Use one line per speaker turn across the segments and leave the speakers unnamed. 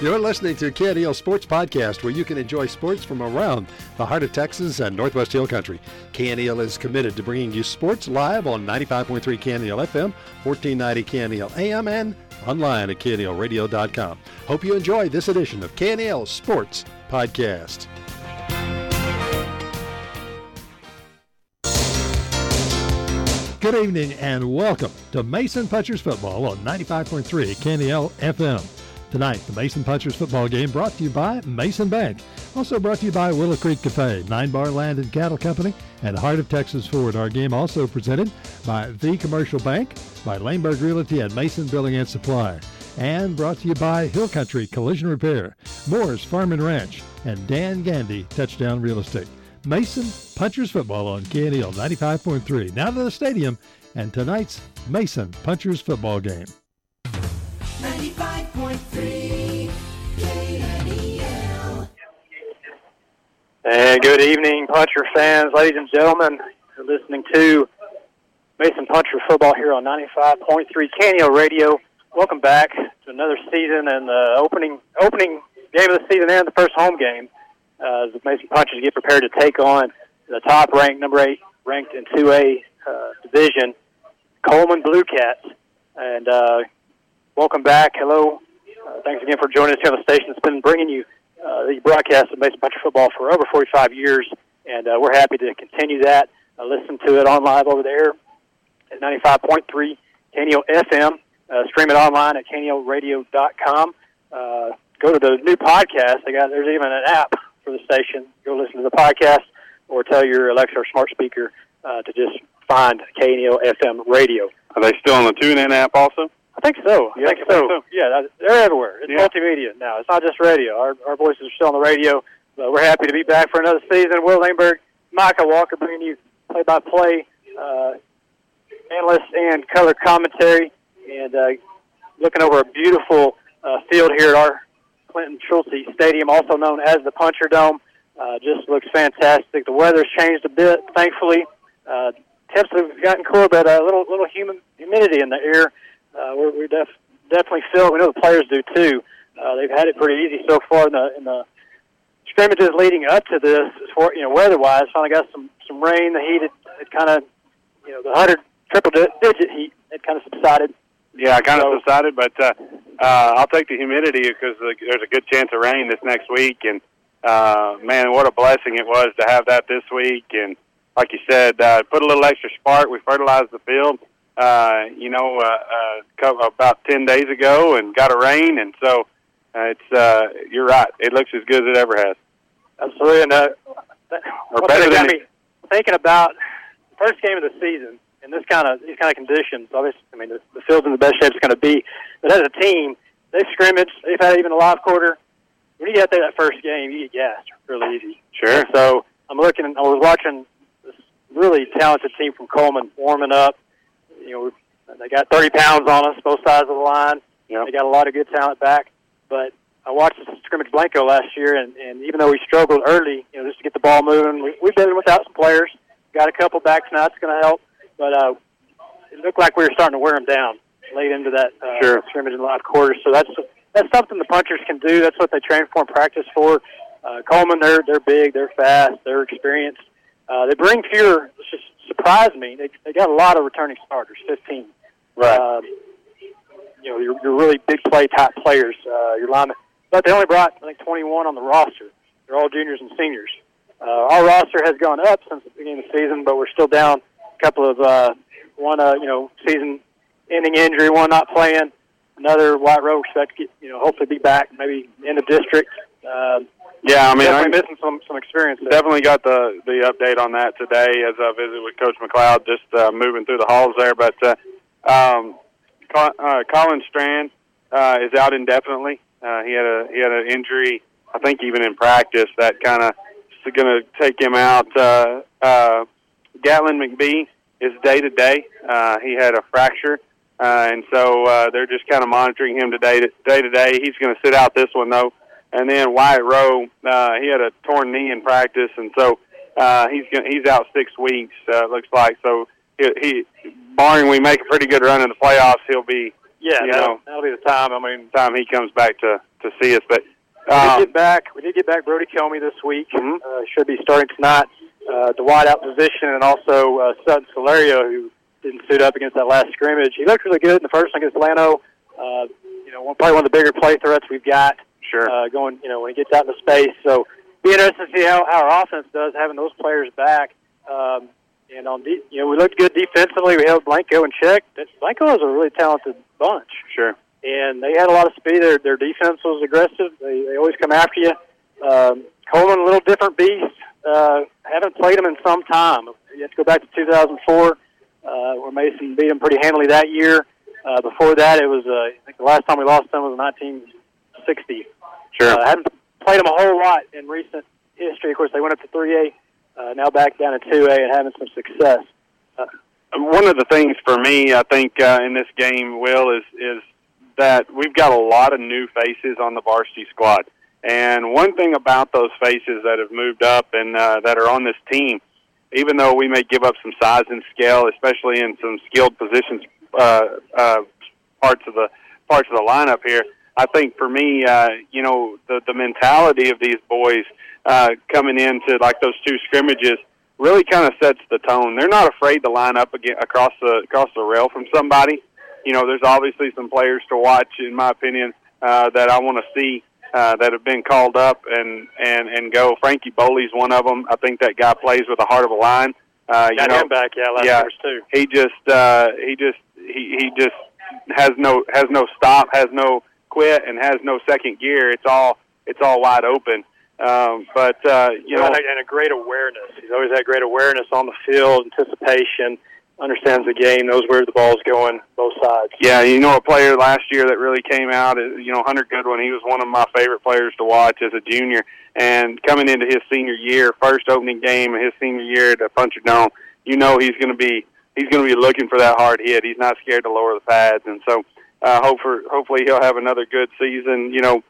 You're listening to KNEL Sports Podcast, where you can enjoy sports from around the heart of Texas and Northwest Hill Country. KNEL is committed to bringing you sports live on 95.3 KNEL FM, 1490 KNEL AM, and online at knelradio.com. Hope you enjoy this edition of KNEL Sports Podcast. Good evening and welcome to Mason Punchers Football on 95.3 KNEL FM. Tonight, the Mason Punchers football game brought to you by Mason Bank. Also brought to you by Willow Creek Cafe, Nine Bar Land and Cattle Company, and Heart of Texas Ford. Our game also presented by The Commercial Bank, by Laneburg Realty and Mason Building and Supply. And brought to you by Hill Country Collision Repair, Moore's Farm and Ranch, and Dan Gandy Touchdown Real Estate. Mason Punchers Football on KNEL 95.3. Now to the stadium and tonight's Mason Punchers Football game. 95.3
KNEL. And good evening, Puncher fans, ladies and gentlemen. You're listening to Mason Puncher football here on 95.3 KNEL Radio. Welcome back to another season and the opening opening game of the season and the first home game. Uh, the Mason Punchers get prepared to take on the top ranked, number eight ranked in 2A uh, division, Coleman Blue Cats. And uh, welcome back. Hello. Uh, thanks again for joining us here on the station. It's been bringing you uh, the broadcast of Mason football for over 45 years, and uh, we're happy to continue that. Uh, listen to it on live over there at 95.3 KNEL FM. Uh, stream it online at knelradio.com. Uh, go to the new podcast. They got there's even an app for the station. Go listen to the podcast, or tell your Alexa or smart speaker uh, to just find KNEL FM radio.
Are they still on the TuneIn app also?
I think so. I think so. so. Yeah, they're everywhere. It's yeah. multimedia now. It's not just radio. Our, our voices are still on the radio. But we're happy to be back for another season. Will Laneburg, Micah Walker bringing you play-by-play uh, analyst and color commentary, and uh, looking over a beautiful uh, field here at our Clinton Schulze Stadium, also known as the Puncher Dome. Uh, just looks fantastic. The weather's changed a bit, thankfully. Uh, temps have gotten cooler, but a little little human humidity in the air uh, we're, we def, definitely feel. We know the players do too. Uh, they've had it pretty easy so far in the in the scrimmages leading up to this. As far you know, weather-wise, finally got some some rain. The heat had, had kind of you know the hundred triple digit heat had kind of subsided.
Yeah, kind so, of subsided, but uh, uh, I'll take the humidity because there's a good chance of rain this next week. And uh, man, what a blessing it was to have that this week. And like you said, uh, put a little extra spark. We fertilized the field uh, you know, uh, uh, about 10 days ago and got a rain. And so uh, it's, uh, you're right. It looks as good as it ever has.
Absolutely. And, uh, or better than me thinking about the first game of the season in this kind of, these kind of conditions. Obviously, I mean, the, the field's in the best shape it's going to be. But as a team, they've scrimmaged. They've had even a live quarter. When you get there that first game, you get gassed really easy.
Sure.
And so I'm looking, I was watching this really talented team from Coleman warming up you know, they got 30 pounds on us, both sides of the line. Yep. They got a lot of good talent back. But I watched the scrimmage Blanco last year, and, and even though we struggled early, you know, just to get the ball moving, we, we've been without some players. Got a couple back tonight. It's going to help. But uh, it looked like we were starting to wear them down late into that uh,
sure.
scrimmage in the last quarter. So that's that's something the punchers can do. That's what they train for and practice for. Uh, Coleman, they're they're big, they're fast, they're experienced. Uh, they bring fewer. It's just surprised me. They, they got a lot of returning starters, 15.
Right. Um,
you know, your, your really big play type players, uh, your linemen. But they only brought, I think, 21 on the roster. They're all juniors and seniors. Uh, our roster has gone up since the beginning of the season, but we're still down a couple of, uh, one, uh, you know, season ending injury, one not playing. Another Wyatt Rowe expect to get, you know, hopefully be back maybe in the district. Uh,
yeah, I mean,
definitely I'm missing some some experience. There.
Definitely got the the update on that today as I visit with Coach McLeod, just uh, moving through the halls there. But uh, um, uh, Colin Strand uh, is out indefinitely. Uh, he had a he had an injury, I think, even in practice that kind of is going to take him out. Uh, uh, Gatlin McBee is day to day. Uh, he had a fracture. Uh, and so uh, they're just kind of monitoring him today, day to day. He's going to sit out this one though and then Wyatt Rowe, uh, he had a torn knee in practice, and so uh, he's gonna, he's out six weeks. Uh, looks like so. He, he, barring we make a pretty good run in the playoffs, he'll be
Yeah,
you
that'll,
know,
that'll be the time. I mean, the
time he comes back to to see us. But
we did
um,
get back. We did get back Brody Comey this week.
Mhm.
Uh, should be starting tonight. Uh, the wide out position, and also uh, Sutton Solario, who didn't suit up against that last scrimmage. He looked really good in the first one against Llano. Uh, you know, one- probably one of the bigger play threats we've got
sure,
uh, going. You know, when he gets out in the space. So, be interested to see how, how our offense does having those players back. Um, and on, de- you know, we looked good defensively. We held Blanco in check. Blanco is a really talented bunch
sure.
and they had a lot of speed. Their their defense was aggressive. They they always come after you. Um, Coleman, a little different beast. Uh, haven't played him in some time. You have to go back to 2004, uh, where Mason beat him pretty handily that year. Uh, before that, it was uh, I think the last time we lost them was 1960.
Sure.
Uh, haven't played them a whole lot in recent history. Of course, they went up to 3A, uh, now back down to 2A and having some success.
one of the things for me, I think, uh, in this game, Will, is is that we've got a lot of new faces on the varsity squad. And one thing about those faces that have moved up and uh, that are on this team, even though we may give up some size and scale, especially in some skilled positions, uh, uh, parts of the parts of the lineup here, I think for me, uh, you know, the the mentality of these boys uh, coming into like those two scrimmages really kind of sets the tone. They're not afraid to line up again across the across the rail from somebody. You know, there's obviously some players to watch, in my opinion, uh, that I want to see uh, that have been called up and and and go. Frankie Boley's one of them. I think that guy plays with the heart of a line. Uh, you
Got
know,
him back, yeah, last
yeah.
too.
he just uh, he just he, he just has no has no stop, has no quit, and has no second gear. It's all it's all wide open. Um, but uh, you know,
and, a, and a great awareness. He's always had great awareness on the field, anticipation, understands the game, knows where the ball's going, both sides.
Yeah, you know, a player last year that really came out, you know, Hunter Goodwin. He was one of my favorite players to watch as a junior. And coming into his senior year, first opening game of his senior year at Puncher Dome, you know he's going to be he's going to be looking for that hard hit. He's not scared to lower the pads, and so uh, hope for, hopefully he'll have another good season. You know,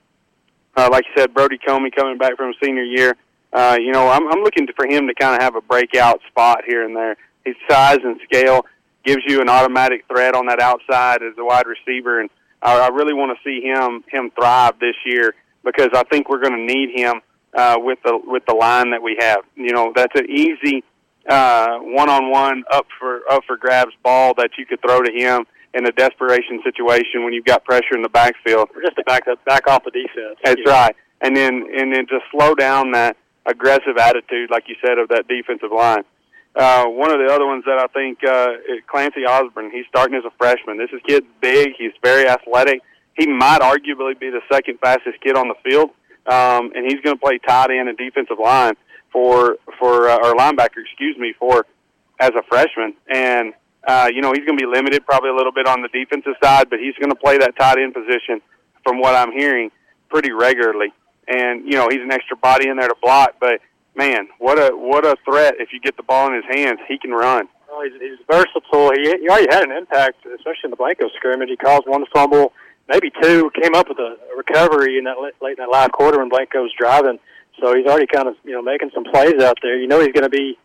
uh, like you said, Brody Comey coming back from senior year. Uh, you know, I'm, I'm looking for him to kind of have a breakout spot here and there. His size and scale gives you an automatic threat on that outside as a wide receiver, and I, I really want to see him him thrive this year because I think we're going to need him uh, with the with the line that we have. You know, that's an easy uh, one-on-one up for up for grabs ball that you could throw to him in a desperation situation when you've got pressure in the backfield.
Or just to back up, back off the defense.
That's
know.
right. And then and then to slow down that aggressive attitude, like you said, of that defensive line. Uh, one of the other ones that I think uh, Clancy Osborne. He's starting as a freshman. This is kid's big. He's very athletic. He might arguably be the second fastest kid on the field, um, and he's going to play tight end and defensive line for for uh, or linebacker, excuse me, for as a freshman. And uh, you know he's going to be limited probably a little bit on the defensive side, but he's going to play that tight end position from what I'm hearing pretty regularly. And you know he's an extra body in there to block, but man, what a what a threat if you get the ball in his hands. He can run.
Well, he's, he's versatile. He, he already had an impact, especially in the Blanco scrimmage. He caused one fumble, maybe two. Came up with a, recovery in that late in that last quarter when Blanco was driving. So he's already kind of you know making some plays out there. You know he's going to be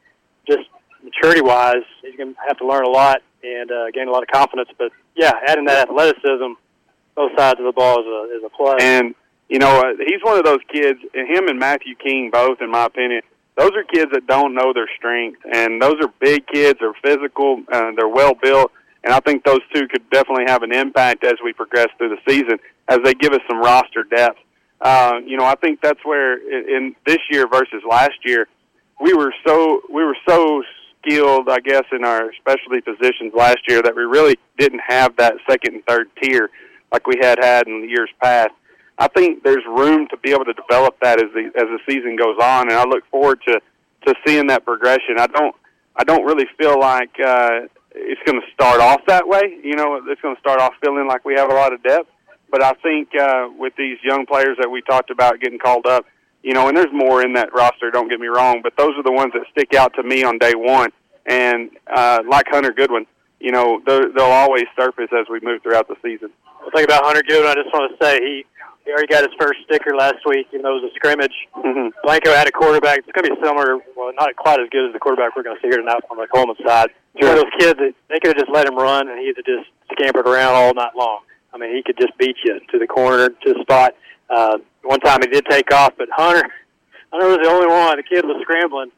just maturity wise. He's going to have to learn a lot and uh, gain a lot of confidence. But yeah, adding that athleticism, both sides of the ball is a is a play.
And you know uh, he's one of those kids. And him and Matthew King both, in my opinion, those are kids that don't know their strength, and those are big kids. They're physical. Uh, they're well built. And I think those two could definitely have an impact as we progress through the season, as they give us some roster depth. Uh, you know, I think that's where in, in this year versus last year, we were so we were so skilled, I guess, in our specialty positions last year that we really didn't have that second and third tier like we had had in years past. I think there's room to be able to develop that as the as the season goes on, and I look forward to to seeing that progression. I don't I don't really feel like uh, it's going to start off that way. You know, it's going to start off feeling like we have a lot of depth. But I think uh, with these young players that we talked about getting called up, you know, and there's more in that roster. Don't get me wrong, but those are the ones that stick out to me on day one. And uh, like Hunter Goodwin, you know, they'll, they'll always surface as we move throughout the season.
One thing about Hunter Goodwin, I just want to say he he already got his first sticker last week, even though it was a scrimmage.
Mm-hmm.
Blanco had a quarterback. It's going to be similar, well, not quite as good as the quarterback we're going to see here tonight on the Coleman side. It's One of those kids that they could have just let him run, and he'd have just scampered around all night long. I mean, he could just beat you to the corner, to the spot. Uh, one time he did take off, but Hunter, Hunter was the only one. The kid was scrambling,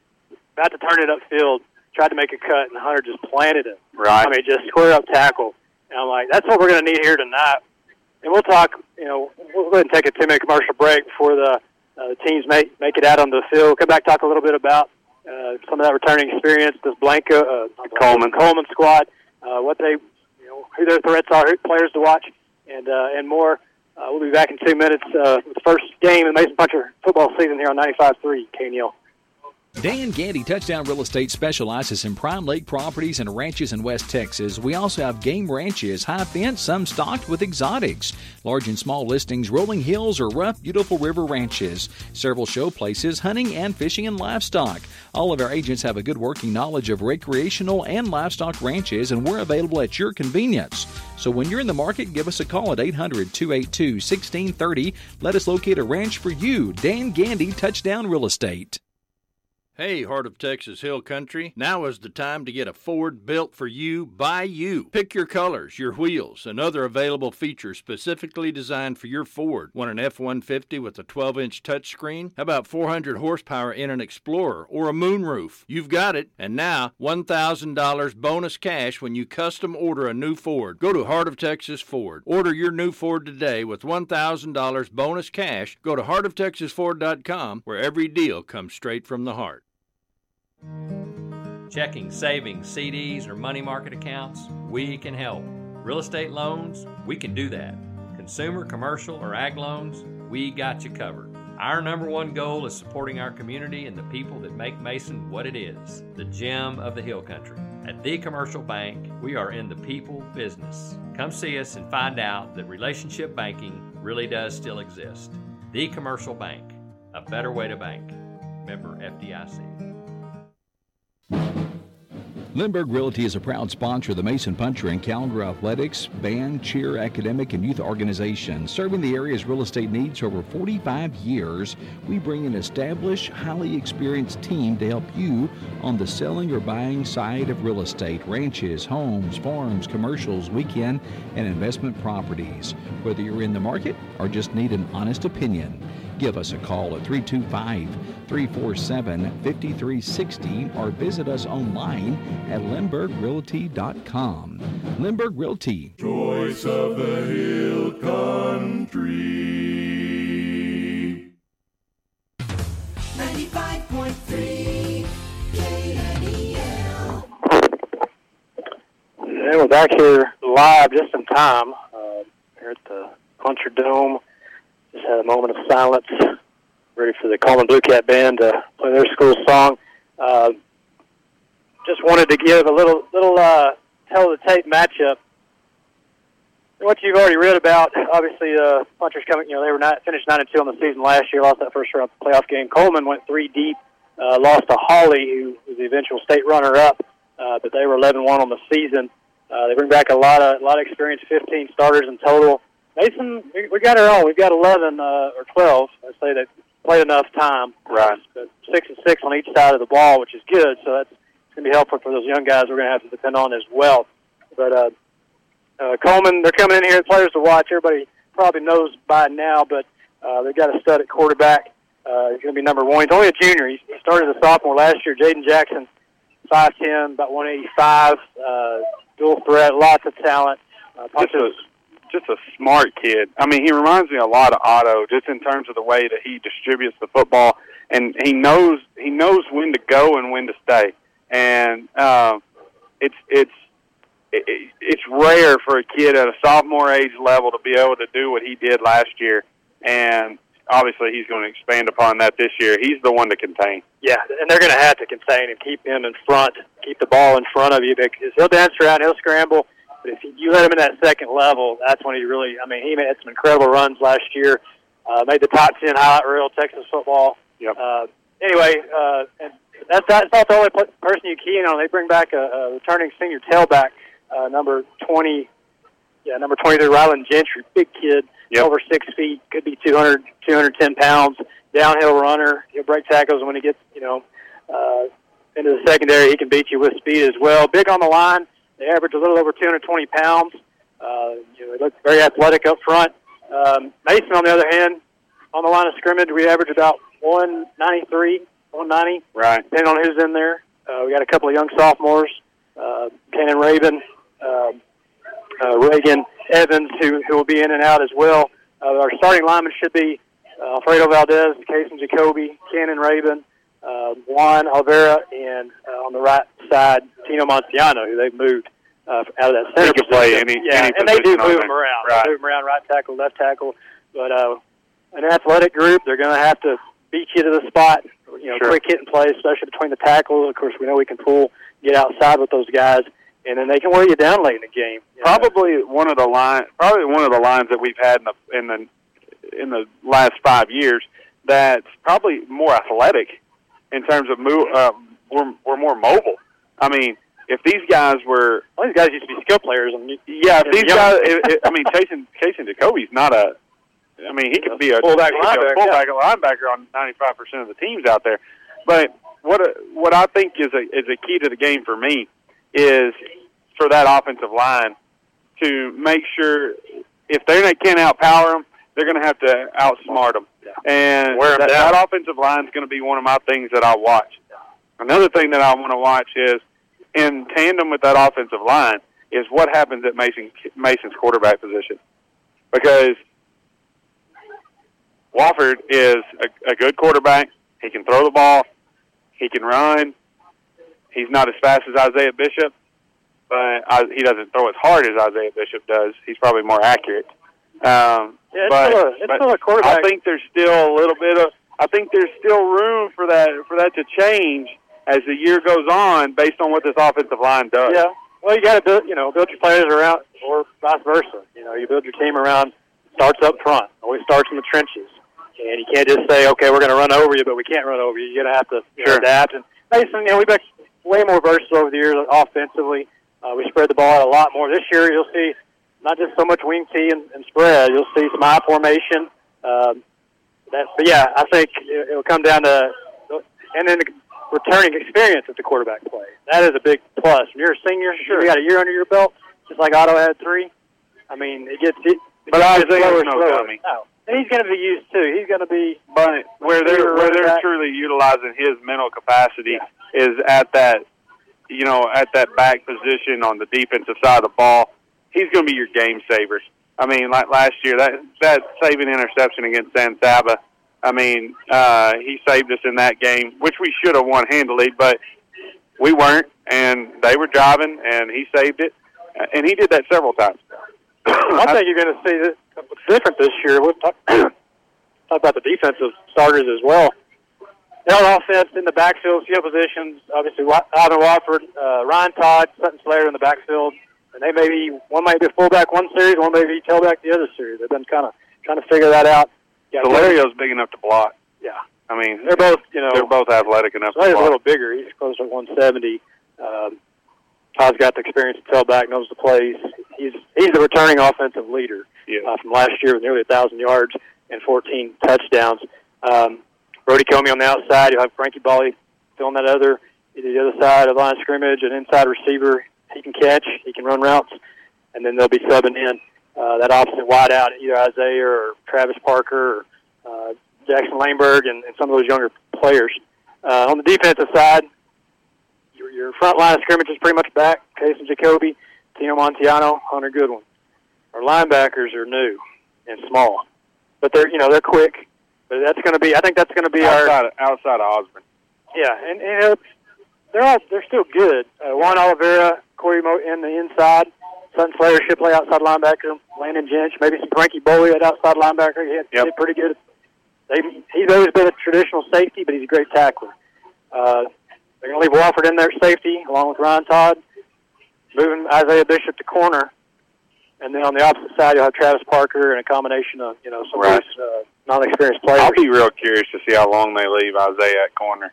about to turn it upfield, tried to make a cut, and Hunter just planted it.
Right.
I mean, just square up tackle. And I'm like, that's what we're going to need here tonight. And we'll talk. You know, we'll go ahead and take a two-minute commercial break before the uh, teams make make it out on the field. Come back, talk a little bit about uh, some of that returning experience. This Blanca, uh,
Coleman,
Coleman squad, uh, what they, you know, who their threats are, who players to watch, and uh, and more. Uh, we'll be back in two minutes uh, with the first game in the Mason Puncher football season here on 95.3 KNEL.
Dan Gandy Touchdown Real Estate specializes in prime lake properties and ranches in West Texas. We also have game ranches, high fence, some stocked with exotics, large and small listings, rolling hills, or rough, beautiful river ranches. Several show places, hunting and fishing and livestock. All of our agents have a good working knowledge of recreational and livestock ranches, and we're available at your convenience. So when you're in the market, give us a call at 800 282 1630. Let us locate a ranch for you. Dan Gandy Touchdown Real Estate.
Hey, Heart of Texas Hill Country. Now is the time to get a Ford built for you by you. Pick your colors, your wheels, and other available features specifically designed for your Ford. Want an F 150 with a 12 inch touchscreen? How about 400 horsepower in an Explorer or a moonroof? You've got it. And now, $1,000 bonus cash when you custom order a new Ford. Go to Heart of Texas Ford. Order your new Ford today with $1,000 bonus cash. Go to heartoftexasford.com where every deal comes straight from the heart.
Checking, savings, CDs, or money market accounts, we can help. Real estate loans, we can do that. Consumer, commercial, or ag loans, we got you covered. Our number one goal is supporting our community and the people that make Mason what it is the gem of the Hill Country. At The Commercial Bank, we are in the people business. Come see us and find out that relationship banking really does still exist. The Commercial Bank, a better way to bank. Member FDIC.
Lindbergh Realty is a proud sponsor of the Mason Puncher and Calendar Athletics, band, cheer, academic, and youth organizations. Serving the area's real estate needs for over 45 years, we bring an established, highly experienced team to help you on the selling or buying side of real estate, ranches, homes, farms, commercials, weekend, and investment properties. Whether you're in the market or just need an honest opinion, Give us a call at 325 347 5360 or visit us online at lindberghrealty.com. Lindbergh Realty.
Choice of the Hill Country.
95.3 KNEL.
And we're back here live just in time uh, here at the Puncher Dome. Just had a moment of silence, ready for the Coleman Blue Cat Band to play their school song. Uh, just wanted to give a little little uh, tell the tape matchup. What you've already read about, obviously, uh, Punchers coming. You know, they were not finished nine and two on the season last year. Lost that first round playoff game. Coleman went three deep. Uh, lost to Hawley, who was the eventual state runner-up, uh, but they were 11-1 on the season. Uh, they bring back a lot of a lot of experience, 15 starters in total. Mason, we, we got our own. We've got 11 uh, or 12. I say they played enough time.
Right.
But six and six on each side of the ball, which is good. So that's going to be helpful for those young guys. We're going to have to depend on as well. But uh, uh, Coleman, they're coming in here. Players to watch. Everybody probably knows by now, but uh, they've got a stud at quarterback. Uh, he's going to be number one. He's only a junior. He, started as a sophomore last year. Jaden Jackson, 5'10", about 185, uh, dual threat, lots of talent. Uh,
Just a, just a smart kid. I mean, he reminds me a lot of Otto, just in terms of the way that he distributes the football, and he knows he knows when to go and when to stay. And uh, it's it's it, it's rare for a kid at a sophomore age level to be able to do what he did last year, and obviously he's going to expand upon that this year. He's the one to contain.
Yeah, and they're going to have to contain and keep him in front, keep the ball in front of you because he'll dance around, he'll scramble. But if you let him in that second level, that's when he really. I mean, he made some incredible runs last year. Uh, made the top ten highlight reel Texas football.
Yep.
Uh, anyway, uh, and that's that's not the only person you key in on. They bring back a, a returning senior tailback, uh, number twenty. Yeah, number twenty-three, Ryland Gentry, big kid,
Yep.
over six feet, could be 200, 210 pounds, downhill runner. He'll break tackles when he gets, you know, uh, into the secondary. He can beat you with speed as well. Big on the line. They average a little over 220 pounds. Uh, you know, they look very athletic up front. Um, Mason, on the other hand, on the line of scrimmage, we average about 193, 190,
Right.
depending on who's in there. Uh, we got a couple of young sophomores, uh, Cannon Raven, um uh, Reagan Evans, who, who will be in and out as well. Uh, our starting linemen should be uh, Alfredo Valdez, Casey Jacoby, Cannon Raven, uh, Juan Olvera, and uh, on the right side, Tino Montiano, who they've moved uh, out of that center
He can play any-
yeah,
any
and they do move them around.
Right.
They move him around right tackle, left tackle. But uh, an athletic group, they're going to have to beat you to the spot. You know,
Sure.
quick hit and play, especially between the tackles. Of course, we know we can pull, get outside with those guys, and then they can wear you down late in the game. you know.
Probably one of the line, probably one of the lines that we've had in the in the in the last five years that's probably more athletic in terms of move. Uh, we're we're more mobile. I mean, if these guys were,
Well, these guys used to be skill players. And you-
yeah, if these
young.
guys, if, if, I mean, Jason Jason Jacoby's not a. I mean, he could be a
Fullback
be a
linebacker,
fullback linebacker on ninety five percent of the teams out there. But what a, what I think is a is a key to the game for me is for that offensive line to make sure if they can't outpower them, they're going to have to outsmart them. And
Wear 'em
that,
down.
that offensive line is going to be one of my things that I watch. Another thing that I want to watch is in tandem with that offensive line is what happens at Mason Mason's quarterback position because Wofford is a, a good quarterback. He can throw the ball. He can run. He's not as fast as Isaiah Bishop, but I, he doesn't throw as hard as Isaiah Bishop does. He's probably more accurate. Um,
Yeah, it's
but,
still a- it's still a quarterback.
I think there's still a little bit of. I think there's still room for that for that to change as the year goes on, based on what this offensive line does.
Yeah. Well, you got to build, you know, build your players around, or vice versa. You know, you build your team around starts up front. Always starts in the trenches, and you can't just say, okay, we're going to run over you, but we can't run over you. You're going to have to you know,
Sure.
adapt. And Mason, you know, we've been way more versatile over the years offensively. Uh, we spread the ball out a lot more. This year, you'll see not just so much wing tee and, and spread. You'll see some I formation. Um, that, but yeah, I think it, it'll come down to, and then the returning experience at the quarterback play. That is a big plus. When you're a senior, sure, you got a year under your belt, just like Otto had three. I mean, it gets it.
But Isaiah's
slower,
no
slower.
dummy.
No, and he's going to be used too. He's going to be
But where they're where they're
back.
truly utilizing his mental capacity is at that, you know, at that back position on the defensive side of the ball. He's going to be your game saver. I mean, like last year, that that saving interception against San Saba. I mean, uh, he saved us in that game, which we should have won handily, but we weren't, and they were driving, and he saved it, and he did that several times.
I think you're going to see this, what's different this year. We'll talk, talk about the defensive starters as well. Their offense in the backfield, skill positions, obviously Ivan Wofford, uh, Ryan Todd, Sutton Slater in the backfield. And they may be, one might be fullback one series, one may be tailback the other series. They've been kind of trying to figure that out. Yeah,
Valerio's big enough to block.
Yeah.
I mean,
They're both, you know,
they're both athletic enough to
Slater's a little bigger. He's closer to 170. Um, Todd's got the experience to tailback, knows the plays. He's he's the returning offensive leader
Yeah.
uh, from last year with nearly a thousand yards and 14 touchdowns. Um, Brody Comey on the outside. You'll have Frankie Boley filling that other the other side of the line of scrimmage, an inside receiver. He can catch. He can run routes, and then they'll be subbing in uh, that opposite wide out, either Isaiah or Travis Parker or uh, Jackson Laneberg and, and some of those younger players. Uh, on the defensive side, your, your front line of scrimmage is pretty much back. Casey Jacoby, Tino Montiano, Hunter Goodwin. Our linebackers are new and small, but they're you know they're quick. But that's going to be I think that's going to be our
outside, of, outside of Osborne.
yeah, and, and they're all they're still good. Uh, Juan Oliveira, Corey Mo in the inside. Sutton Slater should play outside linebacker. Landon Jench, maybe some Frankie Boley at outside linebacker. He had,
Yep.
did pretty good. They, he's always been a traditional safety, but he's a great tackler. Uh, they're going to leave Wofford in there at safety, along with Ryan Todd, moving Isaiah Bishop to corner, and then on the opposite side you'll have Travis Parker and a combination of you know some
Right.
of these uh, non-experienced players.
I'll be real curious to see how long they leave Isaiah at corner.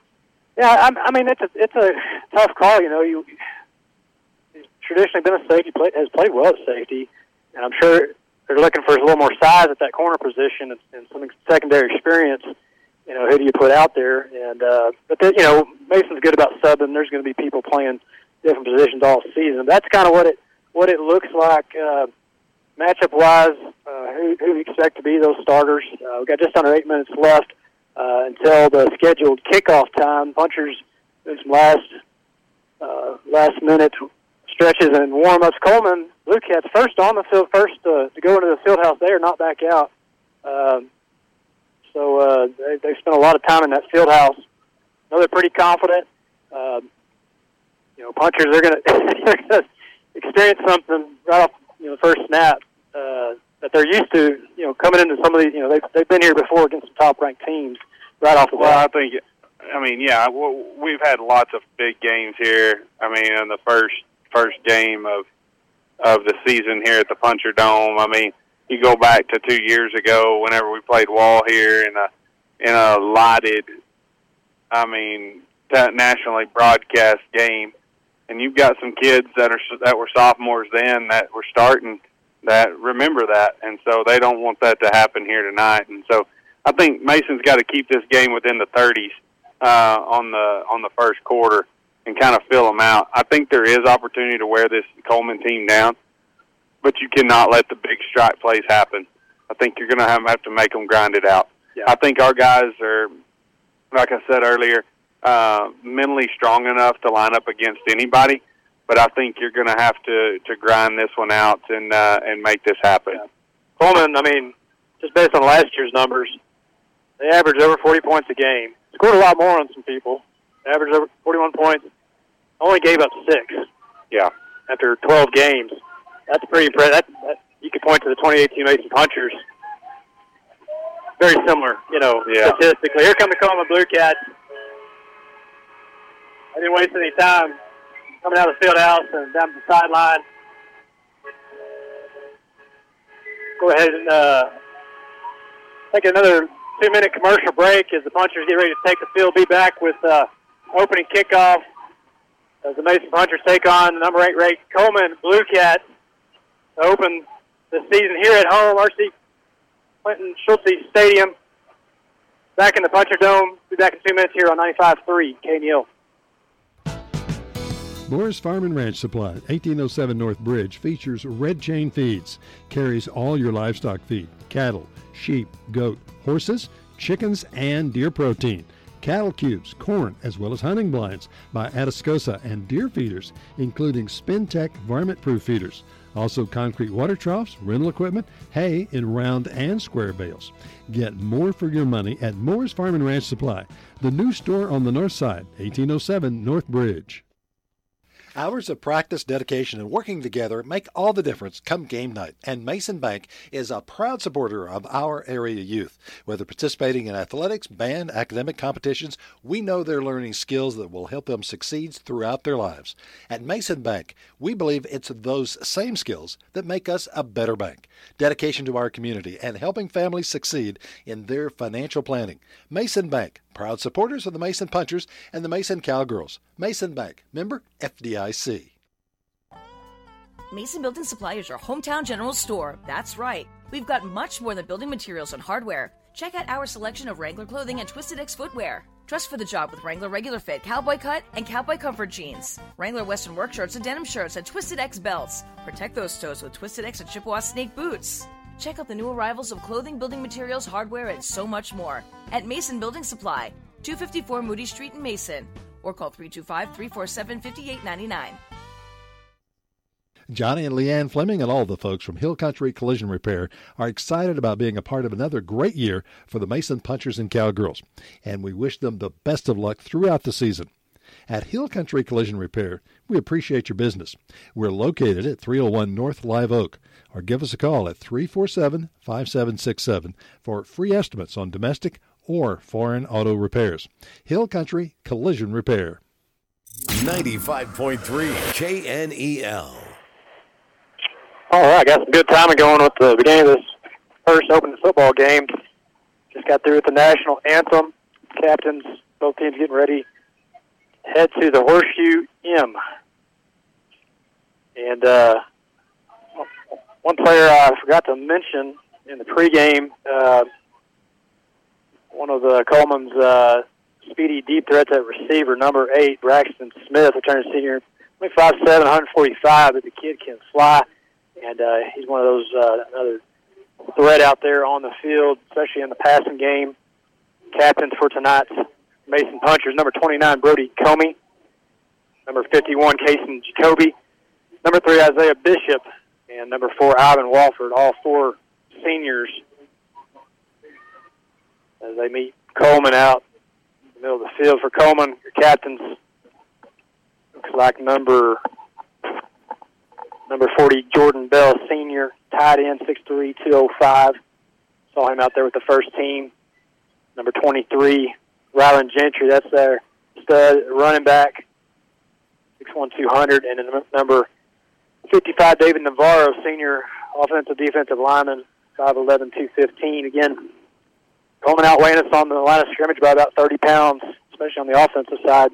Yeah, I, I mean it's a it's a tough call. You know, you traditionally been a safety, play, has played well at safety, and I'm sure they're looking for a little more size at that corner position and, and some secondary experience. You know, who do you put out there? And uh, but then, you know, Mason's good about subbing. There's going to be people playing different positions all season. That's kind of what it what it looks like uh, matchup wise, uh, who, who we expect to be those starters. Uh, we've got just under eight minutes left uh, until the scheduled kickoff time. Punchers doing some last uh, last minute stretches and warm ups. Coleman Blue Cats first on the field, first uh, to go into the field house there, not back out. Um, so uh, they, they spent a lot of time in that field house. know they're pretty confident. Um, you know, punchers are going to they're experience something right off you know first snap uh, that they're used to. You know, coming into some of these, you know, they've they've been here before against some top ranked teams right off the
Well, I think, I mean, yeah, we've had lots of big games here. I mean, in the first first game of of the season here at the Puncher Dome. I mean, you go back to two years ago, whenever we played Wall here in a in a lighted, I mean, nationally broadcast game, and you've got some kids that are that were sophomores then that were starting that remember that, and so they don't want that to happen here tonight, and so. I think Mason's got to keep this game within the 30s uh, on the on the first quarter and kind of fill them out. I think there is opportunity to wear this Coleman team down, but you cannot let the big strike plays happen. I think you're going to have, have to make them grind it out.
Yeah.
I think our guys are, like I said earlier, uh, mentally strong enough to line up against anybody. But I think you're going to have to to grind this one out and uh, and make this happen.
Coleman, I mean, just based on last year's numbers, they averaged over 40 points a game. Scored a lot more on some people. Averaged over 41 points. Only gave up six
Yeah.
after 12 games. That's pretty impressive. That, that, you could point to the 2018 Mason Punchers. Very similar, you know,
Yeah.
statistically. Here come the Coleman Blue Cats. I didn't waste any time coming out of the field house and down to the sideline. Go ahead and uh, take another two-minute commercial break as the Punchers get ready to take the field. Be back with uh, opening kickoff as the Mason Punchers take on number eight ranked Coleman Blue Cats to open the season here at home, RC Clinton Schulte Stadium. Back in the Puncher Dome. Be back in two minutes here on 95.3 KNEL.
Moore's Farm and Ranch Supply, 1807 North Bridge, features red chain feeds. Carries all your livestock feed cattle, sheep, goat, horses, chickens, and deer protein. Cattle cubes, corn, as well as hunting blinds by Atascosa and deer feeders, including Spintech varmint proof feeders. Also, concrete water troughs, rental equipment, hay in round and square bales. Get more for your money at Moore's Farm and Ranch Supply, the new store on the north side, 1807 North Bridge.
Hours of practice, dedication, and working together make all the difference come game night, and Mason Bank is a proud supporter of our area youth. Whether participating in athletics, band, academic competitions, we know they're learning skills that will help them succeed throughout their lives. At Mason Bank, we believe it's those same skills that make us a better bank. Dedication to our community and helping families succeed in their financial planning. Mason Bank, proud supporters of the Mason Punchers and the Mason Cowgirls. Mason Bank, member FDIC.
Mason Building Supply is your hometown general store. That's right. We've got much more than building materials and hardware. Check out our selection of Wrangler clothing and Twisted X footwear. Dress for the job with Wrangler Regular Fit, Cowboy Cut, and Cowboy Comfort jeans. Wrangler Western work shirts and denim shirts and Twisted X belts. Protect those toes with Twisted X and Chippewa Snake boots. Check out the new arrivals of clothing, building materials, hardware, and so much more at Mason Building Supply, 254 Moody Street in Mason, or call 325 347 5899.
Johnny and Leanne Fleming and all the folks from Hill Country Collision Repair are excited about being a part of another great year for the Mason Punchers and Cowgirls, and we wish them the best of luck throughout the season. At Hill Country Collision Repair, we appreciate your business. We're located at 301 North Live Oak, or give us a call at 347 5767 for free estimates on domestic or foreign auto repairs. Hill Country Collision Repair.
95.3 KNEL.
All right, got some good timing going with the beginning of this first opening football game. Just got through with the national anthem. Captains, both teams getting ready. Head to the Horseshoe M. And uh, one player I forgot to mention in the pregame, uh, one of the Coleman's uh, speedy deep threats at receiver, number eight, Braxton Smith, returning senior, 5'7", 145, but the kid can fly. and uh, he's one of those uh, another threat out there on the field, especially in the passing game. Captains for tonight's Mason Punchers, number 29, Brody Comey. Number 51, Cason Jacoby. Number 3, Isaiah Bishop. And number 4, Ivan Wofford. All four seniors as they meet Coleman out in the middle of the field. For Coleman, your captains looks like number number 40, Jordan Bell, senior, tight end, 6'3", 205. Saw him out there with the first team. Number 23, Rylan Gentry, that's their stud running back, 6'1", 200. And then number 55, David Navarro, senior offensive defensive lineman, 5'11", 215. Again, Coleman outweighing us on the line of scrimmage by about 30 pounds, especially on the offensive side.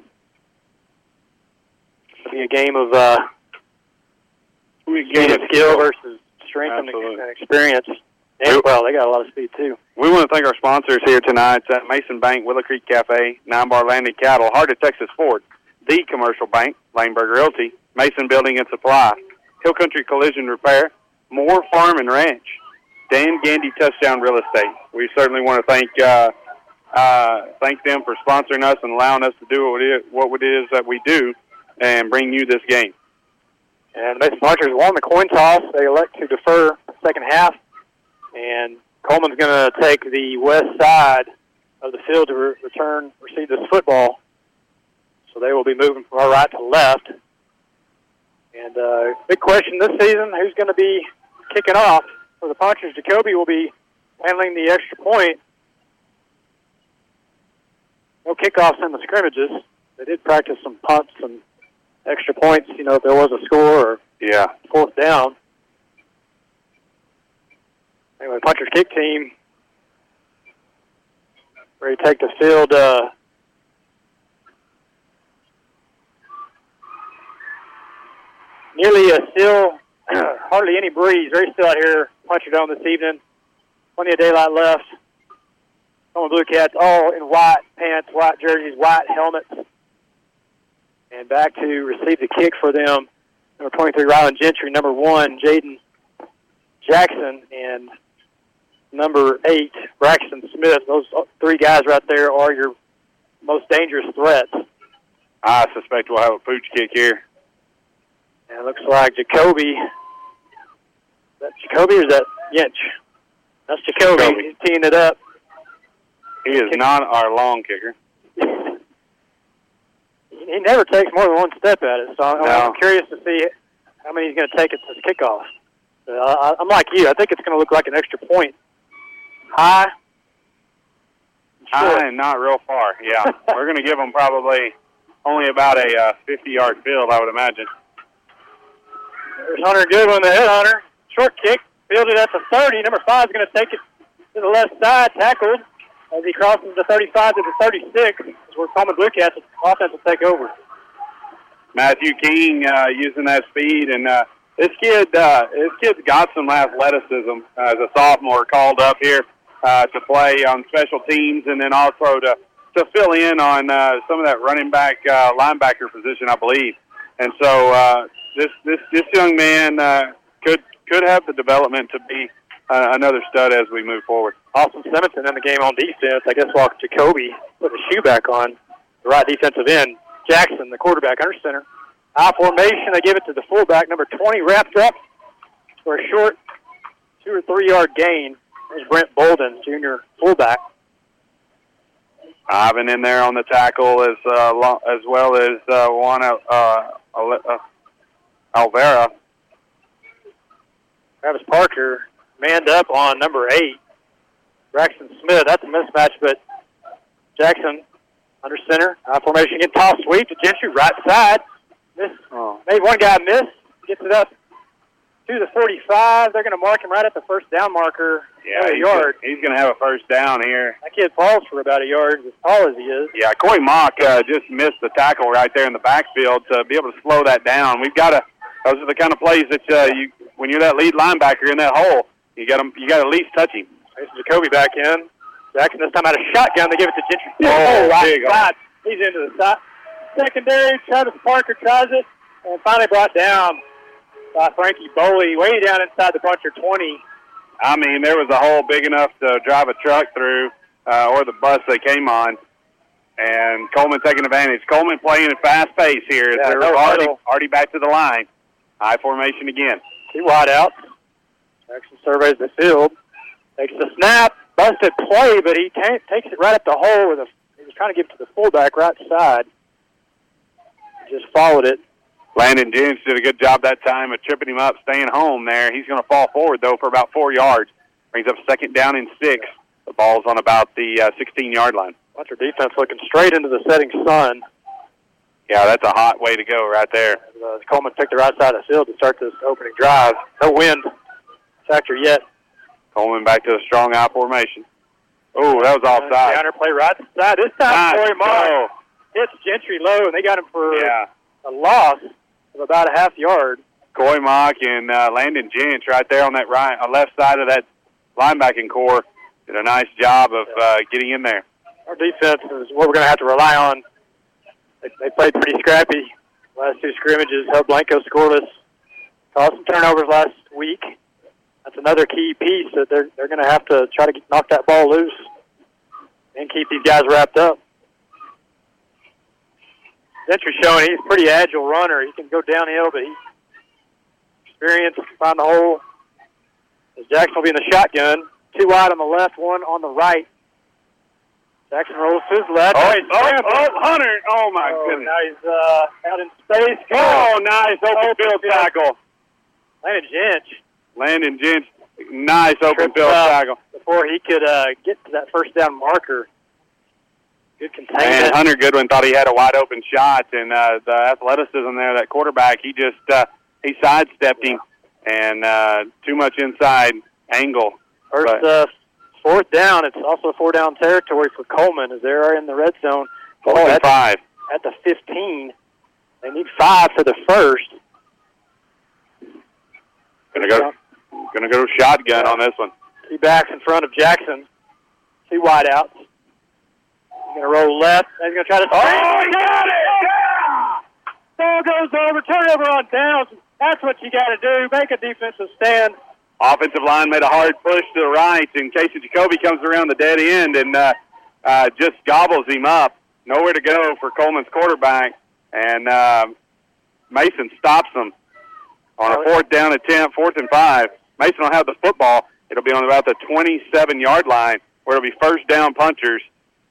It'll be a game of uh, game of skill versus strength and, and experience. And, well, they got a lot of speed too.
We want to thank our sponsors here tonight at Mason Bank, Willow Creek Cafe, Nine Bar Landing Cattle, Heart of Texas Ford, The Commercial Bank, Laneburg Realty, Mason Building and Supply, Hill Country Collision Repair, Moore Farm and Ranch, Dan Gandy Touchdown Real Estate. We certainly want to thank uh, uh, thank them for sponsoring us and allowing us to do what it what it is that we do and bring you this game.
And the Mason Punchers won the coin toss. They elect to defer the second half, and Coleman's going to take the west side of the field to re- return, receive this football. So they will be moving from our right to left. And uh, big question this season: who's going to be kicking off for the Punchers? Jacoby will be handling the extra point. No kickoffs in the scrimmages. They did practice some punts and extra points, you know, if there was a score or
yeah,
fourth down. Anyway, Puncher's kick team ready to take the field. Uh, nearly a still, hardly any breeze. Very still out here, Puncher Dome this evening. Plenty of daylight left. Some Blue Cats all in white pants, white jerseys, white helmets. And back to receive the kick for them, number 23, Rylan Gentry, number one, Jaden Jackson, and number eight, Braxton Smith. Those three guys right there are your most dangerous threats.
I suspect we'll have a pooch kick here.
And it looks like Jacoby. That Jacoby or is that Yinch? That's Jacoby.
Jacoby.
He's teeing it up.
He is not our long kicker.
he never takes more than one step at it, so I'm,
No.
I'm curious to see how many he's going to take at this kickoff. Uh, I, I'm like you. I think it's going to look like an extra point. High.
High and not real far. Yeah, we're going to give them probably only about a uh, 50-yard field, I would imagine.
There's Hunter Goodwin, the headhunter. Short kick, fielded at the 30. Number five is going to take it to the left side, tackled as he crosses the 35 to the 36. As we're Coleman Cats offense will take over.
Matthew King uh, using that speed, and uh, this kid, uh, this kid's got some athleticism as a sophomore, called up here uh, to play on special teams, and then also to to fill in on uh, some of that running back, uh, linebacker position, I believe. And so uh, this this this young man uh, could could have the development to be uh, another stud as we move forward.
Austin Simonson in the game on defense. I guess while Jacoby put the shoe back on, the right defensive end. Jackson, the quarterback, under center. High formation. They give it to the fullback, number 20, wrapped up for a short two or three yard gain. There's Brent Bolden, junior fullback.
Ivan in there on the tackle as uh, as well as uh, Juan uh, uh, Olvera.
Travis Parker manned up on number eight, Braxton Smith. That's a mismatch, but Jackson under center. High formation again. Toss sweep to Gentry, right side. Miss. Made one guy miss. Gets it up to the 45. They're going to mark him right at the first down marker.
Yeah, he's
yard.
Gonna, he's going to have a first down here.
That kid falls for about a yard, as tall as he is.
Yeah, Coy Mock uh, just missed the tackle right there in the backfield to be able to slow that down. We've got to. Those are the kind of plays that uh, you, when you're that lead linebacker in that hole, you got to you got to at least touch him.
There's Jacoby back in. Jackson this time out of shotgun. They give it to Gentry.
Oh,
right
big
side. He's into the side. Secondary. Travis Parker tries it and finally brought down by Frankie Boley, way down inside the puncher 20.
I mean, there was a hole big enough to drive a truck through, uh, or the bus they came on. And Coleman taking advantage. Coleman playing at fast pace here.
Yeah,
They're
no
already, already back to the line. I formation again.
Two wide out. Jackson surveys the field. Takes the snap. Busted play, but he ta- takes it right at the hole. With a, he was trying to give it to the fullback right side. Just followed it.
Landon Jentz did a good job that time of tripping him up, staying home there. He's going to fall forward, though, for about four yards. Brings up second down and six. The ball's on about the uh, 16-yard line.
Watch our defense looking straight into the setting sun.
Yeah, that's a hot way to go right there.
Uh, Coleman picked the right side of the field to start this opening drive. No wind factor yet.
Coleman back to the strong I formation. Oh, that was offside.
Counter play right side. This time,
Nice
Corey
go.
hits Gentry low, and they got him for
Yeah.
a loss of about a half yard.
Coy Mock and uh, Landon Jentz right there on that right, on left side of that linebacking core did a nice job of uh, getting in there.
Our defense is what we're going to have to rely on. They, played pretty scrappy last two scrimmages. Held Blanco scoreless. Caused some turnovers last week. That's another key piece that they're they're going to have to try to get, knock that ball loose and keep these guys wrapped up. Gentry showing he's a pretty agile runner. He can go downhill, but he's experienced, find the hole. As Jackson will be in the shotgun. Two wide on the left, one on the right. Jackson rolls to his left.
Oh,
he's
oh, oh, Hunter! Oh my
Oh,
goodness!
Now he's uh, out in space.
Oh, nice open
Open
field tackle.
Landon Jentz
Landon Jentz, nice open field tackle.
before he could uh, get to that first down marker. Good
And
containment.
Hunter Goodwin thought he had a wide open shot, and uh, the athleticism there, that quarterback, he just uh, he sidestepped him, and uh, too much inside angle.
First
But-
uh, fourth down. It's also four down territory for Coleman as they're in the red zone.
Fourth
Oh, at,
five.
at the 15. They need five for the first.
Gonna go, gonna go shotgun on this one.
Two backs in front of Jackson. Two wide outs. He's going to roll left. He's going to try to.
Oh, he got it! Yeah!
Ball goes over. Turnover on downs. That's what you got to do. Make a defensive stand.
Offensive line made a hard push to the right, and Casey Jacoby comes around the dead end and uh, uh, just gobbles him up. Nowhere to go for Coleman's quarterback, and uh, Mason stops him on a fourth down attempt, fourth and five. Mason will have the football. It'll be on about the 27-yard line, where it'll be first down punchers,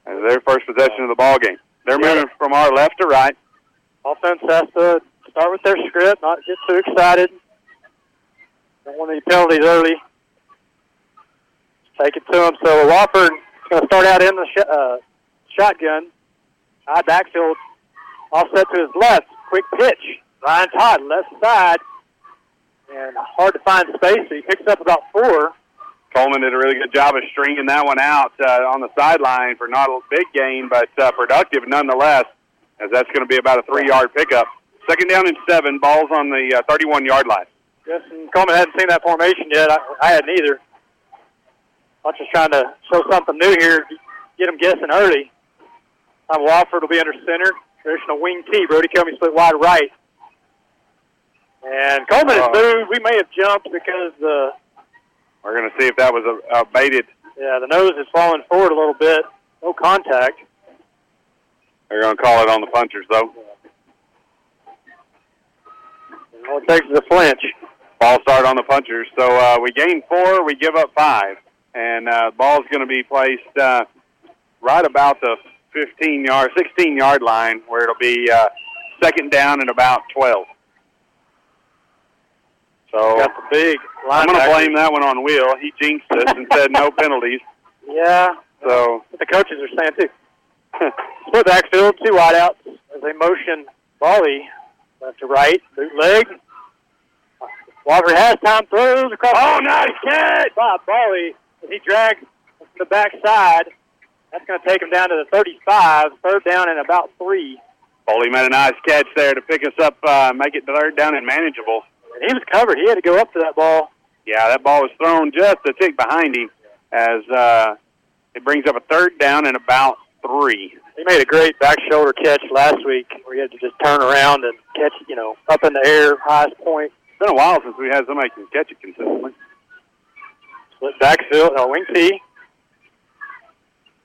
and their first possession of the ball game. They're
Yeah.
moving from our left to right.
Offense has to start with their script, not get too excited. Don't want any penalties early. Take it to them. So Wofford is going to start out in the sh- uh, shotgun. High backfield. Offset to his left. Quick pitch. Ryan Todd, left side. And hard to find space, so he picks up about four.
Coleman did a really good job of stringing that one out uh, on the sideline for not a big gain, but uh, productive nonetheless, as that's going to be about a three-yard pickup. Second down and seven, balls on the uh, 31-yard line.
Justin Coleman hadn't seen that formation yet. I, I hadn't either. I'm just trying to show something new here, get them guessing early. Tom Wofford will be under center. Traditional wing T. Brody Comey split wide right. And Coleman has
Oh.
moved. We may have jumped because the
We're going to see if that was uh, a, a baited.
yeah the nose is falling forward a little bit. No contact.
They're going to call it on the punchers, though.
And all it takes is a flinch.
Ball start on the punchers. So uh, we gain four, we give up five. And uh, ball's going to be placed uh, right about the 15 yard, 16 yard line, where it'll be uh, second down and about 12. So
Got the big
I'm going to blame that one on Will. He jinxed us and said no penalties.
Yeah,
So
the coaches are saying too. Split backfield, two wide outs as they motion Boley left to right, bootleg. Walker has time, throws across.
Oh, nice catch!
Bob as he drags from the backside. That's going to take him down to the 35, third down and about three.
Boley made a nice catch there to pick us up, uh, make it third down and manageable.
And he was covered. He had to go up to that ball.
Yeah, that ball was thrown just a tick behind him as uh, it brings up a third down and about three.
He made a great back shoulder catch last week where he had to just turn around and catch, you know, up in the air, highest point.
Been a while since we had somebody can catch it consistently.
Split backfield, no, wing T.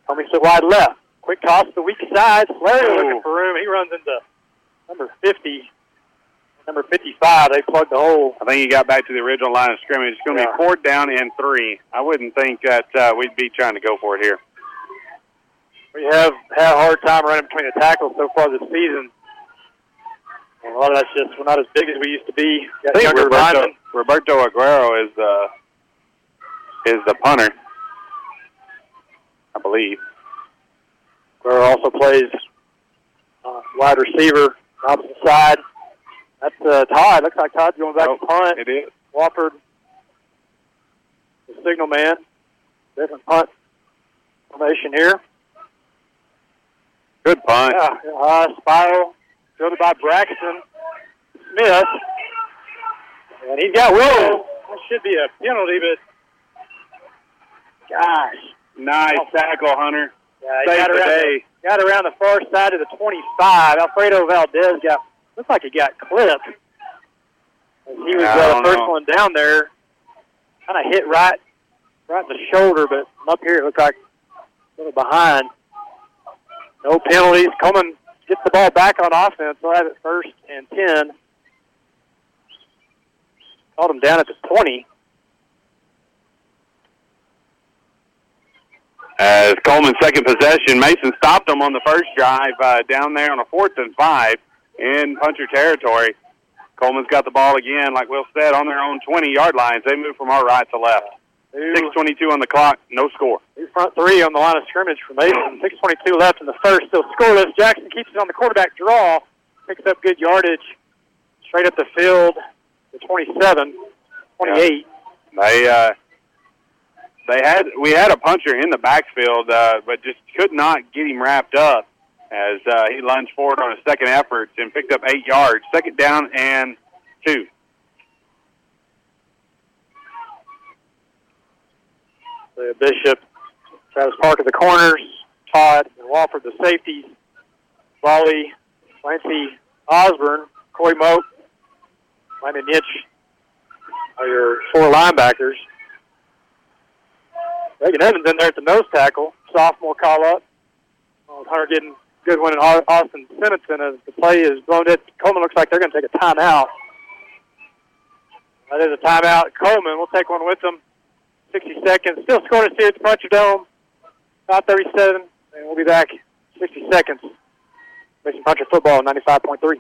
Coming to wide left. Quick toss to the weak side. Slater
Ooh.
looking for room. He runs into number 50. Number 55, they plugged the hole.
I think he got back to the original line of scrimmage. It's going to
Yeah.
be fourth down and three. I wouldn't think that uh, we'd be trying to go for it here.
We have had a hard time running between the tackles so far this season. And a lot of that's just we're not as big as we used to be.
I think Roberto,
linemen.
Roberto Aguero is the is the punter, I believe.
Guerrero also plays uh, wide receiver, opposite side. That's uh, Todd. Looks like Todd's going back to punt.
It is.
Wofford, the signal man. Different punt formation here.
Good punt.
Yeah, uh, spiral fielded by Braxton Smith. And he's got Willow. That should be a penalty, but gosh.
Nice tackle, Hunter.
Yeah, he got around, the, got around the far side of the 25. Alfredo Valdez got, looks like he got clipped. As he was uh, the first
know.
one down there. Kind of hit right, right in the shoulder, but up here it looked like a little behind. No penalties. Coleman gets the ball back on offense. They'll have it first and 10. Called him down at the 20.
As Coleman's second possession, Mason stopped them on the first drive uh, down there on a fourth and five in puncher territory. Coleman's got the ball again, like Will said, on their own 20-yard lines. They move from our right to left. 6.22 on the clock, no score.
New front three on the line of scrimmage for Mason. 6.22 left in the first, still scoreless. Jackson keeps it on the quarterback draw, picks up good yardage straight up the field to 27, 28.
They uh, they had we had a puncher in the backfield, uh, but just could not get him wrapped up as uh, he lunged forward on a second effort and picked up eight yards. Second down and two.
The Bishop, Travis Parker the corners, Todd and Wofford the safeties, Boley, Clancy Osborne, Corey Moak, Landon Nitch are your four linebackers. Reagan Evans in there at the nose tackle, sophomore call up. Hunter getting good one in Austin Simonson as the play is blown in. Coleman looks like they're going to take a timeout. That is a timeout. Coleman will take one with them. 60 seconds. Still scoring here at the Puncher Dome. About 37. And we'll be back 60 seconds. Mason Puncher football 95.3.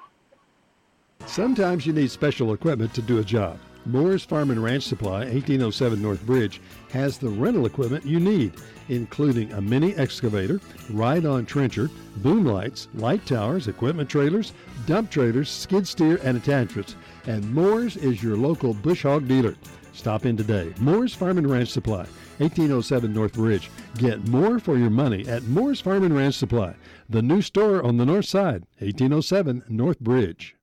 Sometimes you need special equipment to do a job. Moore's Farm and Ranch Supply, 1807 North Bridge, has the rental equipment you need, including a mini excavator, ride-on trencher, boom lights, light towers, equipment trailers, dump trailers, skid steer, and attachments. And Moore's is your local bush hog dealer. Stop in today. Moore's Farm and Ranch Supply, 1807 North Bridge. Get more for your money at Moore's Farm and Ranch Supply, the new store on the north side, 1807 North Bridge.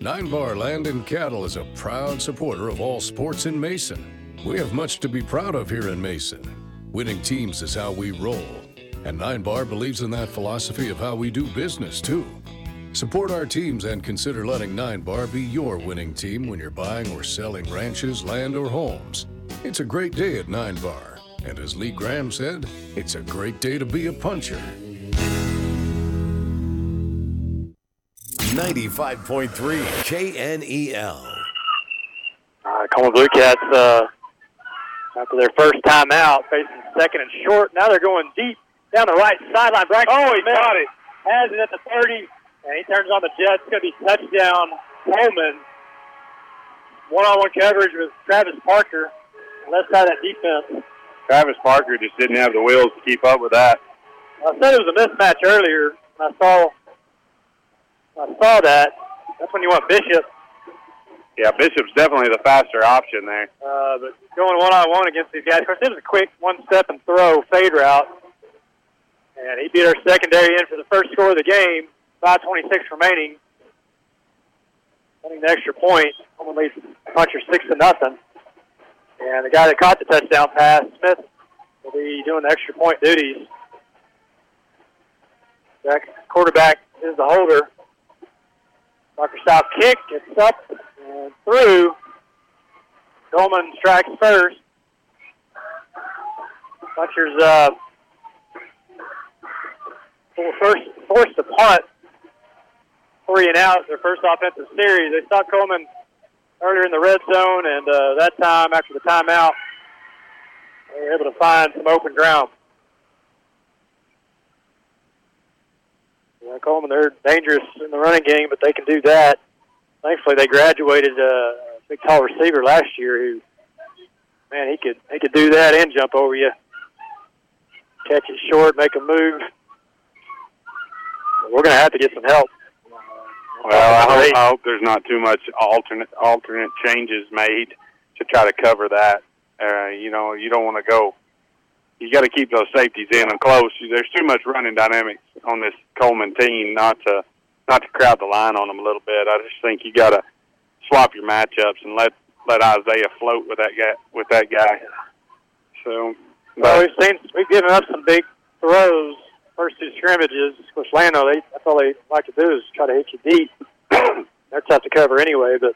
Nine Bar Land and Cattle is a proud supporter of all sports in Mason. We have much to be proud of here in Mason. Winning teams is how we roll, and Nine Bar believes in that philosophy of how we do business too. Support our teams and consider letting Nine Bar be your winning team when you're buying or selling ranches, land, or homes. It's a great day at Nine Bar, and as Lee Graham said, it's a great day to be a puncher.
95.3 KNEL.
All right, Coleman Blue Cats, uh, after their first time out, facing second and short. Now they're going deep down the right sideline. Braxton
Oh, he
Smith
got it.
Has it at the 30, and he turns on the jet. It's going to be touchdown Coleman. One-on-one coverage with Travis Parker. Left side of that defense.
Travis Parker just didn't have the wheels to keep up with that.
I said it was a mismatch earlier. I saw, I saw that. That's when you want Bishop.
Yeah, Bishop's definitely the faster option there.
Uh, but going one on one against these guys, of course, it was a quick one step and throw fade route. And he beat our secondary in for the first score of the game. 5.26 remaining. Winning the extra point. Coleman leads Puncher 6 to nothing. And the guy that caught the touchdown pass, Smith, will be doing the extra point duties. Jack, quarterback is the holder. Parker South kick. It's up and through. Coleman strikes first. Punchers uh, first forced to punt. Three and out, their first offensive series. They saw Coleman earlier in the red zone, and uh, that time, after the timeout, they were able to find some open ground. Yeah, Coleman, they're dangerous in the running game, but they can do that. Thankfully, they graduated uh, a big tall receiver last year who, man, he could he could do that and jump over you, catch it short, make a move. We're going to have to get some help.
Well, I hope, I hope there's not too much alternate alternate changes made to try to cover that. Uh, you know, you don't want to go. You got to keep those safeties in and close. There's too much running dynamics on this Coleman team not to not to crowd the line on them a little bit. I just think you got to swap your matchups and let let Isaiah float with that guy with that guy. So,
but well, we've seen we've given up some big throws first two scrimmages. Of course, Llano, they that's all they like to do is try to hit you deep. They're tough to cover anyway, but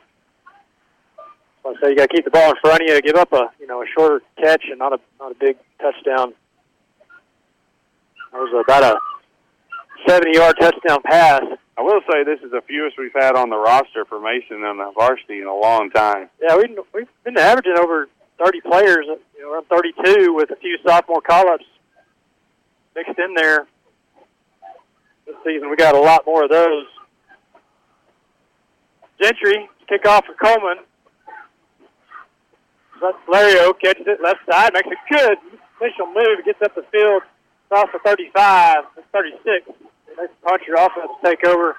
I say you got to keep the ball in front of you. Give up a you know a shorter catch and not a not a big touchdown. That was about a 70-yard touchdown pass.
I will say this is the fewest we've had on the roster for Mason on the varsity in a long time.
Yeah, we've we've been averaging over 30 players, you know, around 32 with a few sophomore call-ups mixed in there this season. We got a lot more of those. Gentry, kick off for Coleman. Lario catches it left side, makes a good initial move, gets up the field, across the 35, 36. Nice puncher offense take over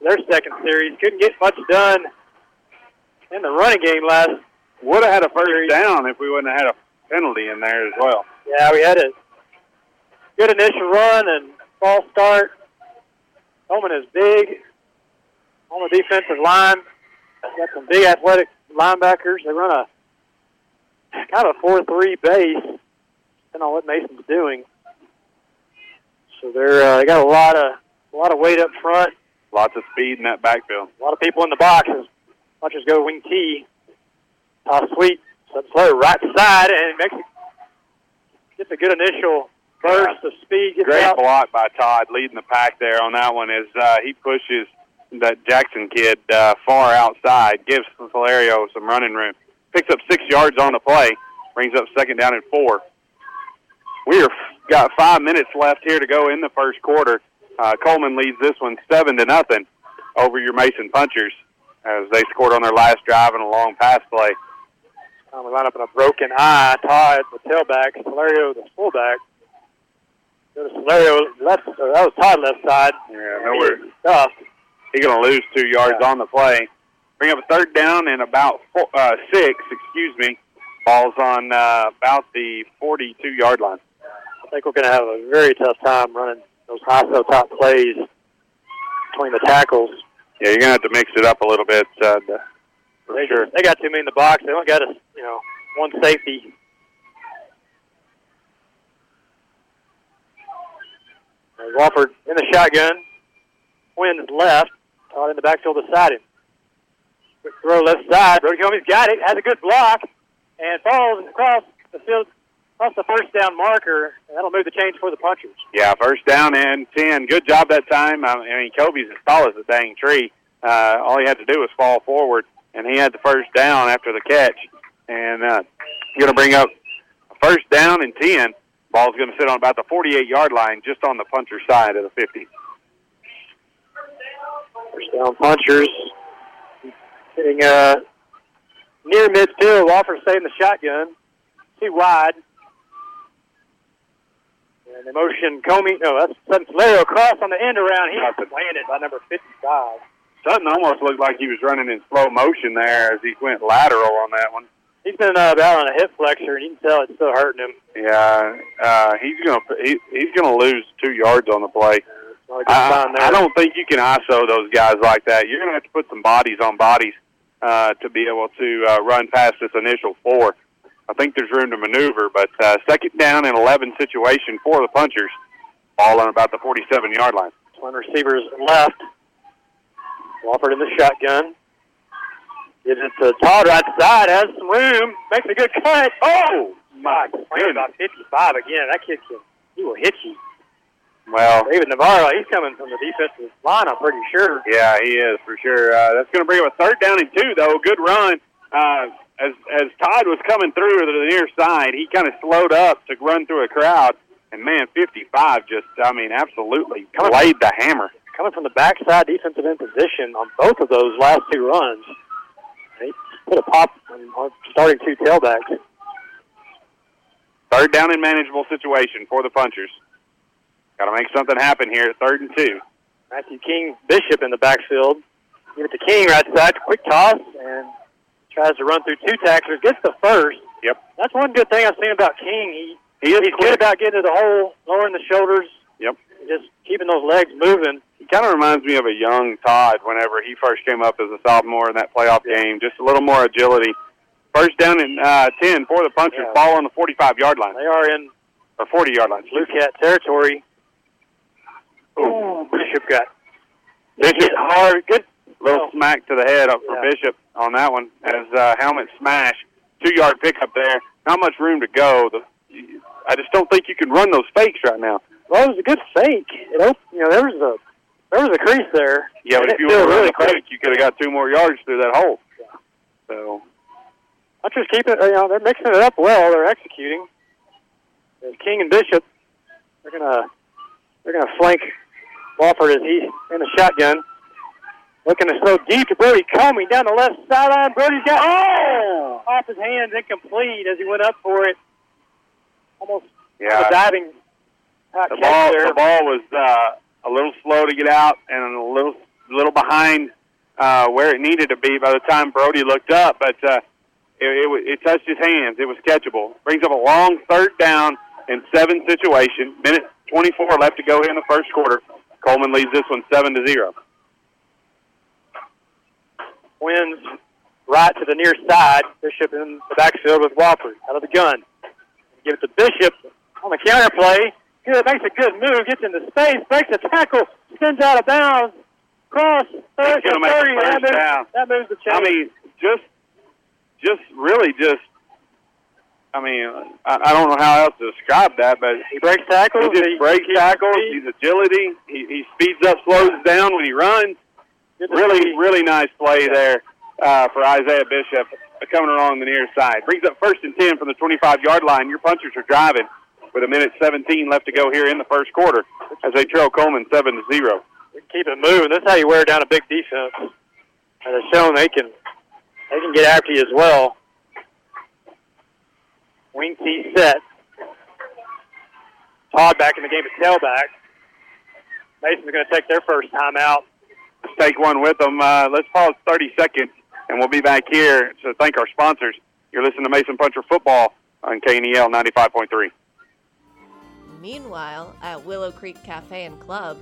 their second series. Couldn't get much done in the running game last.
Would have had a first series. down if we wouldn't have had a penalty in there as well.
Yeah, we had a good initial run and false start. Coleman is big on the defensive line. Got some big athletic linebackers. They run a kind of a four-three base, depending on what Mason's doing. So they're uh, they got a lot of a lot of weight up front.
Lots of speed in that backfield.
A lot of people in the box as much as go wing T. Toss sweet, slow right side, and makes it, gets a good initial burst of speed.
Great
out.
block by Todd, leading the pack there on that one. As uh, he pushes that Jackson kid uh, far outside, gives Valerio some running room. Picks up six yards on the play, brings up second down and four. We've got five minutes left here to go in the first quarter. Uh, Coleman leads this one seven to nothing over your Mason Punchers as they scored on their last drive and a long pass play.
Um, we line up in a broken eye. Todd, the tailback, Valerio, the fullback. Valerio left. Uh, that was Todd left side.
Yeah, nowhere. Tough. He's going to lose two yards yeah. on the play. Bring up a third down and about four, uh, six. Excuse me. Ball's on uh, about the 42-yard line.
I think we're going to have a very tough time running those high so top plays between the tackles.
Yeah, you're going to have to mix it up a little bit. Uh, for
they,
sure.
They got too many in the box. They don't got a you know one safety Wofford in the shotgun. Quinn left. Todd in the backfield beside him. Quick throw left side. Brody Combs got it. Has a good block. And falls across the field, across the first down marker. That'll move the change for the punchers.
Yeah, first down and 10. Good job that time. I mean, Kobe's as tall as a dang tree. Uh, all he had to do was fall forward, and he had the first down after the catch. And uh, going to bring up first down and 10. Ball's going to sit on about the 48-yard line, just on the puncher side of the 50.
First down punchers. Sitting uh, near midfield. Wofford staying the shotgun. Too wide. And the motion Comey, no, that's Sutton Valerio cross on the end around. He landed by number 55.
Sutton almost looked like he was running in slow motion there as he went lateral on that one
he's been uh, out on a hip flexor, and you can tell it's still hurting him.
Yeah, uh, he's gonna he, he's gonna lose two yards on the play.
I,
I don't think you can ISO those guys like that. You're gonna have to put some bodies on bodies uh, to be able to uh, run past this initial four. I think there's room to maneuver, but uh, second down and 11 situation for the punchers. all on about the 47 yard line.
One receivers left. Wofford in the shotgun. Gives it to Todd right side, has some room, makes a good cut. Oh, my goodness. about 55 again. That kid can, he will hit you.
Well,
David Navarro, he's coming from the defensive line, I'm pretty sure.
Yeah, he is for sure. Uh, that's going to bring him a third down and two, though. Good run. Uh, as as Todd was coming through to the near side, he kind of slowed up to run through a crowd. And man, 55 just, I mean, absolutely
Coming
laid the hammer.
Coming from the backside defensive end position on both of those last two runs. He put a pop on starting two tailbacks.
Third down and manageable situation for the punchers. Got to make something happen here at third and two.
Matthew King Bishop in the backfield. Give it to King right side, quick toss, and tries to run through two tacklers. Gets the first.
Yep.
That's one good thing I've seen about King. He
He is
he's
quick.
good about getting to the hole, lowering the shoulders,
Yep.
just keeping those legs moving.
He kind of reminds me of a young Todd whenever he first came up as a sophomore in that playoff game. Just a little more agility. First down and uh, 10 for the punchers.
Yeah.
Ball on the 45-yard line.
They are in
Or 40-yard line.
Blue Cat territory. Ooh, Bishop got
Bishop,
hit hard. Good.
little
Oh.
smack to the head up for
Yeah.
Bishop on that one as uh, helmet smash. Two-yard pickup there. Not much room to go. The, I just don't think you can run those fakes right now.
Well, it was a good fake. It you know, there was a there was a crease there.
Yeah, but if you would
filled
have run
really quick.
fake, you could have got two more yards through that hole. So
Punchers keep it. You know, they're mixing it up well. They're executing. There's King and Bishop. They're gonna they're gonna flank Wofford as he's in the shotgun. Looking to throw deep to Brody Comey down the left sideline. Brody's got oh off his hands, incomplete as he went up for it. Almost
yeah,
a diving uh,
the
catch
ball
there.
the ball was uh, a little slow to get out and a little little behind uh, where it needed to be by the time Brody looked up, but uh, it, it, it touched his hands. It was catchable. Brings up a long third down and seven situation. Minute 24 left to go here in the first quarter. Coleman leads this one seven to zero.
Wins right to the near side. Bishop in the backfield with Wofford out of the gun. Give it to Bishop on the counter play. Good, makes a good move, gets into space, breaks a tackle, spins out of bounds, cross, third,
He's gonna make the
30. That moves,
down.
that moves the chain.
I mean, just, just really just. I mean, I, I don't know how else to describe that, but
he breaks tackles.
He just
he
breaks
keeps
tackles. He's agility. He, he speeds up, slows down when he runs. Really,
see.
really nice play there uh, for Isaiah Bishop uh, coming along the near side. Brings up first and 10 from the 25-yard line. Your punchers are driving with a minute 17 left to go here in the first quarter as they trail Coleman 7 to 0.
keep it moving. This is how you wear down a big defense. And it's shown they can they can get after you as well. Wing T set. Todd back in the game at tailback. Mason's going to take their first time out.
Let's take one with them. Uh, let's pause 30 seconds, and we'll be back here to thank our sponsors. You're listening to Mason Puncher Football on KNEL 95.3.
Meanwhile, at Willow Creek Cafe and Club,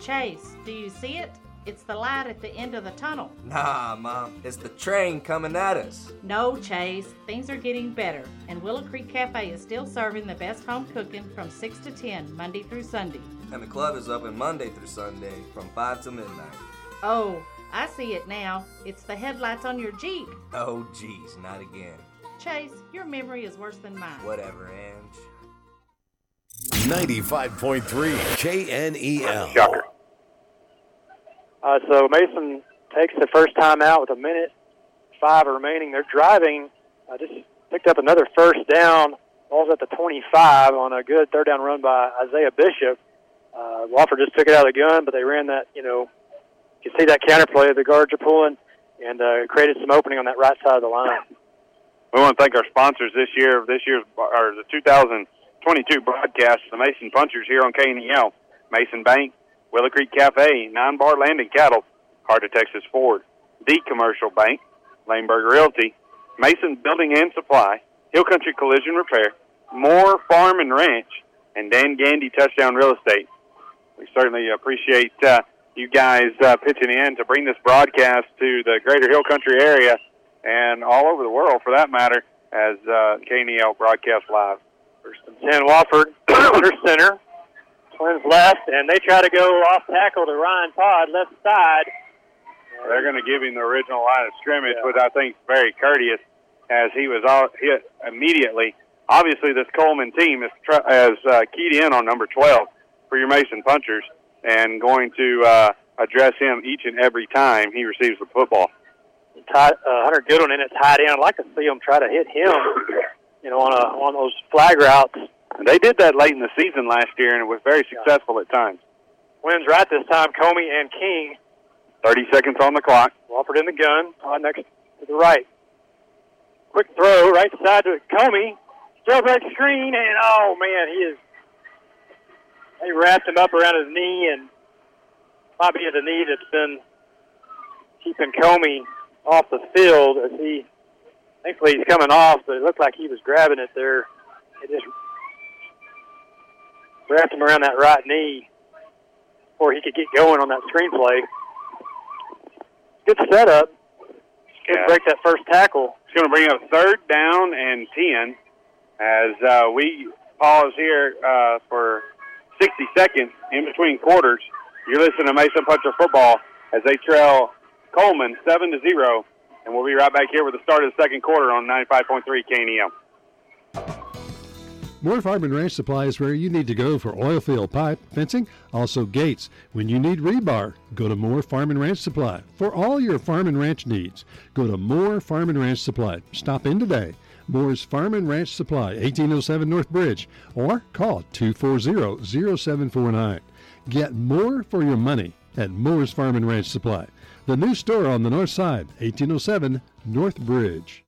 Chase, do you see it? It's the light at the end of the tunnel.
Nah, Mom, it's the train coming at us.
No, Chase, things are getting better, and Willow Creek Cafe is still serving the best home cooking from 6 to 10, Monday through Sunday.
And the club is open Monday through Sunday from 5 to midnight.
Oh, I see it now. It's the headlights on your Jeep.
Oh, geez, not again.
Chase, your memory is worse than mine.
Whatever, Ange.
95.3 KNEL.
Shocker.
Uh, so Mason takes the first time out with a minute five remaining. They're driving. Uh, just picked up another first down. Ball's at the 25 on a good third down run by Isaiah Bishop. Uh, Wofford just took it out of the gun, but they ran that, you know, you can see that counter play the guards are pulling and uh, created some opening on that right side of the line.
We want to thank our sponsors this year, this year's or the 2022 broadcast the Mason Punchers here on KNEL. Mason Bank, Willow Creek Cafe, Nine Bar Land and Cattle, Heart of Texas Ford, The Commercial Bank, Laneburg Realty, Mason Building and Supply, Hill Country Collision Repair, Moore Farm and Ranch, and Dan Gandy Touchdown Real Estate. We certainly appreciate uh, you guys uh, pitching in to bring this broadcast to the greater Hill Country area and all over the world for that matter as uh, KNEL broadcast live.
First and 10, Wofford under center. Twins left, and they try to go off tackle to Ryan Todd, left side.
they're going to give him the original line of scrimmage, which I think is very courteous, as he was all hit immediately. Obviously, this Coleman team is tr- has uh, keyed in on number 12 for your Mason punchers and going to uh, address him each and every time he receives the football.
Tight, uh, Hunter Goodwin in it tight end. I'd like to see him try to hit him, you know, on a on those flag routes.
And they did that late in the season last year, and it was very successful at times.
Wins right this time. Comey and King
30 seconds on the clock.
Wofford in the gun, on next to the right. Quick throw, right side to Comey. Jailbreak screen, and oh man, he is. They wrapped him up around his knee, and might be the knee that's been keeping Comey off the field as he. Thankfully, he's coming off, but it looked like he was grabbing it there. It just wrapped him around that right knee before he could get going on that screenplay. Good setup. Good
Yeah.
break that first tackle.
It's going to bring up third down and 10 as uh, we pause here uh, for 60 seconds in between quarters. You're listening to Mason Puncher football as they trail Coleman 7 to 0. And we'll be right back here with the start of the second quarter on 95.3 KNEL.
Moore Farm and Ranch Supply is where you need to go for oil field pipe, fencing, also gates. When you need rebar, go to Moore Farm and Ranch Supply. For all your farm and ranch needs, go to Moore Farm and Ranch Supply. Stop in today. Moore's Farm and Ranch Supply, 1807 North Bridge, or call 240-0749. Get more for your money at Moore's Farm and Ranch Supply. The new store on the north side, 1807 North Bridge.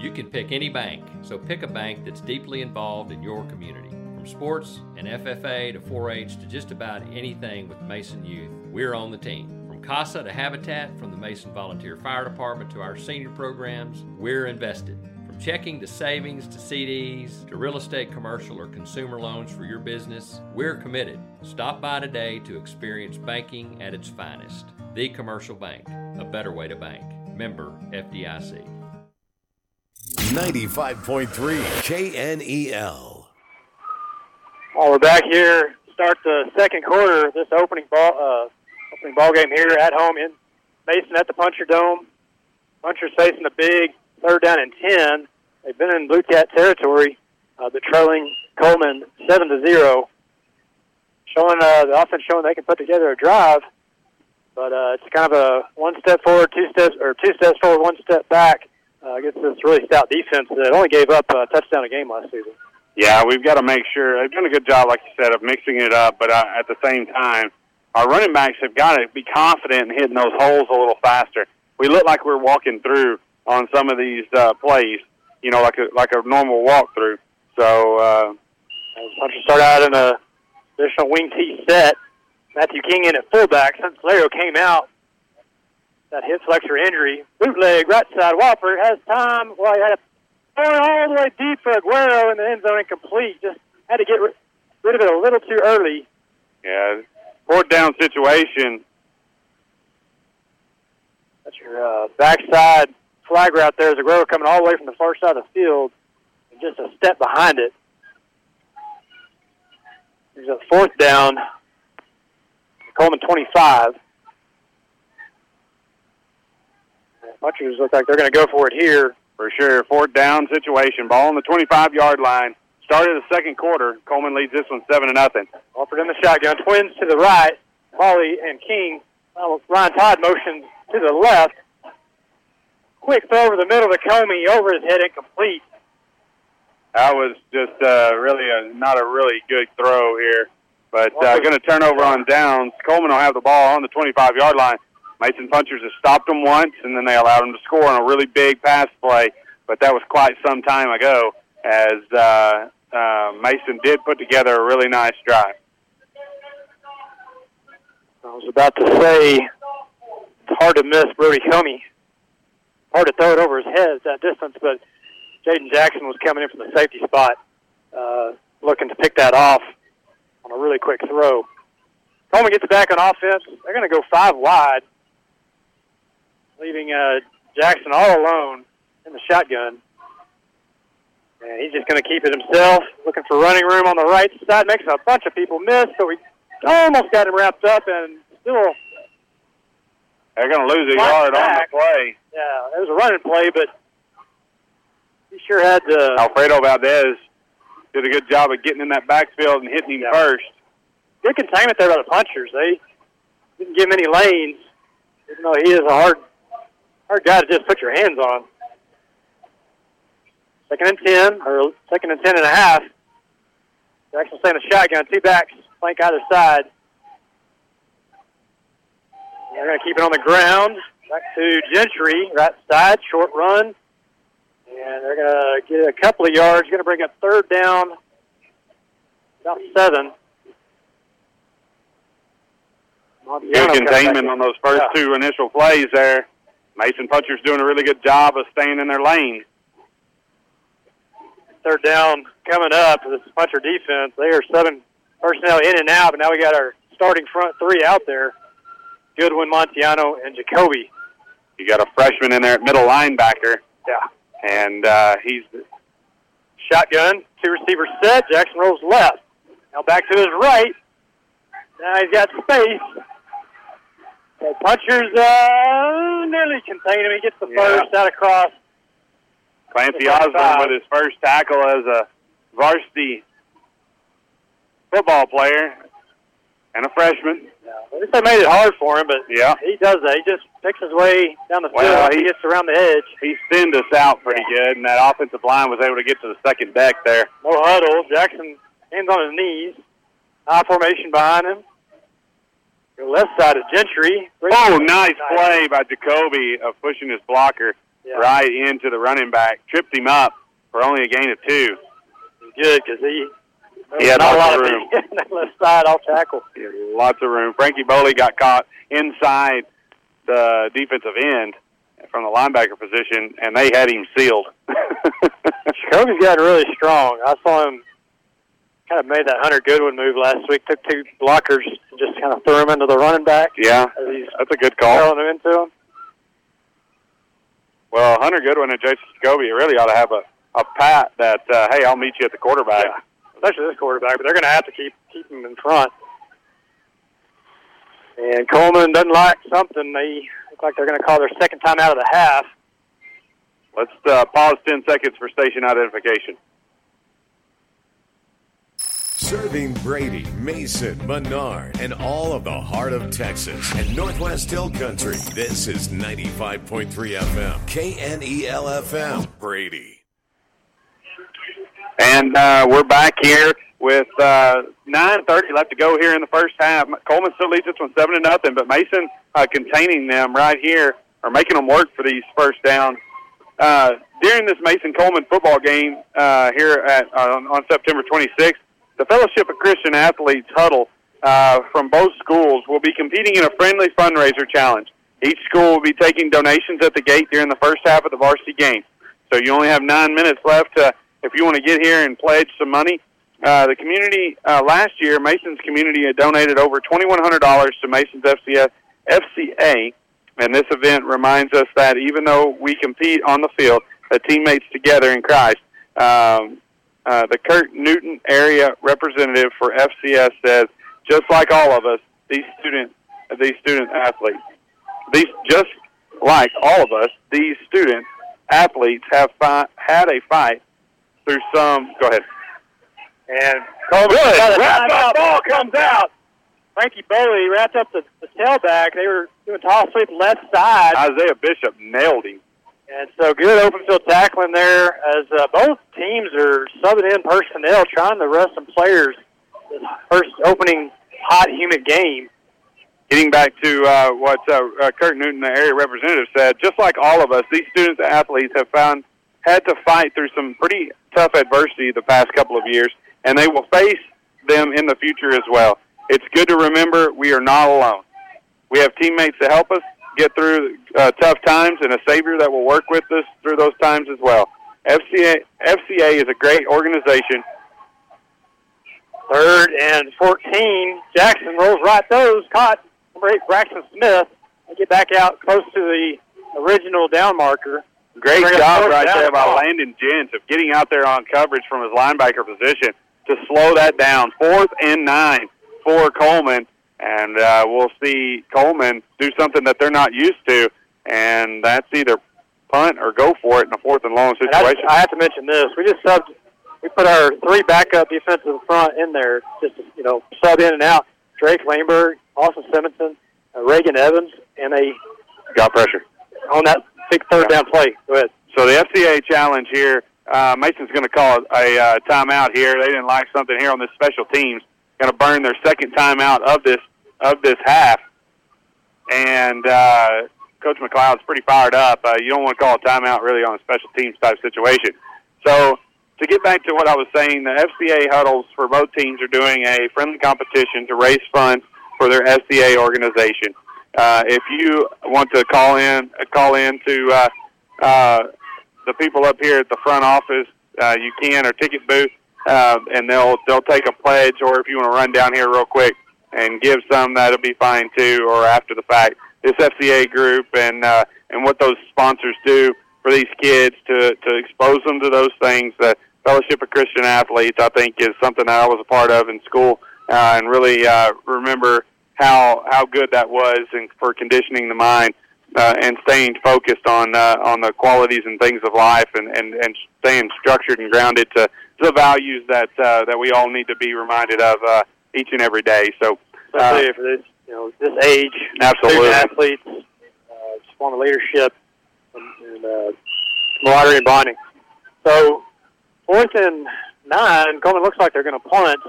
You can pick any bank, so pick a bank that's deeply involved in your community. From sports and FFA to 4 H to just about anything with Mason Youth, we're on the team. From CASA to Habitat, from the Mason Volunteer Fire Department to our senior programs, we're invested. From checking to savings to CDs to real estate, commercial, or consumer loans for your business, we're committed. Stop by today to experience banking at its finest. The Commercial Bank, a better way to bank. Member FDIC.
95.3 KNEL.
Well, we're back here. Start the second quarter. This opening ball, uh, opening ball game here at home in Mason at the Puncher Dome. Puncher's facing a big third down and ten. They've been in Blue Cat territory, uh, but trailing Coleman seven to zero. Showing uh, the offense showing they can put together a drive, but uh, it's kind of a one step forward, two steps or two steps forward, one step back uh, against this really stout defense that only gave up a touchdown a game last season.
Yeah, we've got to make sure they've done a good job, like you said, of mixing it up. But uh, at the same time, our running backs have got to be confident in hitting those holes a little faster. We look like we're walking through on some of these uh, plays, you know, like a like a normal walkthrough. So uh,
Puncher start out in a traditional wing T set. Matthew King in at fullback. Since Lario came out, that hip flexor injury. Bootleg, right side. Wofford has time. Well, he had a going all the way deep for Aguero in the end zone incomplete. Just had to get ri- rid of it a little too early.
yeah, fourth down situation.
That's your uh, backside flag route there. Is Aguero coming all the way from the far side of the field and just a step behind it. There's a fourth down. Coleman 25. Punchers look like they're going to go for it here.
For sure, fourth down situation. Ball on the 25-yard line. Started the second quarter. Coleman leads this one seven to nothing.
Wofford in the shotgun. Twins to the right. Hawley and King. Ryan Todd motions to the left. Quick throw over the middle to Comey. Over his head, incomplete.
That was just uh, really a, not a really good throw here. But uh, going to turn over on downs. Coleman will have the ball on the 25-yard line. Mason Punchers have stopped them once, and then they allowed them to score on a really big pass play. But that was quite some time ago, as uh, uh, Mason did put together a really nice drive.
I was about to say it's hard to miss Brody Comey. Hard to throw it over his head at that distance, but Jaden Jackson was coming in from the safety spot, uh, looking to pick that off on a really quick throw. Coleman gets back on offense. They're going to go five wide, leaving uh, Jackson all alone in the shotgun. And he's just going to keep it himself, looking for running room on the right side. Makes a bunch of people miss, but we almost got him wrapped up and still
They're going to lose a yard on the play.
Yeah, it was a running play, but he sure had to.
Alfredo Valdez did a good job of getting in that backfield and hitting him first.
Good containment there by the punchers. They didn't give him any lanes, even though he is a hard, hard guy to just put your hands on. Second and ten, or second and ten and a half. Jackson staying a shotgun, two backs, flank either side. They're going to keep it on the ground. Back to Gentry, right side, short run. And they're going to get a couple of yards. Going to bring up third down, about seven.
Good containment on those first two initial plays there. Mason Puncher's doing a really good job of staying in their lane.
Third down coming up. This puncher defense, they are seven personnel in and out, but now we got our starting front three out there. Goodwin, Montiano, and Jacoby.
You got a freshman in there at middle linebacker.
Yeah.
And uh, he's
Shotgun, two receivers set. Jackson rolls left. Now back to his right. Now he's got space. So punchers uh, nearly contained him. He gets the
Yeah.
first out across.
Clancy Osborne with his first tackle as a varsity football player and a freshman.
At least they made it hard for him, but
Yeah.
he does that. He just picks his way down the field.
Well,
he
he-
gets around the edge.
He thinned us out pretty good, and that offensive line was able to get to the second deck there.
No huddle. Jackson hands on his knees. I formation behind him. Your left side of Gentry.
Oh, nice play by Jacoby of pushing his blocker right into the running back. Tripped him up for only a gain of two.
Good because he
He had
not a
lots
lot
of room.
left side off tackle.
Lots of room. Frankie Boley got caught inside the defensive end from the linebacker position, and they had him sealed.
Jacoby's gotten really strong. I saw him kind of made that Hunter Goodwin move last week. Took two blockers and just kind of threw him into the running back.
yeah, that's a good call.
throwing him into him.
Well, Hunter Goodwin and Jason Jacoby really ought to have a, a pat that, uh, hey, I'll meet you at the quarterback.
Especially this quarterback, but they're going to have to keep keep him in front. And Coleman doesn't like something. They look like they're going to call their second time out of the half.
Let's uh, pause 10 seconds for station identification.
Serving Brady, Mason, Menard, and all of the heart of Texas and Northwest Hill Country. This is 95.3 FM, KNEL FM, Brady.
And uh, we're back here with uh, 9:30 left to go here in the first half. Coleman still leads this one seven to nothing, but Mason uh, containing them right here or making them work for these first downs. Uh, during this Mason Coleman football game uh, here at uh, on, on September 26th, the Fellowship of Christian Athletes huddle uh, from both schools will be competing in a friendly fundraiser challenge. Each school will be taking donations at the gate during the first half of the varsity game. So you only have nine minutes left uh, if you want to get here and pledge some money. Uh, the community uh, last year, Mason's community had donated over twenty-one hundred dollars to Mason's FCS, FCA, and this event reminds us that even though we compete on the field, the teammates together in Christ. Um, uh, the Kurt Newton area representative for FCS says, just like all of us, these student these student athletes, these just like all of us, these student athletes have fi- had a fight through some. Go ahead.
And Coleman
Good. Wrap up.
Ball comes out. Frankie Bailey wrapped up the, the tailback. They were doing toss sweep left side.
Isaiah Bishop nailed him.
And so good open field tackling there as uh, both teams are subbing in personnel trying to rest some players. This first opening hot, humid game.
Getting back to uh, what uh, uh, Kurt Newton, the area representative, said, just like all of us, these students and athletes have found had to fight through some pretty tough adversity the past couple of years, and they will face them in the future as well. It's good to remember we are not alone. We have teammates to help us get through uh, tough times, and a savior that will work with us through those times as well. FCA FCA is a great organization.
Third and 14. Jackson rolls right those. Caught number eight, Braxton Smith. They get back out close to the original down marker.
Great job right there by
ball.
Landon Jentz of getting out there on coverage from his linebacker position to slow that down. Fourth and nine for Coleman, and uh, we'll see Coleman do something that they're not used to, and that's either punt or go for it in a fourth and long
And I,
situation.
I have to mention this. We just subbed. We put our three backup defensive front in there, just to, you know, sub in and out. Drake Langberg, Austin Simonson, uh, Reagan Evans, and they
got pressure
on that big third down play. Go ahead.
So the FCA challenge here, uh, Mason's going to call a uh, timeout here. They didn't like something here on this special teams. Going to burn their second timeout of this of this half, and uh, Coach McLeod's pretty fired up. Uh, you don't want to call a timeout really on a special teams type situation. So to get back to what I was saying, the FCA huddles for both teams are doing a friendly competition to raise funds for their FCA organization. Uh, if you want to call in, call in to uh, uh, the people up here at the front office, uh, you can, or ticket booth, uh, and they'll they'll take a pledge. Or if you want to run down here real quick and give some, that'll be fine too. Or after the fact, this FCA group and uh, and what those sponsors do for these kids to to expose them to those things. The Fellowship of Christian Athletes, I think, is something that I was a part of in school, uh, and really uh, remember how how good that was, and for conditioning the mind uh, and staying focused on uh, on the qualities and things of life, and, and, and staying structured and grounded to, to the values that uh, that we all need to be reminded of uh, each and every day. So, uh,
for this, you know, this age,
Absolutely.
athletes, uh, just want leadership and, and uh, camaraderie and bonding. So, fourth and nine, Coleman looks like they're going to punt.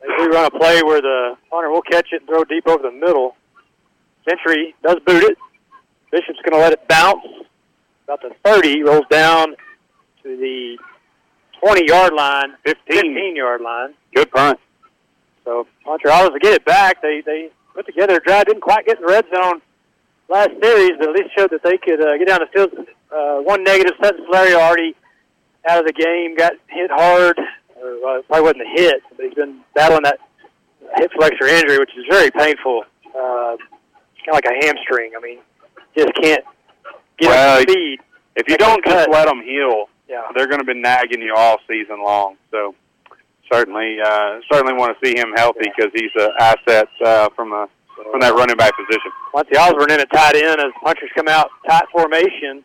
They run a play where the punter will catch it and throw deep over the middle. Gentry does boot it. Bishop's going to let it bounce about the 30, rolls down to the 20-yard line, 15-yard line.
good punt.
So Montreal to get it back. They they put together a drive. Didn't quite get in the red zone last series, but at least showed that they could uh, get down the field. Uh, one negative, Sutton Solario already out of the game. Got hit hard. Or, uh, probably wasn't a hit, but he's been battling that hip flexor injury, which is very painful. Uh, kind of like a hamstring. I mean, just can't get
Well,
up to speed.
If you don't just
cut.
let them heal,
Yeah.
they're going to be nagging you all season long. So certainly, uh, certainly want to see him healthy because he's an asset uh, from a from that running back position.
Monty Osborne in at tight end as punchers come out tight formation.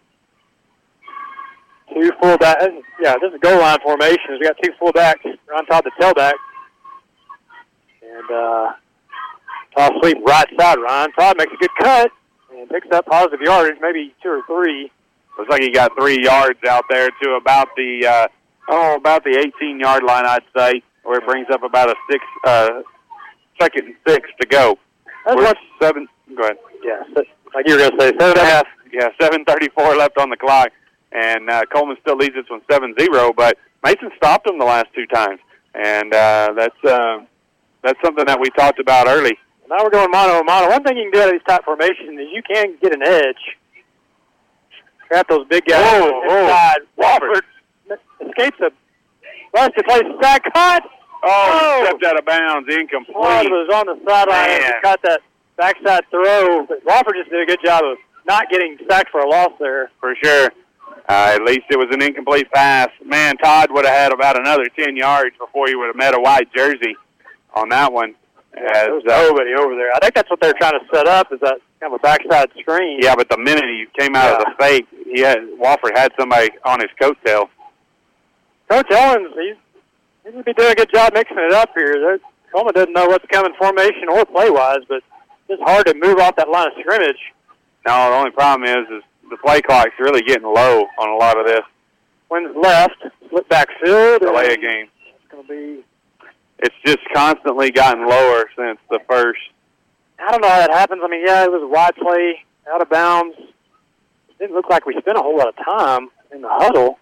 Two fullback. Yeah, this is goal line formation. We got two fullbacks on top of the tailback. And uh, toss sweep right side. Ryan Todd makes a good cut and picks up positive yardage, maybe two or three.
Looks like he got three yards out there to about the uh, oh about the 18 yard line, I'd say, where it brings up about a six uh, second and six to go.
That's
We're
what-
seven. Go ahead.
Yeah, like you were going to say, seven and a half.
Yeah, 7:34 left on the clock, and uh, Coleman still leads this one 7-0. But Mason stopped him the last two times, and uh, that's uh, that's something that we talked about early.
Now we're going mono mono. One thing you can do out of these tight formations is you can get an edge. Trap those big guys
Whoa, whoa.
inside. Wofford escapes a busted place. Sack cut.
Oh, he stepped out of bounds, incomplete.
Wofford was on the sideline and caught that backside throw. But Wofford just did a good job of not getting sacked for a loss there.
for sure. Uh, at least it was an incomplete pass. Man, Todd would have had about another 10 yards before he would have met a white jersey on that one. As,
There was
uh,
nobody over there. I think that's what they're trying to set up is that kind of a backside screen.
yeah, but the minute he came out of the fake, he had Wofford had somebody on his coattail.
Coach Owens, he's he would be doing a good job mixing it up here. There, Coleman doesn't know what's coming formation or play wise, but it's hard to move off that line of scrimmage.
No, the only problem is, is the play clock's really getting low on a lot of this.
Wins left, split back field.
Delay a game.
It's going to be.
It's just constantly gotten lower since the first.
I don't know how that happens. I mean, yeah, it was a wide play, out of bounds. It didn't look like we spent a whole lot of time in the huddle.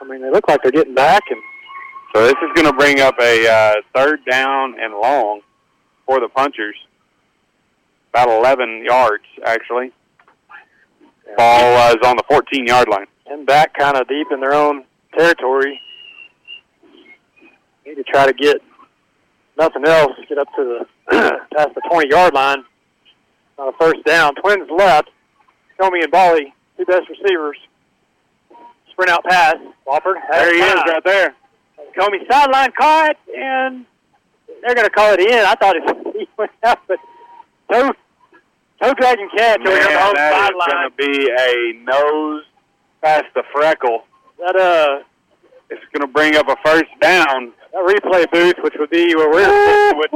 I mean, they look like they're getting back, and
So this is going to bring up a uh, third down and long for the punchers. About 11 yards, actually. Ball uh, is on the 14-yard line.
and back kind of deep in their own territory. Need to try to get nothing else, get up to the past the 20 yard line. On a first down. Twins left. Comey and Boley, two best receivers. Sprint out pass. Wofford.
There he is, right there.
Comey sideline caught and they're going to call it in. I thought it, he went out, but toe, toe dragging catch over
Man,
here on the home sideline.
that is going to be a nose past the freckle.
That uh,
It's going to bring up a first down.
that replay booth, which would be where we're would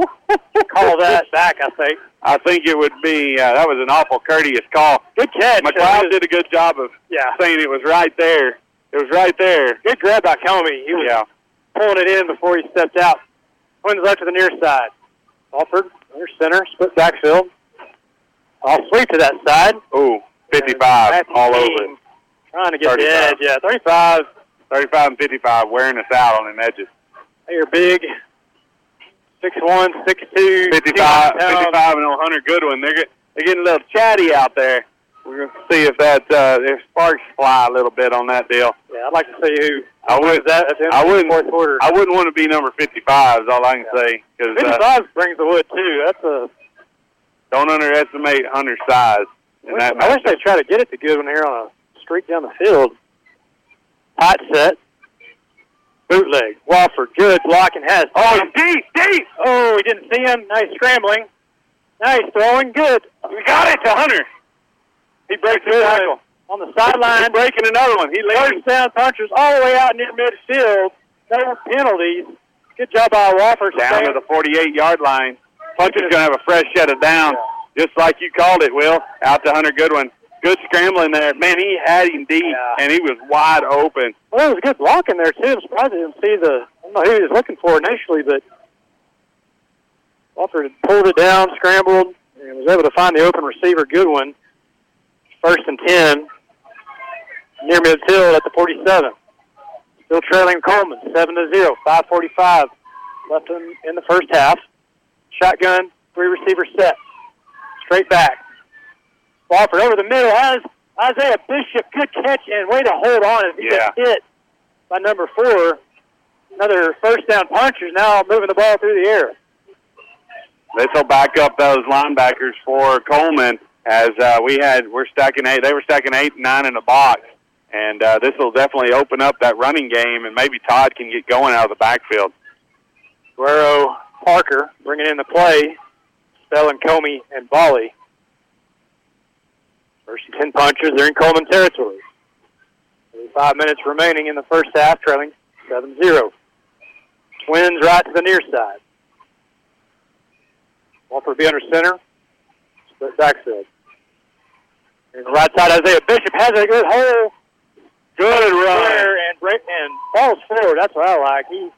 call that back. I think.
I think it would be, uh, that was an awful courteous call.
Good catch.
McLeod did a good job of
Yeah.
saying it was right there. It was right there.
Good grab by Comey. He was
Yeah.
pulling it in before he stepped out. Twins left to the near side. Wofford under center, split backfield. I'll sweep to that side.
Ooh, 55 all over.
Trying to get
35.
the edge. Yeah, 35.
35 and 55 wearing us out on the edges.
They are big. 6'1", 6'2",
55, 55 and 100 Goodwin. They're, get- they're getting a little chatty out there. We're going to see if that uh, if sparks fly a little bit on that deal.
Yeah, I'd like to see who.
I would.
That at the end
I wouldn't.
fourth quarter.
I wouldn't want to be number 55. Is all I can say. Because uh,
55 brings the wood too. That's a.
don't underestimate Hunter's size. In that
I wish they'd try to get it to Goodwin here on a streak down the field. Hot set. Bootleg. Wofford. Good blocking has.
Oh, he's deep, deep.
Oh, he didn't see him. Nice scrambling. Nice throwing. Good.
We got it to Hunter. He breaks the tackle.
On the sideline.
He's breaking another one. He leads.
First down punchers all the way out near midfield. No penalties. Good job by Wofford.
down to the 48-yard line. Puncher's going to have a fresh set of down, just like you called it, Will. Out to Hunter Goodwin. Good scrambling there. Man, he had him deep, and he was wide open.
Well, there was a good blocking there too. I'm surprised I didn't see the. I don't know who he was looking for initially, but had pulled it down, scrambled, and was able to find the open receiver, Goodwin. First and ten, near midfield at the 47. Still trailing Coleman, seven to zero. 5:45 left in, in the first half. Shotgun, three receiver set, straight back. Wofford over the middle has Isaiah Bishop. Good catch and way to hold on as he
Yeah.
gets hit by number four. Another first down punchers now moving the ball through the air.
This will back up those linebackers for Coleman as uh, we had we're stacking eight. They were stacking eight and nine in the box, and uh, this will definitely open up that running game, and maybe Todd can get going out of the backfield.
Guerrero Parker bringing in the play, spelling Comey and Boley. First and 10 punchers, they're in Coleman territory. Five minutes remaining in the first half, trailing 7-0. Twins right to the near side. Wofford be under center. Split backfield. And the right side, Isaiah Bishop has a good hole.
Good run.
And break and falls forward. That's what I like. He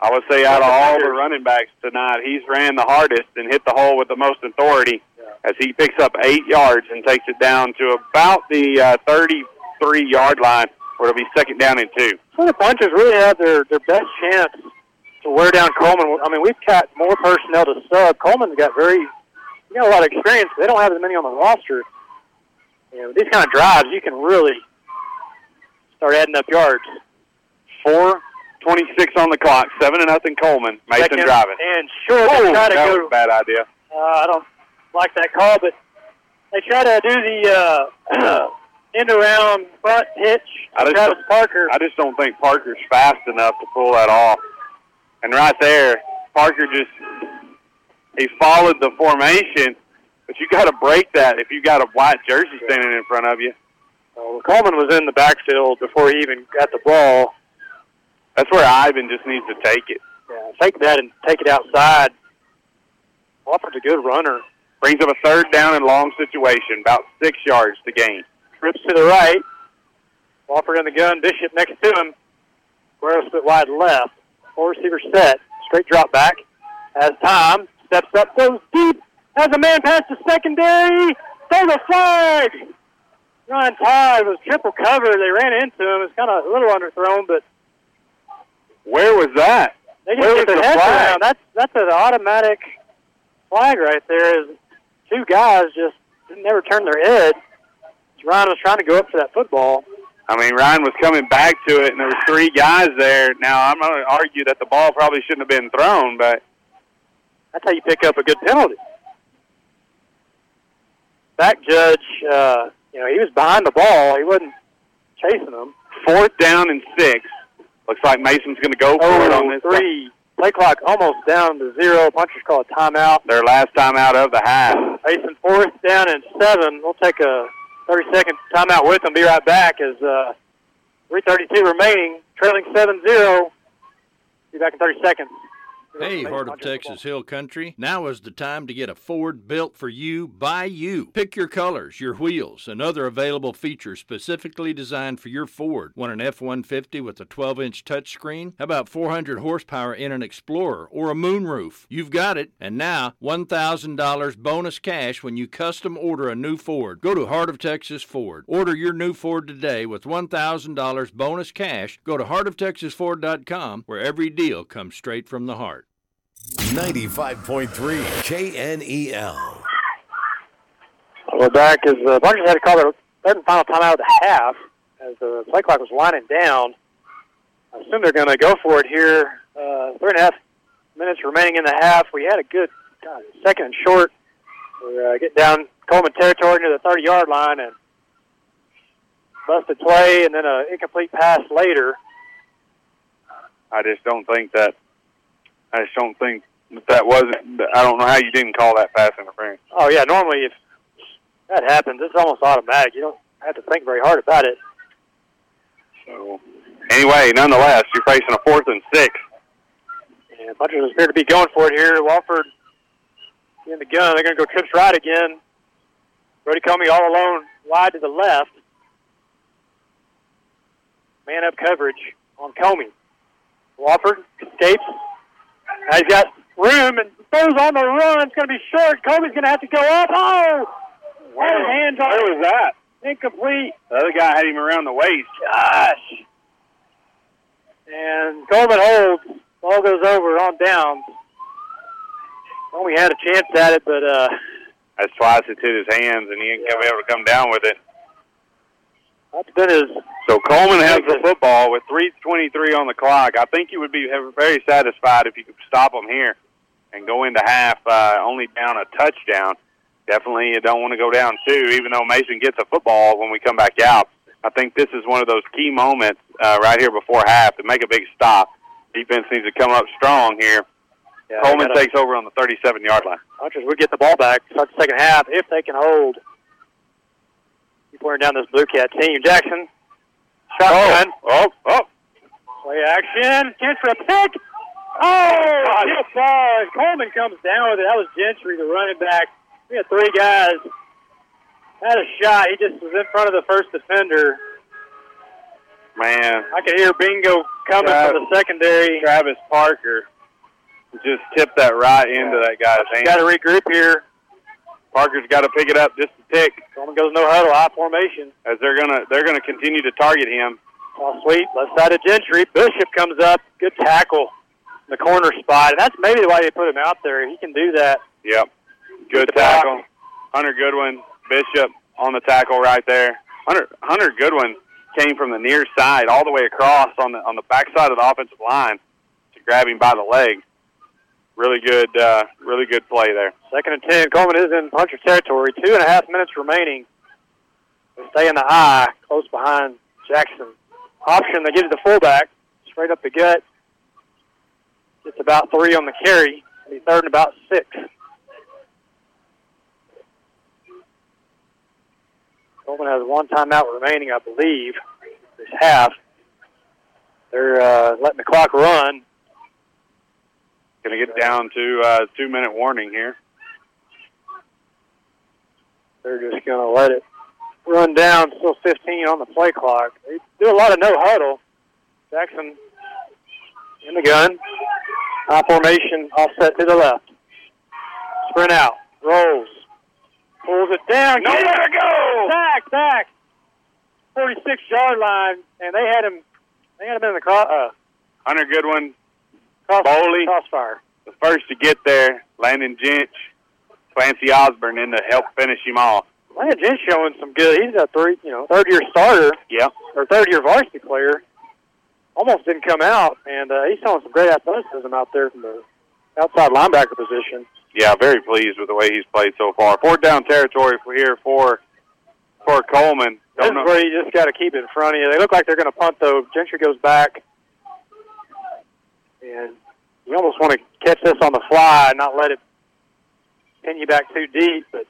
I would say out of all the running backs tonight, he's ran the hardest and hit the hole with the most authority as he picks up eight yards and takes it down to about the uh, 33-yard line where it'll be second down and two.
So the punchers really have their, their best chance to wear down Coleman. I mean, we've got more personnel to sub. Coleman's got very, you got a lot of experience. They don't have as many on the roster. You know, these kind of drives, you can really start adding up yards.
Four twenty-six on the clock, seven to nothing. Coleman, Mason
Second
driving.
And sure, they try to
that
go.
was a bad idea.
Uh, I don't like that call, but they try to do the uh, end around front hitch.
I just,
Travis Parker.
I just don't think Parker's fast enough to pull that off. And right there, Parker just he followed the formation, but you got to break that if you got a white jersey standing in front of you.
Well, Coleman was in the backfield before he even got the ball.
That's where Ivan just needs to take it.
Yeah, take that and take it outside. Wofford's a good runner.
Brings up a third down and long situation, about six yards to gain.
Trips to the right. Wofford in the gun. Bishop next to him. Guerrero split wide left. Four receiver set. Straight drop back. Has time. Steps up. Goes deep. Has a man past the secondary. Throws a flag. Ryan Todd was triple cover. They ran into him. It's kind of a little underthrown, but
Where was that?
they
Where
get
was the flag?
around. That's that's an automatic flag right there. Is two guys just never turned their head. Ryan was trying to go up for that football.
I mean, Ryan was coming back to it, and there was three guys there. Now, I'm going to argue that the ball probably shouldn't have been thrown, but
That's how you pick up a good penalty. Back judge, uh, you know, he was behind the ball. He wasn't chasing them.
fourth down and six. Looks like Mason's going to go for it on
Oh,
this.
three Play clock almost down to zero. Punchers call a timeout.
Their last timeout of the half.
Mason fourth down and seven. We'll take a 30-second timeout with them. Be right back as uh, 3.32 remaining, trailing 7-0. Be back in 30 seconds.
Hey, Heart of Texas Hill Country. Now is the time to get a Ford built for you by you. Pick your colors, your wheels, and other available features specifically designed for your Ford. Want an F 150 with a 12 inch touchscreen? How about 400 horsepower in an Explorer or a moonroof? You've got it. And now, $1,000 bonus cash when you custom order a new Ford. Go to Heart of Texas Ford. Order your new Ford today with $1,000 bonus cash. Go to heartoftexasford.com where every deal comes straight from the heart.
95.3 KNEL.
We're back as the Punchers had to call their third and final timeout of the half as the play clock was winding down. I assume they're going to go for it here. Uh, three and a half minutes remaining in the half. We had a good God, second and short. We're uh, getting down Coleman territory near the 30-yard line and busted play and then an incomplete pass later.
I just don't think that. I just don't think that, that wasn't. I don't know how you didn't call that pass interference.
Oh yeah, normally if that happens, it's almost automatic. You don't have to think very hard about it.
So anyway, nonetheless, you're facing a fourth and six.
And Punchers appear to be going for it here. Wofford in the gun. They're going to go trips right again. Brody Comey all alone, wide to the left. Man up coverage on Comey. Wofford escapes. He's got room and throws on the run. It's going to be short. Comey's going to have to go up. Oh!
Where,
hands on
where was that?
Incomplete.
The other guy had him around the waist.
Gosh. And Coleman holds. Ball goes over on downs. Comey had a chance at it, but uh,
That's twice it hit his hands, and he ain't be able to come down with it.
That's been his
So Coleman has the football with 3:23 on the clock. I think you would be very satisfied if you could stop them here and go into half uh, only down a touchdown. Definitely, you don't want to go down two, even though Mason gets a football when we come back out. I think this is one of those key moments uh, right here before half to make a big stop. Defense needs to come up strong here.
Yeah,
Coleman
gotta-
takes over on the 37-yard line.
Punchers would get the ball back. Start the second half if they can hold. Keep wearing down this Blue Cat team. Jackson, shotgun.
Oh. oh, oh.
Play action. A pick. Oh, good ball. And Coleman comes down with it. That was Gentry, the running back. We had three guys. Had a shot. He just was in front of the first defender.
Man,
I could hear Bingo coming
Travis-
from the secondary.
Travis Parker just tipped that right into that guy's hand.
Got to regroup here.
Parker's got to pick it up just a tick
Coleman goes no huddle, high formation.
as they're gonna they're gonna continue to target him.
Oh, Ball sweep, left side of Gentry. Bishop comes up. Good tackle in the corner spot. And that's maybe why they put him out there. He can do that.
Yep, good tackle. Hunter Goodwin, Bishop on the tackle right there. Hunter Hunter Goodwin came from the near side all the way across on the on the backside of the offensive line to grab him by the leg. Really good, uh, really good play there.
Second and ten. Coleman is in puncher territory. Two and a half minutes remaining. They stay in the I, close behind Jackson. Option, they give it to the fullback, straight up the gut. It's about three on the carry. Be third and about six. Coleman has one timeout remaining, I believe, this half. They're uh, letting the clock run.
Going to get down to uh, two minute warning here.
They're just going to let it run down. Still 15 on the play clock. They do a lot of no huddle. Jackson in the gun. High formation, offset to the left. Sprint out. Rolls. Pulls it down.
Nowhere to go!
Back, back. 46 yard line, and they had him. They had him in the cross. Uh,
Hunter Goodwin,
cross
Boley.
crossfire.
the first to get there. Landon Jentz, Clancy Osborne in to help finish him off.
Landon Jentz showing some good. He's a three, you know, third year starter
Yep.
or third year varsity player. Almost didn't come out, and uh, he's showing some great athleticism out there from the outside linebacker position.
Yeah, very pleased with the way he's played so far. Fourth down territory for here for for Coleman.
This is
Don't know.
where you just got to keep it in front of you. They look like they're going to punt though. Gentry goes back, and you almost want to catch this on the fly and not let it pin you back too deep, but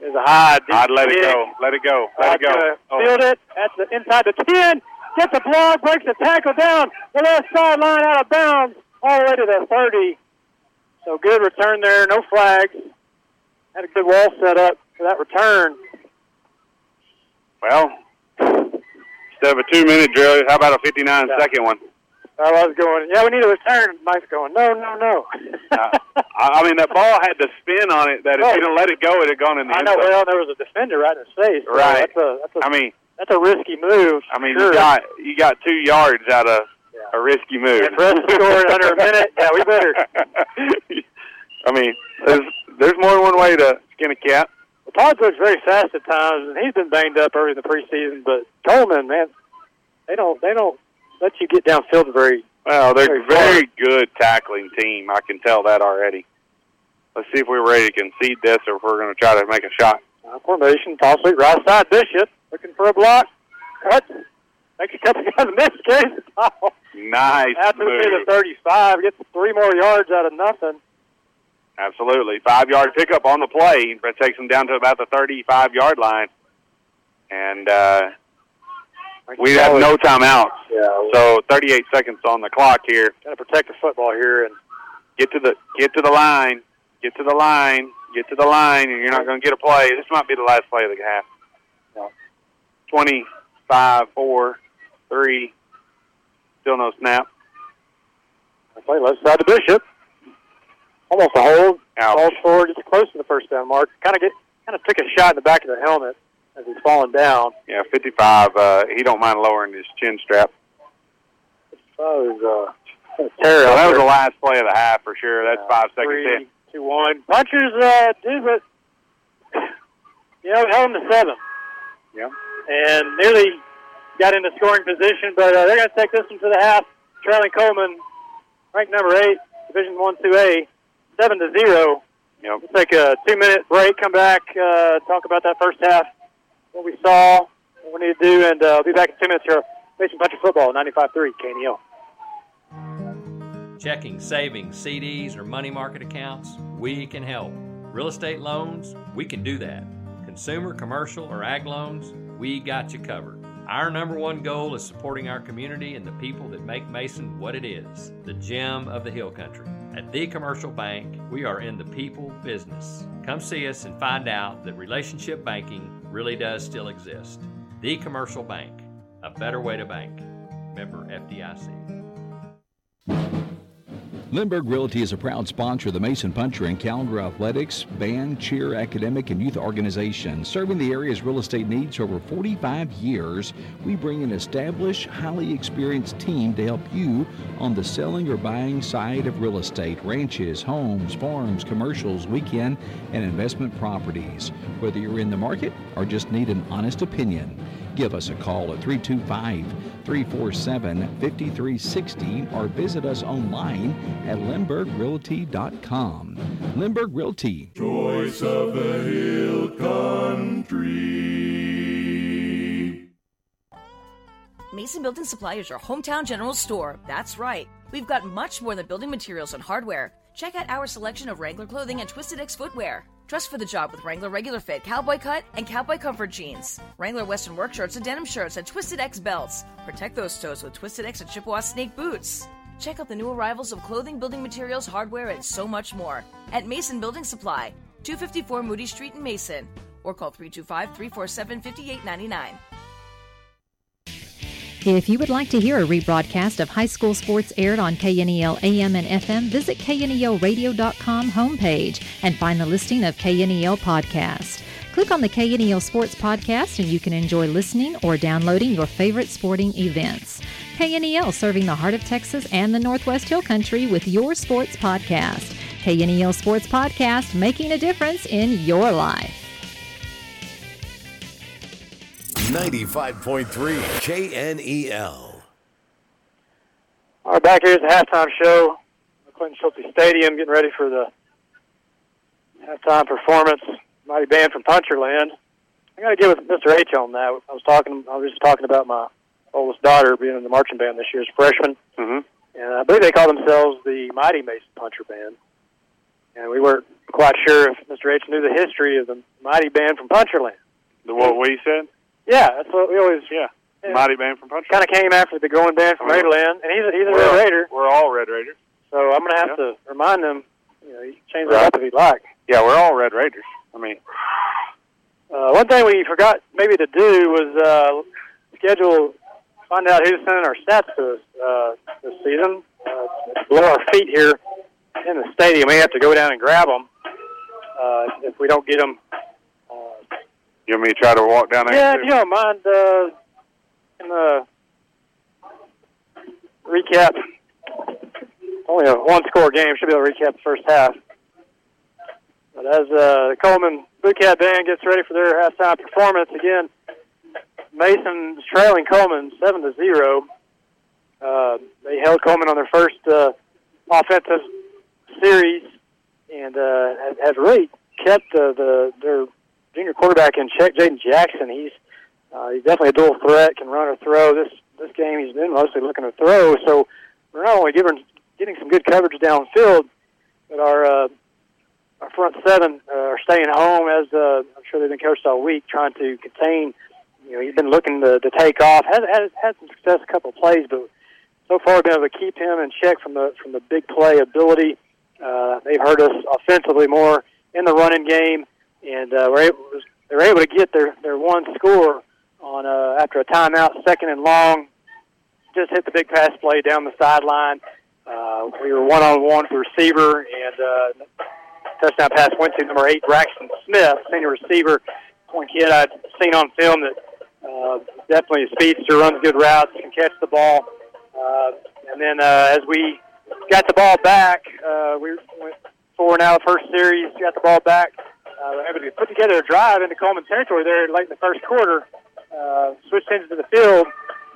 there's a high. deep
I'd let it go. Let it go. Let it go.
uh,
Oh.
Field it at the inside the ten. Gets the block, breaks the tackle down the left sideline out of bounds all the way to the thirty. So good return there, no flags. Had a good wall set up for that return.
Well, instead of a two-minute drill, how about a 59-second one?
I was going, yeah, we need a return. Mike's going, no, no, no.
Uh, I I mean, that ball had the spin on it that if
Oh.
you'd have let it go, it had gone in the
I know.
zone.
Well, there was a defender right in his face. so
Right.
That's a that's a
I mean,
that's a risky move.
I mean,
sure.
you got you got two yards out of a risky move.
And for us to under a minute, yeah, we better.
I mean, there's there's more than one way to skin a cat.
Well, Todd looks very fast at times, and he's been banged up early in the preseason. But Coleman, man, they don't they don't let you get downfield very.
Well, they're
Very
very good tackling team. I can tell that already. Let's see if we're ready to concede this, or if we're going to try to make a shot.
Uh, formation, toss it, right side, Bishop looking for a block. Cut. Makes a couple guys miss, carries the ball.
Nice
After
move.
the 35, gets three more yards out of nothing.
Absolutely. Five yard pickup on the play, but takes them down to about the 35 yard line. And uh, we have no timeouts.
Yeah.
So 38 seconds on the clock here.
Got to protect the football here, and
Get to the get to the line. Get to the line. Get to the line, and you're not going to get a play. This might be the last play of the half.
No.
25, 4, 3. Still no snap.
Play left side to Bishop. Almost a hold.
Ouch.
Falls forward, gets close to the first down mark. Kind of get, kind of took a shot in the back of the helmet as he's falling down.
Yeah, 55. Uh, he don't mind lowering his chin strap.
That was uh, a
So that was the last play of the half for sure. That's five seconds
Three,
in.
two, one. Punchers uh, do, but you know, held them to seven,
Yeah.
and nearly got into scoring position. But uh, they're going to take this one to the half. Charlie Coleman, ranked number eight, Division One, Two A, seven to zero.
Yep.
We'll take a two-minute break. Come back, uh, talk about that first half, what we saw, what we need to do, and uh, I'll be back in two minutes here. Mason Puncher Football, 95.3 KNEL.
Checking, savings, CDs, or money market accounts, we can help. Real estate loans, we can do that. Consumer, commercial, or ag loans, we got you covered. Our number one goal is supporting our community and the people that make Mason what it is the gem of the Hill Country. At The Commercial Bank, we are in the people business. Come see us and find out that relationship banking really does still exist. The Commercial Bank, a better way to bank. Member FDIC.
Lindbergh Realty is a proud sponsor of the Mason Puncher and Calendar Athletics, band, cheer, academic, and youth organizations. Serving the area's real estate needs for over 45 years, we bring an established, highly experienced team to help you on the selling or buying side of real estate, ranches, homes, farms, commercials, weekend, and investment properties. Whether you're in the market or just need an honest opinion, Give us a call at 325 347 5360 or visit us online at lindberghrealty.com. Lindbergh Realty.
Choice of the Hill Country.
Mason Building Supply is your hometown general store. That's right. We've got much more than building materials and hardware. Check out our selection of Wrangler clothing and Twisted X footwear. Dress for the job with Wrangler Regular Fit, Cowboy Cut, and Cowboy Comfort jeans. Wrangler Western work shirts and denim shirts and Twisted X belts. Protect those toes with Twisted X and Chippewa Snake boots. Check out the new arrivals of clothing, building materials, hardware, and so much more at Mason Building Supply, 254 Moody Street in Mason, or call 325 347 5899.
If you would like to hear a rebroadcast of high school sports aired on KNEL AM and FM, visit knelradio.com homepage and find the listing of KNEL podcast. Click on the KNEL Sports Podcast and you can enjoy listening or downloading your favorite sporting events. KNEL serving the heart of Texas and the Northwest Hill Country with your sports podcast. KNEL Sports Podcast, making a difference in your life.
95.3 KNEL.
All right, back here at the halftime show, Clinton Schulte Stadium, getting ready for the halftime performance. Mighty band from Puncherland. I got to give it to Mr. H on that. I was talking. I was just talking about my oldest daughter being in the marching band this year as a freshman,
Mm-hmm.
and I believe they call themselves the Mighty Mason Puncher Band. And we weren't quite sure if Mr. H knew the history of the Mighty Band from Puncherland.
The what we said?
Yeah, that's what we always.
Yeah, Mighty Band from Puncherland.
Kind of came after the growing band from. Raiderland, and he's a, he's a Red Raider.
We're all Red Raiders.
So I'm going to have to remind them. You know, you can change that up if you'd like.
Yeah, we're all Red Raiders. I mean,
Uh, one thing we forgot maybe to do was uh, schedule, find out who's sending our stats to us uh, this season. Uh, it's below our feet here in the stadium. We have to go down and grab them uh, if we don't get them.
You want me to try to walk down there?
Yeah, if you don't mind, uh, in the recap, only a one-score game. Should be able to recap the first half. But as uh, the Coleman Blue Cat Band gets ready for their halftime performance, again, Mason's trailing Coleman seven to zero. Uh, they held Coleman on their first uh, offensive series and uh, have really kept uh, the their junior quarterback in check, Jaden Jackson. He's uh, he's definitely a dual threat, can run or throw. This this game he's been mostly looking to throw. So we're not only giving getting some good coverage downfield, but our uh, our front seven uh, are staying home as uh, I'm sure they've been coached all week, trying to contain. You know, he's been looking to, to take off. Has has had some success a couple of plays, but so far been able to keep him in check from the from the big play ability. Uh, they've hurt us offensively more in the running game, and uh, we're able, they were able to get their their one score on uh, after a timeout, second and long. Just hit the big pass play down the sideline. Uh, we were one on one with the receiver, and uh, touchdown pass went to number eight, Braxton Smith, senior receiver. One kid I'd seen on film that uh, definitely a speedster, runs good routes, can catch the ball. Uh, and then uh, as we got the ball back, uh, we went four and out first series, got the ball back. Uh, were able to put together a drive into Coleman territory there late in the first quarter. Uh, switched into the field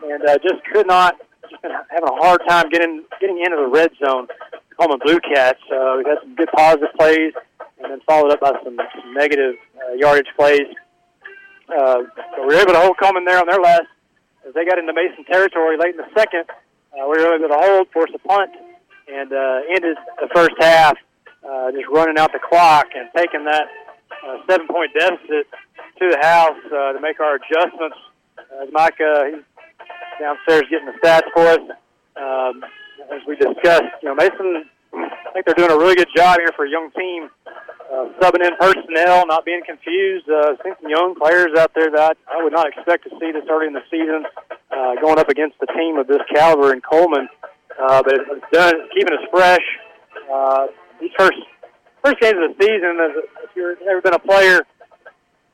and uh, just could not. Just been having a hard time getting getting into the red zone. Coleman Blue Cats. Uh, we had some good positive plays, and then followed up by some, some negative uh, yardage plays. Uh, so we were able to hold Coleman there on their last as they got into Mason territory late in the second. Uh, we were able to hold, force a punt, and uh, ended the first half uh, just running out the clock and taking that uh, seven-point deficit to the house uh, to make our adjustments. As Mike, uh, he's downstairs getting the stats for us. Um, as we discussed, you know, Mason, I think they're doing a really good job here for a young team, uh, subbing in personnel, not being confused. Uh, seen some young players out there that I, I would not expect to see this early in the season, uh, going up against a team of this caliber in Coleman. Uh, but it's done, keeping us fresh. Uh, these first first games of the season, as if you've never been a player,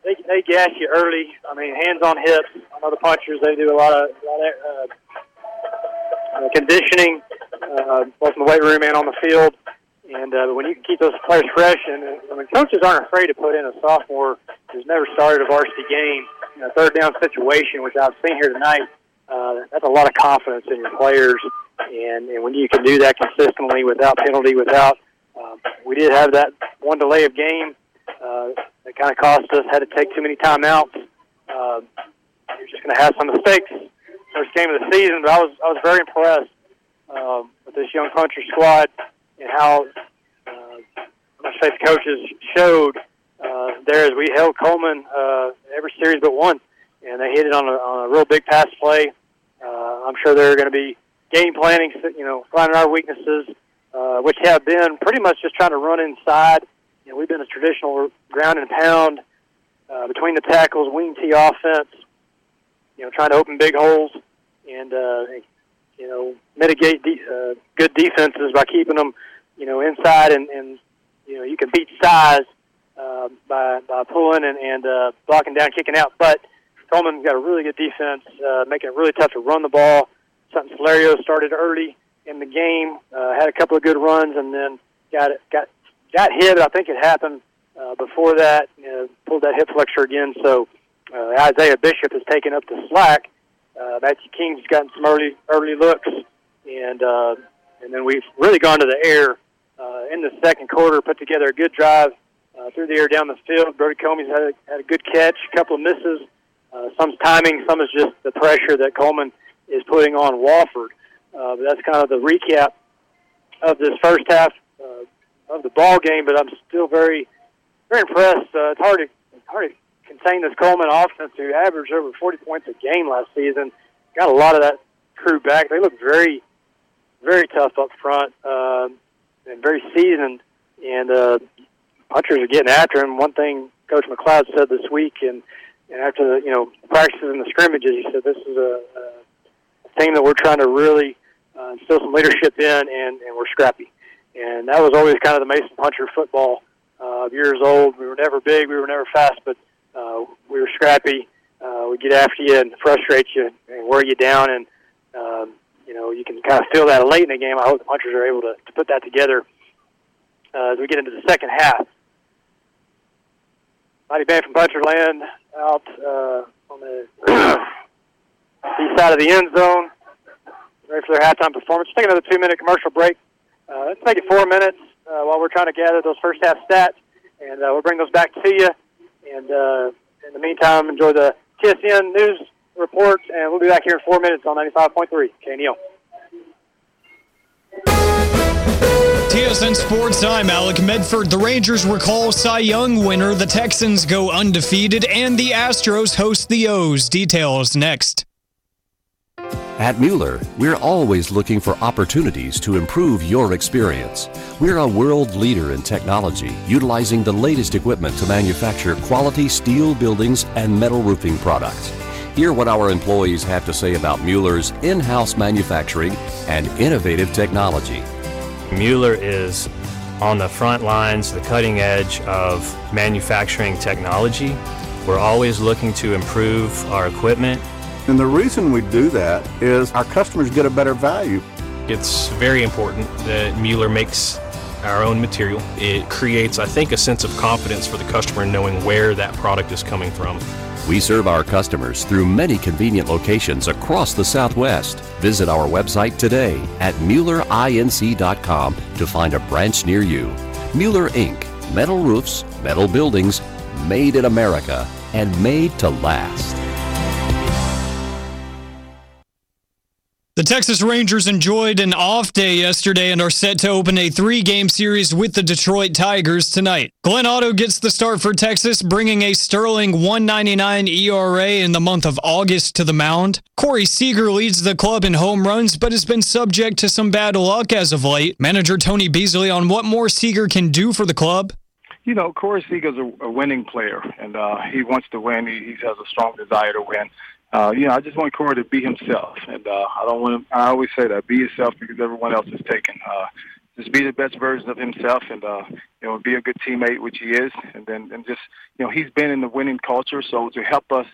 they they gas you early. I mean, hands on hips. I know the punchers; they do a lot of, a lot of uh, uh, conditioning, uh, both in the weight room and on the field. And uh, when you can keep those players fresh, and uh, when coaches aren't afraid to put in a sophomore who's never started a varsity game in a third down situation, which I've seen here tonight, uh, that's a lot of confidence in your players. And, and when you can do that consistently without penalty, without we did have that one delay of game uh, that kind of cost us. Had to take too many timeouts. Uh, you're just going to have some mistakes first game of the season. But I was I was very impressed um, with this young country squad and how uh, my state coaches showed uh, there as we held Coleman uh, every series but one, and they hit it on a, on a real big pass play. Uh, I'm sure they're going to be game planning, you know, finding our weaknesses, uh, which have been pretty much just trying to run inside. You know, we've been a traditional ground and pound uh, between the tackles, wing T offense. You know, trying to open big holes and uh, you know mitigate de- uh, good defenses by keeping them, you know, inside and, and you know you can beat size uh, by by pulling and, and uh, blocking down, kicking out. But Coleman's got a really good defense, uh, making it really tough to run the ball. Something Solario started early in the game, uh, had a couple of good runs, and then got got got hit. I think it happened uh, before that. You know, pulled that hip flexor again. So uh, Isaiah Bishop has taken up the slack. Uh, Matthew King's gotten some early early looks, and uh, and then we've really gone to the air uh, in the second quarter. Put together a good drive uh, through the air down the field. Brody Comey's had a, had a good catch, a couple of misses. Uh, some's timing, some is just the pressure that Coleman is putting on Wofford. Uh, that's kind of the recap of this first half uh, of the ball game, but I'm still very, very impressed. Uh, it's hard to it's hard to contain this Coleman offense, who averaged over 40 points a game last season. Got a lot of that crew back. They look very, very tough up front um, and very seasoned. And uh, punchers are getting after him. One thing Coach McLeod said this week, and and after the you know practices and the scrimmages, he said this is a, a thing that we're trying to really uh, instill some leadership in, and and we're scrappy. And that was always kind of the Mason Puncher football uh, years old. We were never big, we were never fast, but uh, we were scrappy. Uh, we get after you and frustrate you and wear you down, and um, you know you can kind of feel that late in the game. I hope the punchers are able to, to put that together uh, as we get into the second half. Mighty Band from Puncherland out uh, on the east side of the end zone, ready for their halftime performance. Take another two-minute commercial break. Uh, let's make it four minutes uh, while we're trying to gather those first half stats, and uh, we'll bring those back to you. And uh, in the meantime, enjoy the TSN news reports, and we'll be back here in four minutes on 95.3 KNEL.
TSN Sports, I'm Alec Medford. The Rangers recall Cy Young winner, the Texans go undefeated, and the Astros host the O's. Details next.
At Mueller, we're always looking for opportunities to improve your experience. We're a world leader in technology, utilizing the latest equipment to manufacture quality steel buildings and metal roofing products. Hear what our employees have to say about Mueller's in house manufacturing and innovative technology.
Mueller is on the front lines, the cutting edge of manufacturing technology. We're always looking to improve our equipment.
And the reason we do that is our customers get a better value.
It's very important that Mueller makes our own material. It creates, I think, a sense of confidence for the customer knowing where that product is coming from.
We serve our customers through many convenient locations across the Southwest. Visit our website today at MuellerINC.com to find a branch near you. Mueller Inc. Metal roofs, metal buildings, made in America, and made to last.
The Texas Rangers enjoyed an off day yesterday and are set to open a three game series with the Detroit Tigers tonight. Glenn Otto gets the start for Texas, bringing a sterling 199 ERA in the month of August to the mound. Corey Seager leads the club in home runs, but has been subject to some bad luck as of late. Manager Tony Beasley on what more Seager can do for the club.
You know, Corey Seager's a, a winning player, and uh, he wants to win. He, he has a strong desire to win uh, you know, I just want Corey to be himself, and uh, I don't want him. I always say that: be yourself because everyone else is taken. Uh, just be the best version of himself, and uh, you know, be a good teammate, which he is, and then and just you know, he's been in the winning culture, so to help us.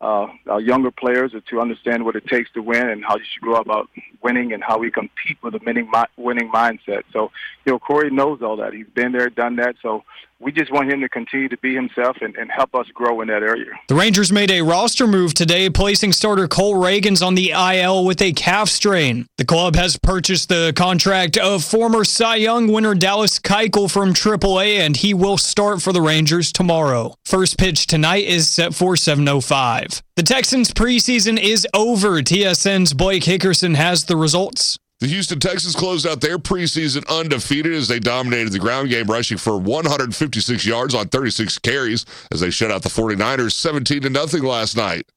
Uh, our younger players to understand what it takes to win and how you should go about winning and how we compete with a winning winning mindset. So, you know, Corey knows all that. He's been there, done that. So we just want him to continue to be himself and, and help us grow in that area.
The Rangers made a roster move today, placing starter Cole Ragans on the IL with a calf strain. The club has purchased the contract of former Cy Young winner Dallas Keuchel from AAA, and he will start for the Rangers tomorrow. First pitch tonight is set for 7:05. The Texans preseason is over. TSN's Blake Hickerson has the results.
The Houston Texans closed out their preseason undefeated as they dominated the ground game, rushing for 156 yards on 36 carries as they shut out the 49ers 17 to nothing last night.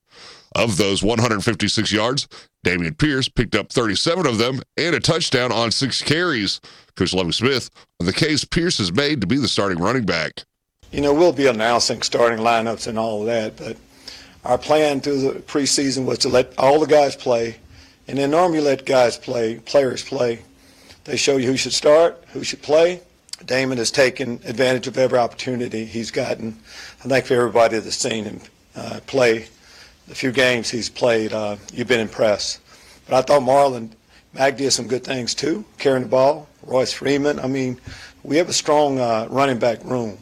Of those 156 yards, Dameon Pierce picked up 37 of them and a touchdown on six carries. Coach Lovie Smith on the case Pierce has made to be the starting running back.
You know, we'll be announcing starting lineups and all of that, but our plan through the preseason was to let all the guys play and then normally you let guys play, players play. They show you who should start, who should play. Damon has taken advantage of every opportunity he's gotten. I think for everybody that's seen him uh, play, the few games he's played, uh, you've been impressed. But I thought Marlon Mack did some good things too, carrying the ball. Royce Freeman. I mean, we have a strong uh, running back room.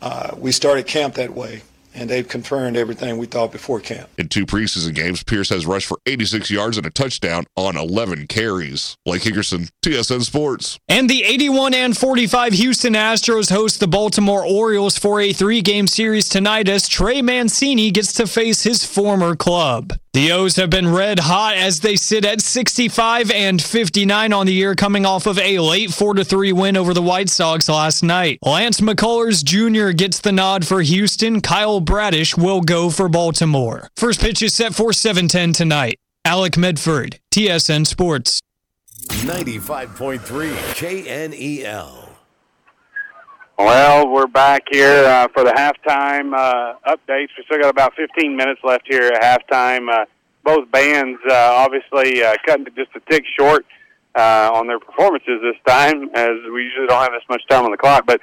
Uh, we started camp that way. And they've confirmed everything we thought before camp.
In two preseason games, Pierce has rushed for 86 yards and a touchdown on 11 carries. Blake Hickerson, TSN Sports.
And the 81 and 45 Houston Astros host the Baltimore Orioles for a three game series tonight as Trey Mancini gets to face his former club. The O's have been red hot as they sit at 65 and 59 on the year, coming off of a late 4 3 win over the White Sox last night. Lance McCullers Jr. gets the nod for Houston. Kyle Bradish will go for Baltimore. First pitch is set for 7:10 tonight. Alec Medford, TSN Sports.
95.3 KNEL.
Well, we're back here uh, for the halftime uh, updates. We still got about 15 minutes left here at halftime. Uh, both bands uh, obviously uh, cutting just a tick short uh, on their performances this time, as we usually don't have this much time on the clock. But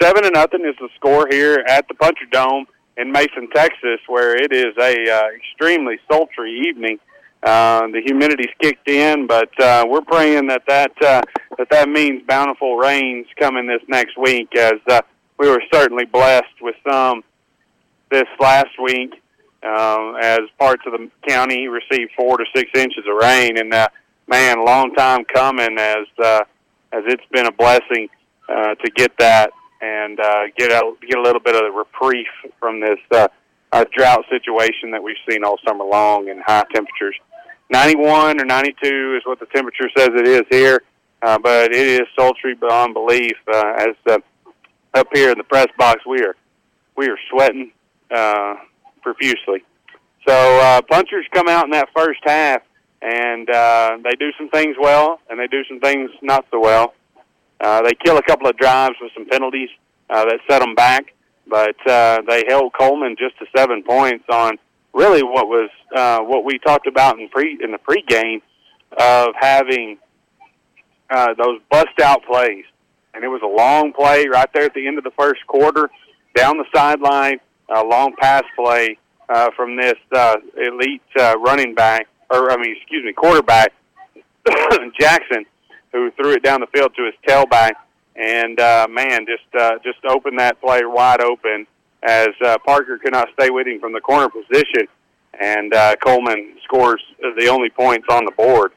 seven to nothing is the score here at the Puncher Dome in Mason, Texas, where it is a uh, extremely sultry evening. Uh, the humidity's kicked in, but uh, we're praying that that uh, that that means bountiful rains coming this next week, as uh, we were certainly blessed with some this last week, um, as parts of the county received four to six inches of rain, and uh, man, long time coming, as uh, as it's been a blessing uh, to get that and uh, get a get a little bit of reprieve from this uh, uh, drought situation that we've seen all summer long and high temperatures. 91 or 92 is what the temperature says it is here, uh, but it is sultry beyond belief. Uh, as uh, up here in the press box, we are we are sweating uh, profusely. So uh, punchers come out in that first half, and uh, they do some things well, and they do some things not so well. Uh, they kill a couple of drives with some penalties uh, that set them back, but uh, they held Coleman just to seven points on really what was uh, what we talked about in pre in the pregame of having uh, those bust out plays, and it was a long play right there at the end of the first quarter, down the sideline, a long pass play uh, from this uh, elite uh, running back, or I mean, excuse me, quarterback Jackson, who threw it down the field to his tailback, and uh, man, just uh, just opened that play wide open as uh, Parker could not stay with him from the corner position, and uh, Coleman scores the only points on the board.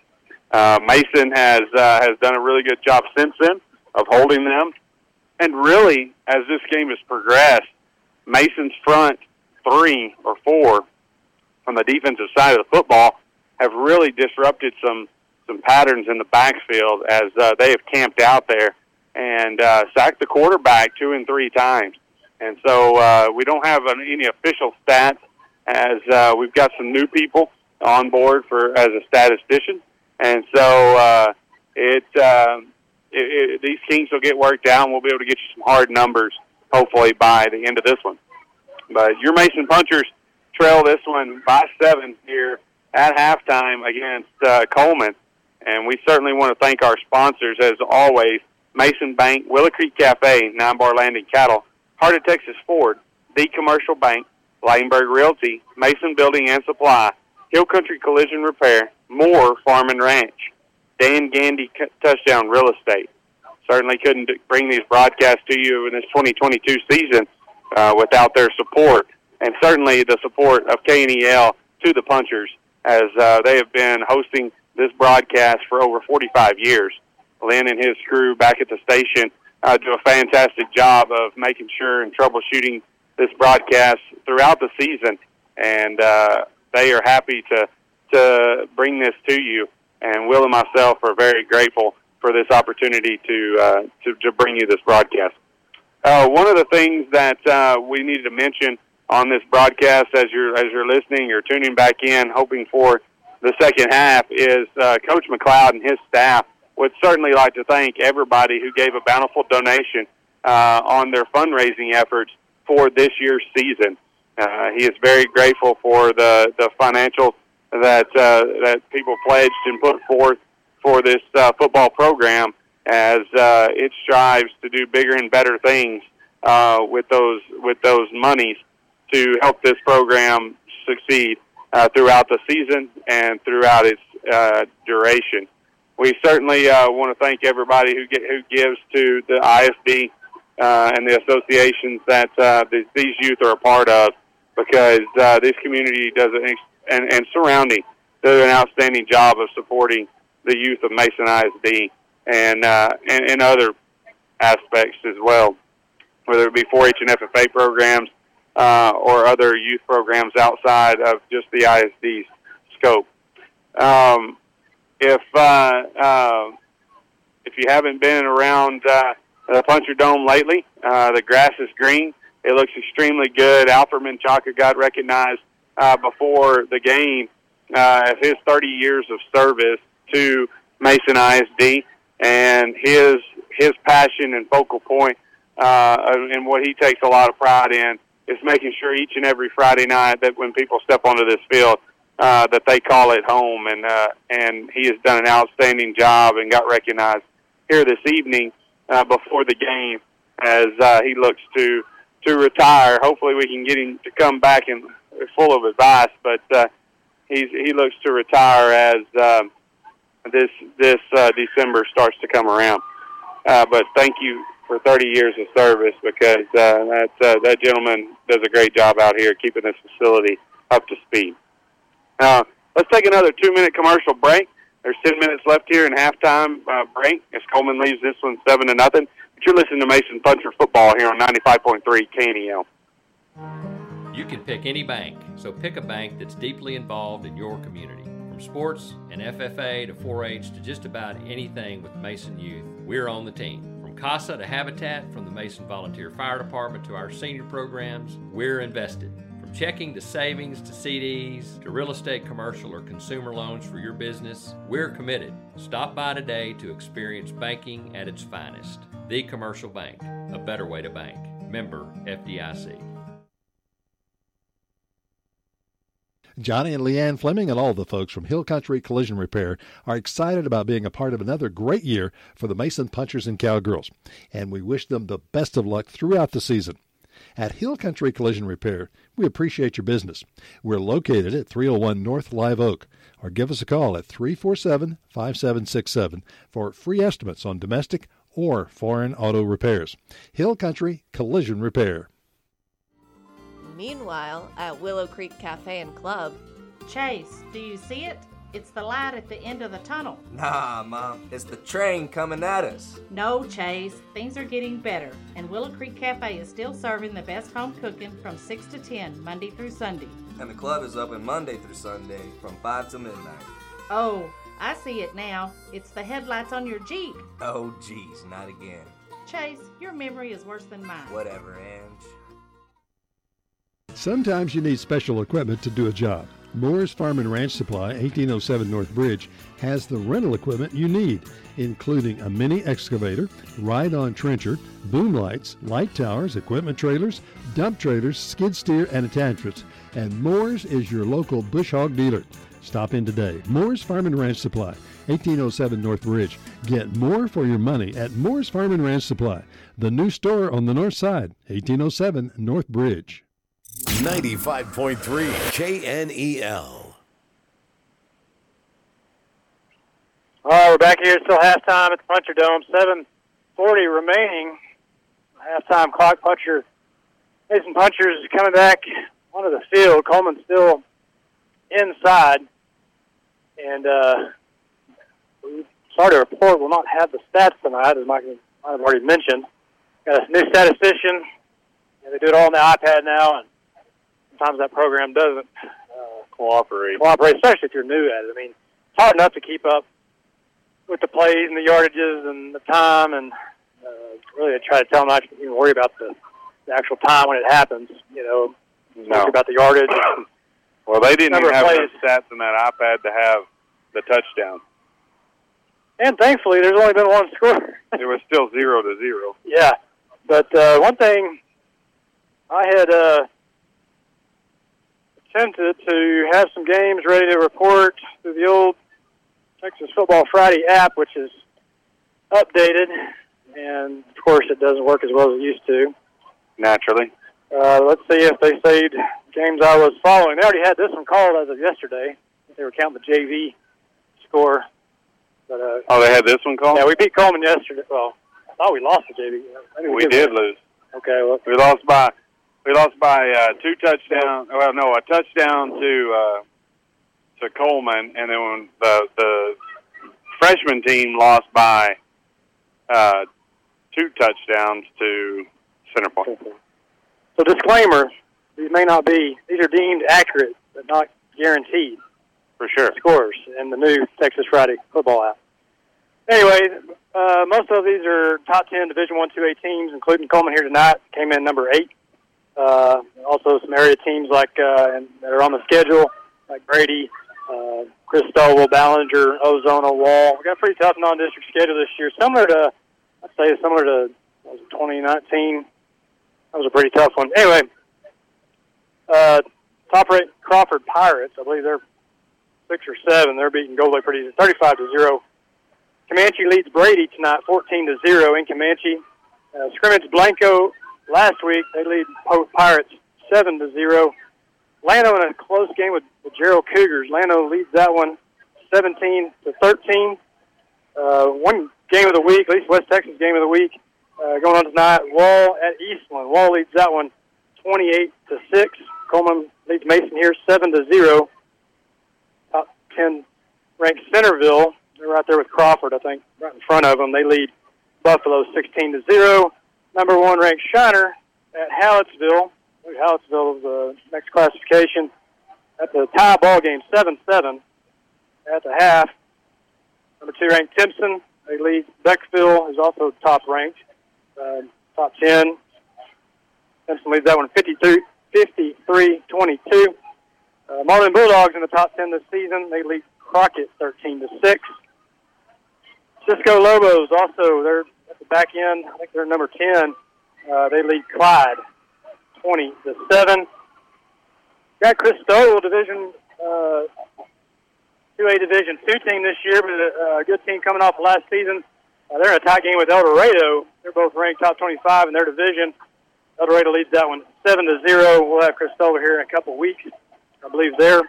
Uh, Mason has uh, has done a really good job since then of holding them, and really, as this game has progressed, Mason's front three or four on the defensive side of the football have really disrupted some some patterns in the backfield as uh, they have camped out there and uh, sacked the quarterback two and three times. And so uh, we don't have an, any official stats as uh, we've got some new people on board for as a statistician. And so uh, it, uh, it, it these teams will get worked out, and we'll be able to get you some hard numbers hopefully by the end of this one. But your Mason Punchers trail this one by seven here at halftime against uh, Coleman. And we certainly want to thank our sponsors, as always, Mason Bank, Willow Creek Cafe, Nine Bar Landing Cattle, Heart of Texas Ford, The Commercial Bank, Laneburg Realty, Mason Building and Supply, Hill Country Collision Repair, Moore Farm and Ranch, Dan Gandy Touchdown Real Estate. Certainly couldn't bring these broadcasts to you in this 2022 season uh, without their support, and certainly the support of KNEL to the Punchers, as uh, they have been hosting this broadcast for over 45 years. Lynn and his crew back at the station uh, do a fantastic job of making sure and troubleshooting this broadcast throughout the season, and uh, they are happy to to bring this to you. And Will and myself are very grateful for this opportunity to uh, to, to bring you this broadcast. Uh, one of the things that uh, we needed to mention on this broadcast, as you're as you're listening or tuning back in, hoping for the second half, is uh, Coach McLeod and his staff would certainly like to thank everybody who gave a bountiful donation uh, on their fundraising efforts for this year's season. Uh, he is very grateful for the the financial that uh, that people pledged and put forth for this uh, football program as uh, it strives to do bigger and better things uh, with those with those monies to help this program succeed uh, throughout the season and throughout its uh, duration. We certainly uh, want to thank everybody who get, who gives to the ISD uh, and the associations that uh, th- these youth are a part of because uh, this community does an and, and surrounding do an outstanding job of supporting the youth of Mason ISD and, uh, and and other aspects as well, whether it be 4-H and FFA programs uh, or other youth programs outside of just the ISD scope. Um, if uh, uh, if you haven't been around uh, the Puncher Dome lately, uh, the grass is green. It looks extremely good. Alfred Menchaca got recognized uh, before the game uh, his 30 years of service to Mason ISD and his his passion and focal point uh, and what he takes a lot of pride in is making sure each and every Friday night that when people step onto this field uh, that they call it home and uh, and he has done an outstanding job and got recognized here this evening uh, before the game as uh, he looks to to retire. Hopefully, we can get him to come back and full of advice, but uh, he's he looks to retire as um, this this uh, December starts to come around. Uh, but thank you for 30 years of service because uh, that uh, that gentleman does a great job out here keeping this facility up to speed. Uh, let's take another two-minute commercial break. There's 10 minutes left here in halftime uh, break as Coleman leaves this one seven to nothing. But you're listening to Mason Puncher football here on 95.3 KNEL.
You can pick any bank, so pick a bank that's deeply involved in your community. From sports and FFA to 4 H to just about anything with Mason Youth, we're on the team. CASA to Habitat, from the Mason Volunteer Fire Department to our senior programs, we're invested. From checking to savings to CDs to real estate, commercial, or consumer loans for your business, we're committed. Stop by today to experience banking at its finest. The Commercial Bank, a better way to bank. Member FDIC.
Johnny and Leanne Fleming and all the folks from Hill Country Collision Repair are excited about being a part of another great year for the Mason Punchers and Cowgirls, and we wish them the best of luck throughout the season. At Hill Country Collision Repair, we appreciate your business. We're located at 301 North Live Oak, or give us a call at 347 5767 for free estimates on domestic or foreign auto repairs. Hill Country Collision Repair.
Meanwhile, at Willow Creek Cafe and Club,
Chase, do you see it? It's the light at the end of the tunnel.
Nah, Mom, it's the train coming at us.
No, Chase, things are getting better, and Willow Creek Cafe is still serving the best home cooking from 6 to 10, Monday through Sunday.
And the club is open Monday through Sunday from 5 to midnight.
Oh, I see it now. It's the headlights on your Jeep.
Oh, geez, not again.
Chase, your memory is worse than mine.
Whatever, Ange.
Sometimes you need special equipment to do a job. Moore's Farm and Ranch Supply, 1807 North Bridge, has the rental equipment you need, including a mini excavator, ride-on trencher, boom lights, light towers, equipment trailers, dump trailers, skid steer, and attachments. And Moore's is your local bush hog dealer. Stop in today. Moore's Farm and Ranch Supply, 1807 North Bridge. Get more for your money at Moore's Farm and Ranch Supply, the new store on the north side, 1807 North Bridge.
95.3 KNEL.
All right, we're back here. Still halftime at the Puncher Dome. 7:40 remaining. Halftime clock. Puncher, Mason Punchers is coming back onto the field. Coleman still inside, and uh, sorry to report, we'll not have the stats tonight, as Mike have already mentioned. Got a new statistician, they do it all on the iPad now, and sometimes that program doesn't uh,
cooperate.
Cooperate, especially if you're new at it. I mean, it's hard enough to keep up with the plays and the yardages and the time, and uh, really I try to tell them not to even worry about the, the actual time when it happens. You know,
No.
worry about the yardage.
Well, they didn't even have
plays.
the stats in that iPad to have the touchdown.
And thankfully, there's only been one score.
it was still zero to zero.
Yeah, but uh, one thing I had uh, attempted to have some games ready to report through the old Texas Football Friday app, which is updated, and of course it doesn't work as well as it used to.
Naturally.
Uh, let's see if they saved games I was following. They already had this one called as of yesterday. They were counting the JV score. But, uh,
Oh, they had this one called?
yeah, we beat Coleman yesterday. Well, thought we lost to JV.
We did lose.
Okay, well,
We lost by we lost by uh, two touchdowns. Well, no, a touchdown to uh, to Coleman, and then when the the freshman team lost by uh, two touchdowns to Center Point.
So disclaimer, these may not be, these are deemed accurate, but not guaranteed
For sure.
scores in the new Texas Friday football app. Anyway, uh, most of these are top 10 Division One, Two A teams, including Coleman here tonight, came in number eight. Uh, also some area teams like, uh, and that are on the schedule, like Brady, uh, Christoval, Ballinger, Ozona, Wall. We got a pretty tough non-district schedule this year, similar to, I'd say similar to what was it, 2019. That was a pretty tough one. Anyway, uh, top rate Crawford Pirates. I believe they're six or seven. They're beating Gold Lake pretty easy, 35 to zero. Comanche leads Brady tonight, 14 to zero in Comanche. Uh, scrimmage Blanco last week. They lead Pirates seven to zero. Llano in a close game with the Jarrell Cougars. Llano leads that one 17 to 13. Uh, one game of the week, at least West Texas game of the week, uh, going on tonight. Wall at Eastland. Wall leads that one 28 to six. Coleman leads Mason here seven to zero. Top 10 ranked Centerville. They're right there with Crawford, I think, right in front of them. They lead Buffalo 16 to zero. Number one ranked Shiner at Hallettsville. Hallettsville is the next classification. At the tie ball game, 7-7 at the half. Number two ranked Timpson. They lead Beckville, is also top ranked, uh, top 10. Timpson leads that one 53 23-22. Uh, Marlin Bulldogs in the top 10 this season. They lead Crockett 13 to 6. Cisco Lobos also, they're back end. I think they're number 10. Uh, they lead Clyde 20 to 7. Got Chris Stowell, Division uh, 2A Division 2 team this year, but a, good team coming off last season. Uh, they're in a tie game with El Dorado. They're both ranked top 25 in their division. El Dorado leads that one 7 to 0. We'll have Christoval here in a couple weeks, I believe, there.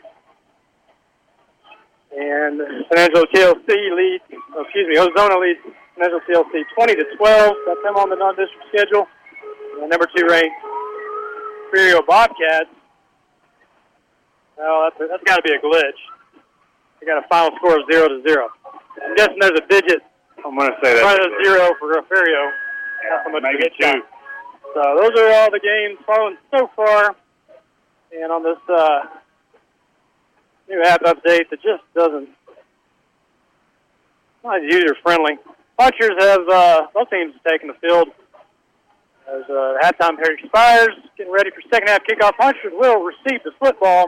And San Angelo TLC leads, oh, excuse me, Ozona leads Angelo TLC 20 to 12. That's them on the non-district schedule. And number two ranked Imperial Bobcats. Oh, that's, that's got to be a glitch. They got a final score of 0 to 0. I'm guessing there's a digit.
I'm going to say that.
Front of zero for Refugio. Not so much
maybe
for
two.
So those are all the games following so far. And on this uh, new app update that just doesn't not user friendly. Punchers have uh, both teams have taken the field as uh, halftime period expires. Getting ready for second half kickoff. Punchers will receive the football.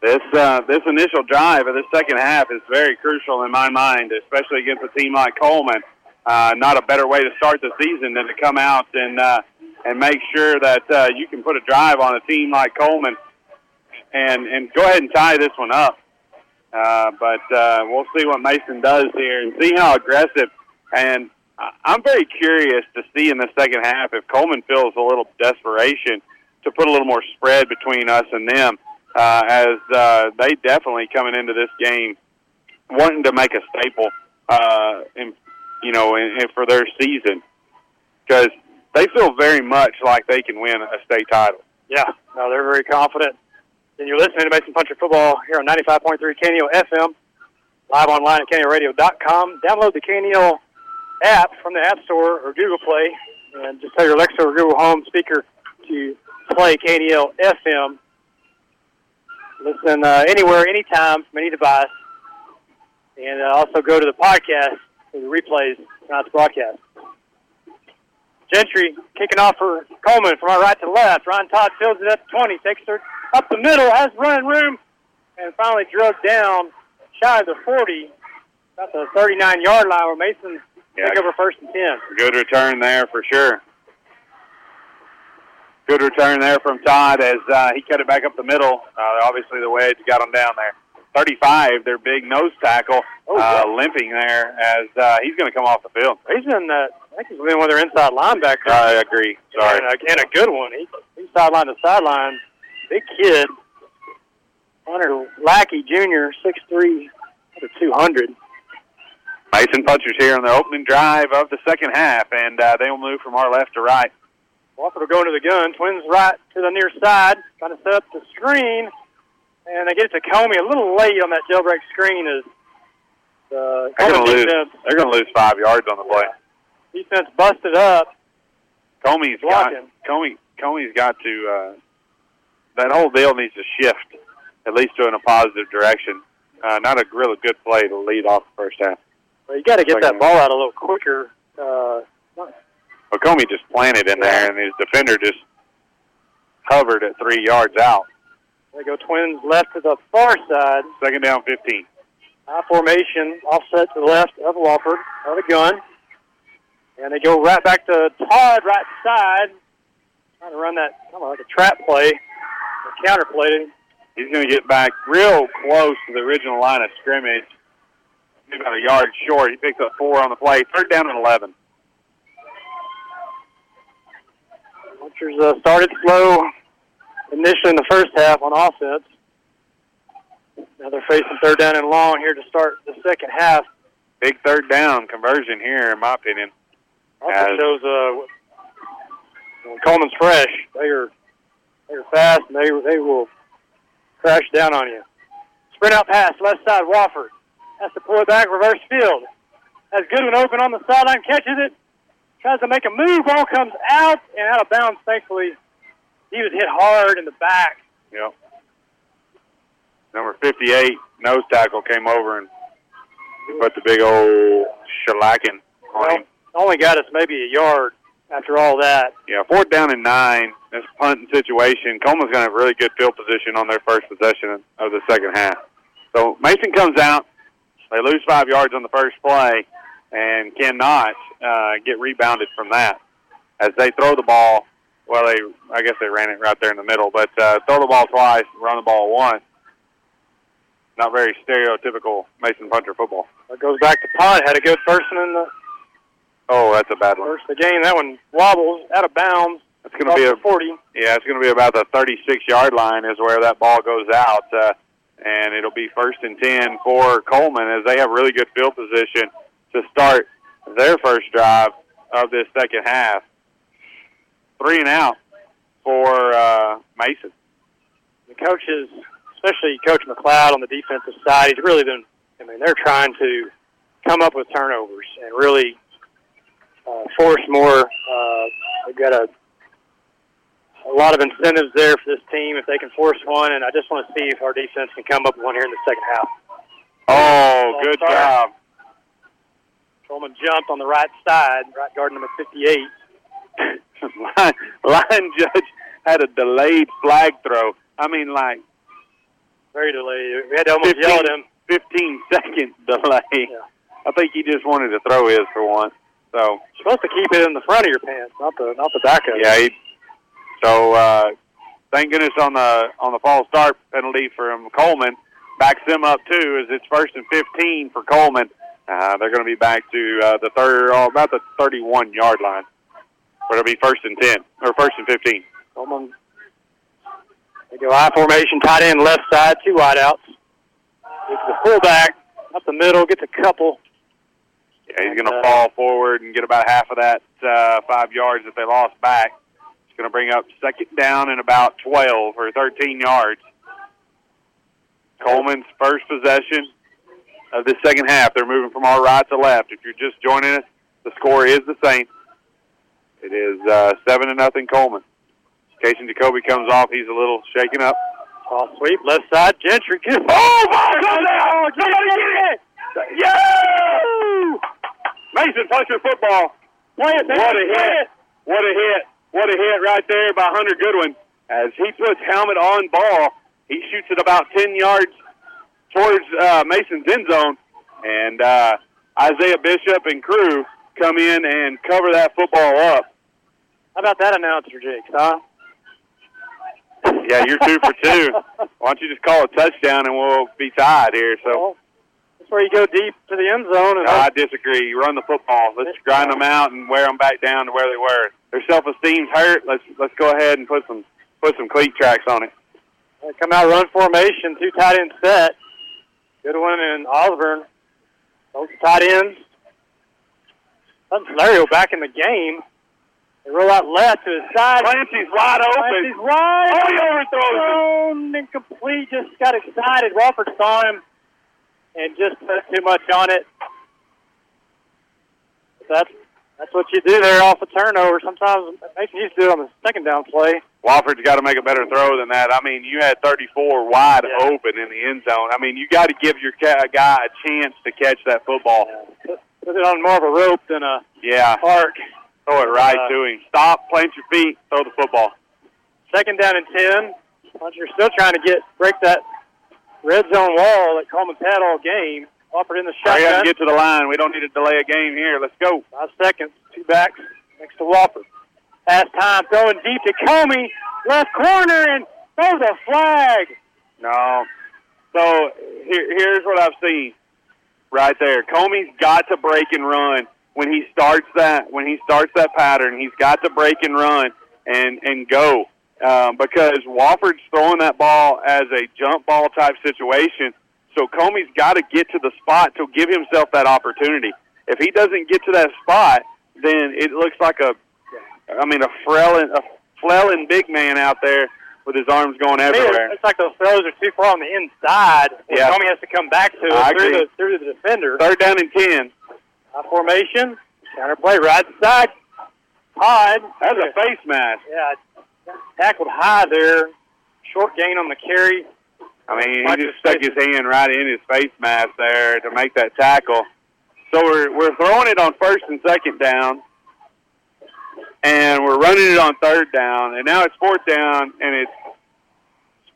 This uh, this initial drive of the second half is very crucial in my mind, especially against a team like Coleman. Uh, not a better way to start the season than to come out and uh, and make sure that uh, you can put a drive on a team like Coleman and and go ahead and tie this one up. Uh, but uh, we'll see what Mason does here and see how aggressive. And I'm very curious to see in the second half if Coleman feels a little desperation to put a little more spread between us and them, uh, as uh, they definitely coming into this game wanting to make a staple, uh, in, you know, in, in, for their season because they feel very much like they can win a state title.
Yeah, no, they're very confident. And you're listening to Mason Puncher Football here on 95.3 KNEL FM, live online at KNELradio.com. Download the KNEL app from the App Store or Google Play, and just tell your Alexa or Google Home speaker to play KNEL FM. Listen uh, anywhere, anytime, from any device. And uh, also go to the podcast for the replays tonight's broadcast. Gentry kicking off for Coleman from our right to left. Ron Todd fills it up to 20, takes her up the middle, has running room, and finally drugged down shy of the 40, about the 39 yard line where Mason
Yeah.
take over first and 10.
Good return there for sure. Good return there from Todd as uh, he cut it back up the middle. Uh, obviously, the wedge got him down there. 35, their big nose tackle,
Oh,
uh,
yeah.
limping there as uh, he's going to come off the field.
He's in that. I think he's been one of their inside linebackers.
I agree. Sorry.
And a, and a good one. He, he's sideline to sideline. Big kid. Hunter Lackey Jr., 6'3", 200.
Mason Punchers here on the opening drive of the second half, and uh, they will move from our left to right.
Wofford will go into the gun. Twins right to the near side, trying to set up the screen, and they get it to Comey a little late on that jailbreak screen. As the
They're going to lose. They're going to lose five yards on the play.
defense busted up.
Comey's got Comey. Comey's got to. Uh, that whole deal needs to shift, at least to in a positive direction. Uh, not a really good play to lead off the first half.
Well, you got to get that ball out a little quicker. Uh,
Comey just planted in there, and his defender just hovered at three yards out.
they go Twins left to the far side.
Second down, 15.
I formation, offset to the left of Wofford, out of the gun. And they go right back to Todd, right side. Trying to run that, kind of like a trap play, counter play.
He's going to get back real close to the original line of scrimmage. About a yard short. He picks up four on the play. Third down and 11.
Punchers uh, started slow initially in the first half on offense. Now they're facing third down and long here to start the second half.
Big third down conversion here, in my opinion.
Also
As-
shows uh, when Coleman's fresh. They are they are fast and they they will crash down on you. Sprint out pass left side. Wofford has to pull it back reverse field. Has Goodwin open on the sideline, catches it, tries to make a move. Ball comes out and out of bounds. Thankfully, he was hit hard in the back.
Yep. Number 58, nose tackle, came over and put the big old shellacking on him.
Only got us maybe a yard after all that.
Yeah, fourth down and nine. This punting situation. Coleman's going to have really good field position on their first possession of the second half. So Mason comes out. They lose five yards on the first play and cannot uh, get rebounded from that. As they throw the ball, well, they I guess they ran it right there in the middle, but uh, throw the ball twice, run the ball once. Not very stereotypical Mason punter football.
It goes back to Pond. Had a good person in the
Oh, that's a bad one.
first of the game. That one wobbles out of bounds.
It's going to be a
40.
Yeah, it's going to be about the 36 yard line is where that ball goes out, uh, and it'll be first and 10 for Coleman as they have really good field position to start their first drive of this second half. Three and out for uh, Mason.
The coaches, especially Coach McLeod on the defensive side, he's really been. I mean, they're trying to come up with turnovers and really uh, force more. Uh, they've got a a lot of incentives there for this team if they can force one, and I just want to see if our defense can come up with one here in the second half.
Oh, oh good
sorry.
job.
Coleman jumped on the right side, right guard number 58.
line, line judge had a delayed flag throw. I mean, like
Very delayed. We had to almost
15,
yell at him.
15 second delay. I think he just wanted to throw his for once. So
You're supposed to keep it in the front of your pants, not the not the back of it.
yeah, he, so uh, thank goodness on the on the false start penalty from Coleman backs them up too. As it's first and 15 for Coleman. Uh, they're going to be back to uh, the third, oh, about the 31 yard line. But it'll be first and 10 or first and 15.
Coleman. They go I formation, tight end left side, two wideouts. Gets the fullback up the middle, gets a couple.
Yeah, he's going to fall forward and get about half of that uh, five yards that they lost back. Going to bring up second down and about 12 or 13 yards. Coleman's first possession of the second half. They're moving from our right to left. If you're just joining us, the score is the same. It is uh, seven to nothing Coleman. Casey Jacoby comes off. He's a little shaken up.
Off sweep, left side, Gentry. Good.
Oh, comes out! Get it, get it! Yeah! Mason puncher football.
Play it.
What a hit!
it.
What a hit! What a hit right there by Hunter Goodwin. As he puts helmet on ball, he shoots it about 10 yards towards uh, Mason's end zone. And uh, Isaiah Bishop and crew come in and cover that football up.
How about that announcer, Jakes, huh?
Yeah, you're two for two. Why don't you just call a touchdown and we'll be tied here? So
That's where you go deep to the end zone. And
No, I disagree. You run the football. Let's grind them out and wear them back down to where they were. Their self-esteem's hurt. Let's let's go ahead and put some put some cleat tracks on it.
Come out run formation, two tight end set. Goodwin and Osborne Both tight ends. Solario back in the game. They roll out left to his side.
Clancy's wide open.
Clancy's wide.
Oh, he overthrows
Thrown incomplete. Just got excited. Wofford saw him and just put too much on it. That's that's what you do there off a turnover. Sometimes Mason used to do it on the second down play.
Wofford's got to make a better throw than that. I mean, you had 34 wide open in the end zone. I mean, you got to give your ca- guy a chance to catch that football.
Put put it on more of a rope than a
Yeah,
arc.
throw it right
Uh,
to him. Stop, plant your feet, throw the football.
Second down and ten. Puncher's still trying to get break that red zone wall that Coleman's had all game. Wofford in the
I got
shotgun.
to get to the line. We don't need to delay a game here. Let's go.
Five seconds. Two backs next to Wofford. Pass time. Throwing deep to Comey. Left corner and throws a flag.
No. So here, here's what I've seen right there. Comey's got to break and run when he starts that when he starts that pattern. He's got to break and run and and go um, because Wofford's throwing that ball as a jump ball type situation. So Comey's got to get to the spot to give himself that opportunity. If he doesn't get to that spot, then it looks like a, I mean, a frail, a flailing big man out there with his arms going everywhere.
It's like those throws are too far on the inside.
Yeah.
Comey has to come back to it through
agree.
the through the defender.
Third down and ten.
I formation. Counter play right side. Todd.
That's a face mask.
Yeah, tackled high there. Short gain on the carry.
I mean, he just stuck his hand right in his face mask there to make that tackle. So we're we're throwing it on first and second down, and we're running it on third down, and now it's fourth down, and it's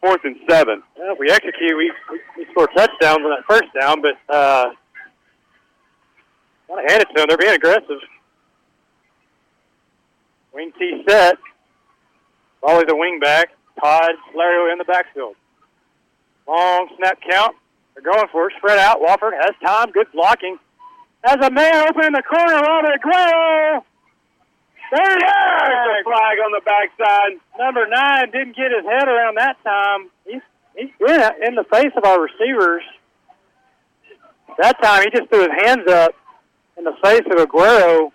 fourth and seven.
Well, if we execute, we, we, we score touchdowns on that first down, but uh, want to hand it to them. They're being aggressive. Wing T set. Boley the wing back. Todd Lario in the backfield. Long snap count. They're going for it. Spread out. Wofford has time. Good blocking. Has a man open in the corner. Robert Aguero. There's
There's a flag on the backside.
Number nine didn't get his head around that time. He's he's in, in the face of our receivers. That time he just threw his hands up in the face of Aguero.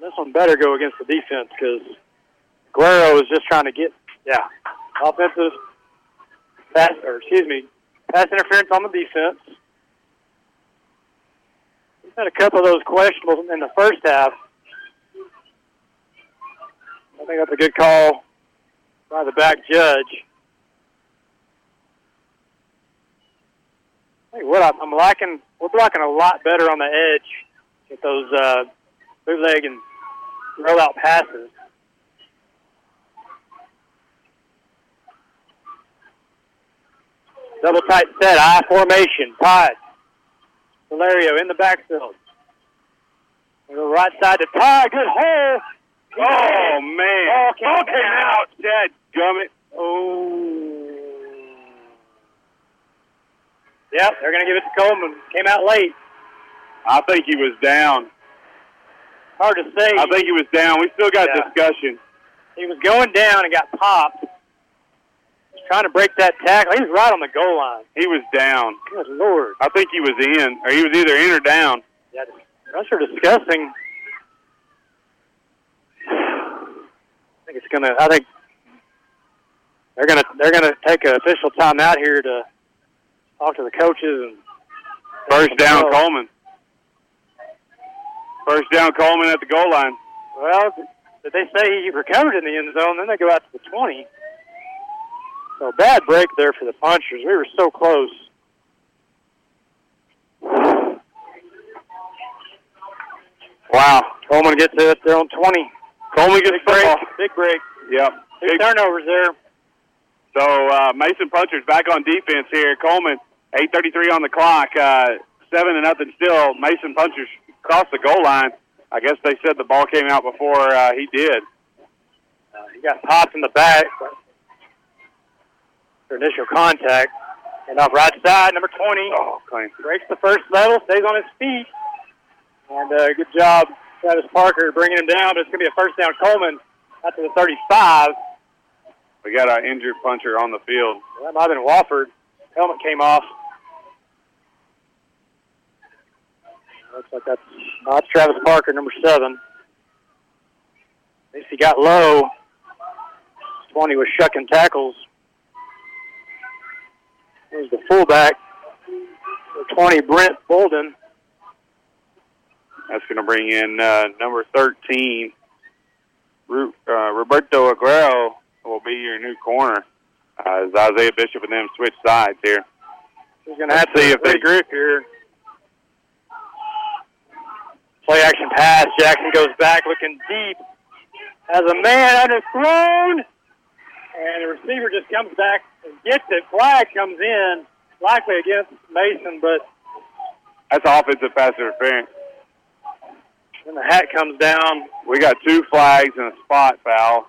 This one better go against the defense because Aguero is just trying to get yeah offensive pass or excuse me pass interference on the defense. He's had a couple of those questionables in the first half. I think that's a good call by the back judge. Hey, what I'm, I'm liking, we're blocking a lot better on the edge with those uh, bootleg and roll out passes. Double tight set, I formation, Todd. Valerio in the backfield. On the right side to Todd, good hole.
Oh man!
Ball came
Ball came
out.
out. Dad gummit.
Oh. Yep, they're going to give it to Coleman. Came out late.
I think he was down.
Hard to say.
I think he was down. We still got
Yeah.
discussion.
He was going down and got popped. Trying to break that tackle. He was right on the goal line.
He was down.
Good lord.
I think he was in, or he was either in or down.
Yeah, those are disgusting. I think it's gonna. I think they're gonna. They're gonna take an official timeout here to talk to the coaches and.
First down, Coleman. First down, Coleman at the goal line.
Well, did they say he recovered in the end zone? Then they go out to the twenty. So bad break there for the punchers. We were so close.
Wow.
Coleman gets it. They're on twenty.
Coleman gets
Big break. Big break.
Yep.
Two
Big-
turnovers there.
So uh, Mason Punchers back on defense here. Coleman, 8:33 on the clock. Uh, seven to nothing still. Mason Punchers crossed the goal line. I guess they said the ball came out before uh, he did.
Uh, he got popped in the back for initial contact. And off right side, number 20.
Oh, clean.
Breaks the first level, stays on his feet. And uh, good job, Travis Parker, bringing him down. But it's going to be a first down Coleman out to the 35.
We got our injured puncher on the field.
That might have been Wofford. helmet came off. Looks like that's, oh, that's Travis Parker, number seven. At least he got low. 20 was shucking tackles. There's the fullback. The 20, Brent Bolden.
That's going to bring in uh, number 13, Ru- uh, Roberto Aguero will be your new corner. Uh, as Isaiah Bishop and them switch sides here.
He's going to have to see if they grip here. Play action pass. Jackson goes back looking deep. Has a man on his underthrown. And the receiver just comes back gets it. Flag comes in, likely against Mason, but
That's offensive pass interference.
then the hat comes down.
We got two flags and a spot foul.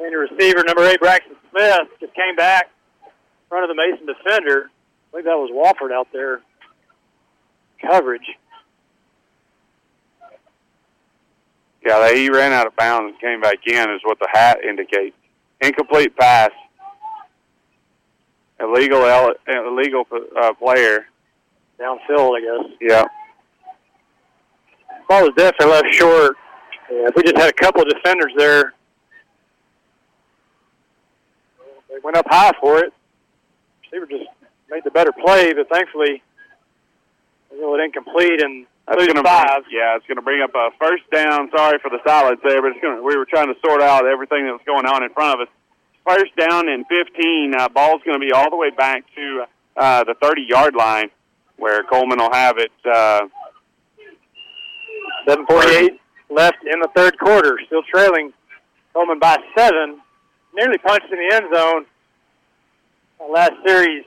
And the receiver, number eight, Braxton Smith, just came back in front of the Mason defender. I believe that was Walford out there. Coverage.
Yeah, he ran out of bounds and came back in, is what the hat indicates. Incomplete pass. Illegal, illegal uh, player.
Downfield, I guess.
Yeah.
Ball was definitely left short. Yeah, if we just had a couple of defenders there, they went up high for it. Receiver just made the better play, but thankfully, it was incomplete and
That's
lose
gonna
five.
Bring, yeah, it's going to bring up a first down. Sorry for the silence there, but it's to We were trying to sort out everything that was going on in front of us. First down and 15. Uh, ball's going to be all the way back to uh, the 30-yard line, where Coleman will have it. Uh,
7:48 left in the third quarter. Still trailing Coleman by seven. Nearly punched in the end zone uh, last series,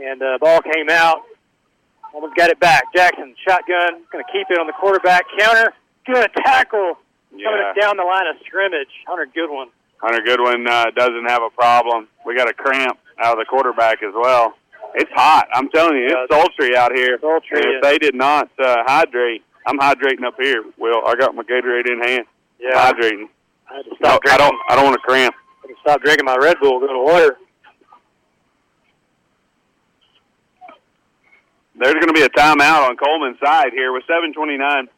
and uh, ball came out. Almost got it back. Jackson shotgun, going to keep it on the quarterback counter. Good tackle
Yeah.
coming down the line of scrimmage. Hunter Goodwin.
Hunter Goodwin uh, doesn't have a problem. We got a cramp out of the quarterback as well. It's hot. I'm telling you, it's sultry out here.
Sultry,
And if they did not uh, hydrate, I'm hydrating up here. Will I got my Gatorade in hand?
Yeah.
hydrating.
I had to
No,
stop
I don't. I don't want to cramp.
I had to stop drinking my Red Bull. Go to water.
There's going to be a timeout on Coleman's side here with 7:29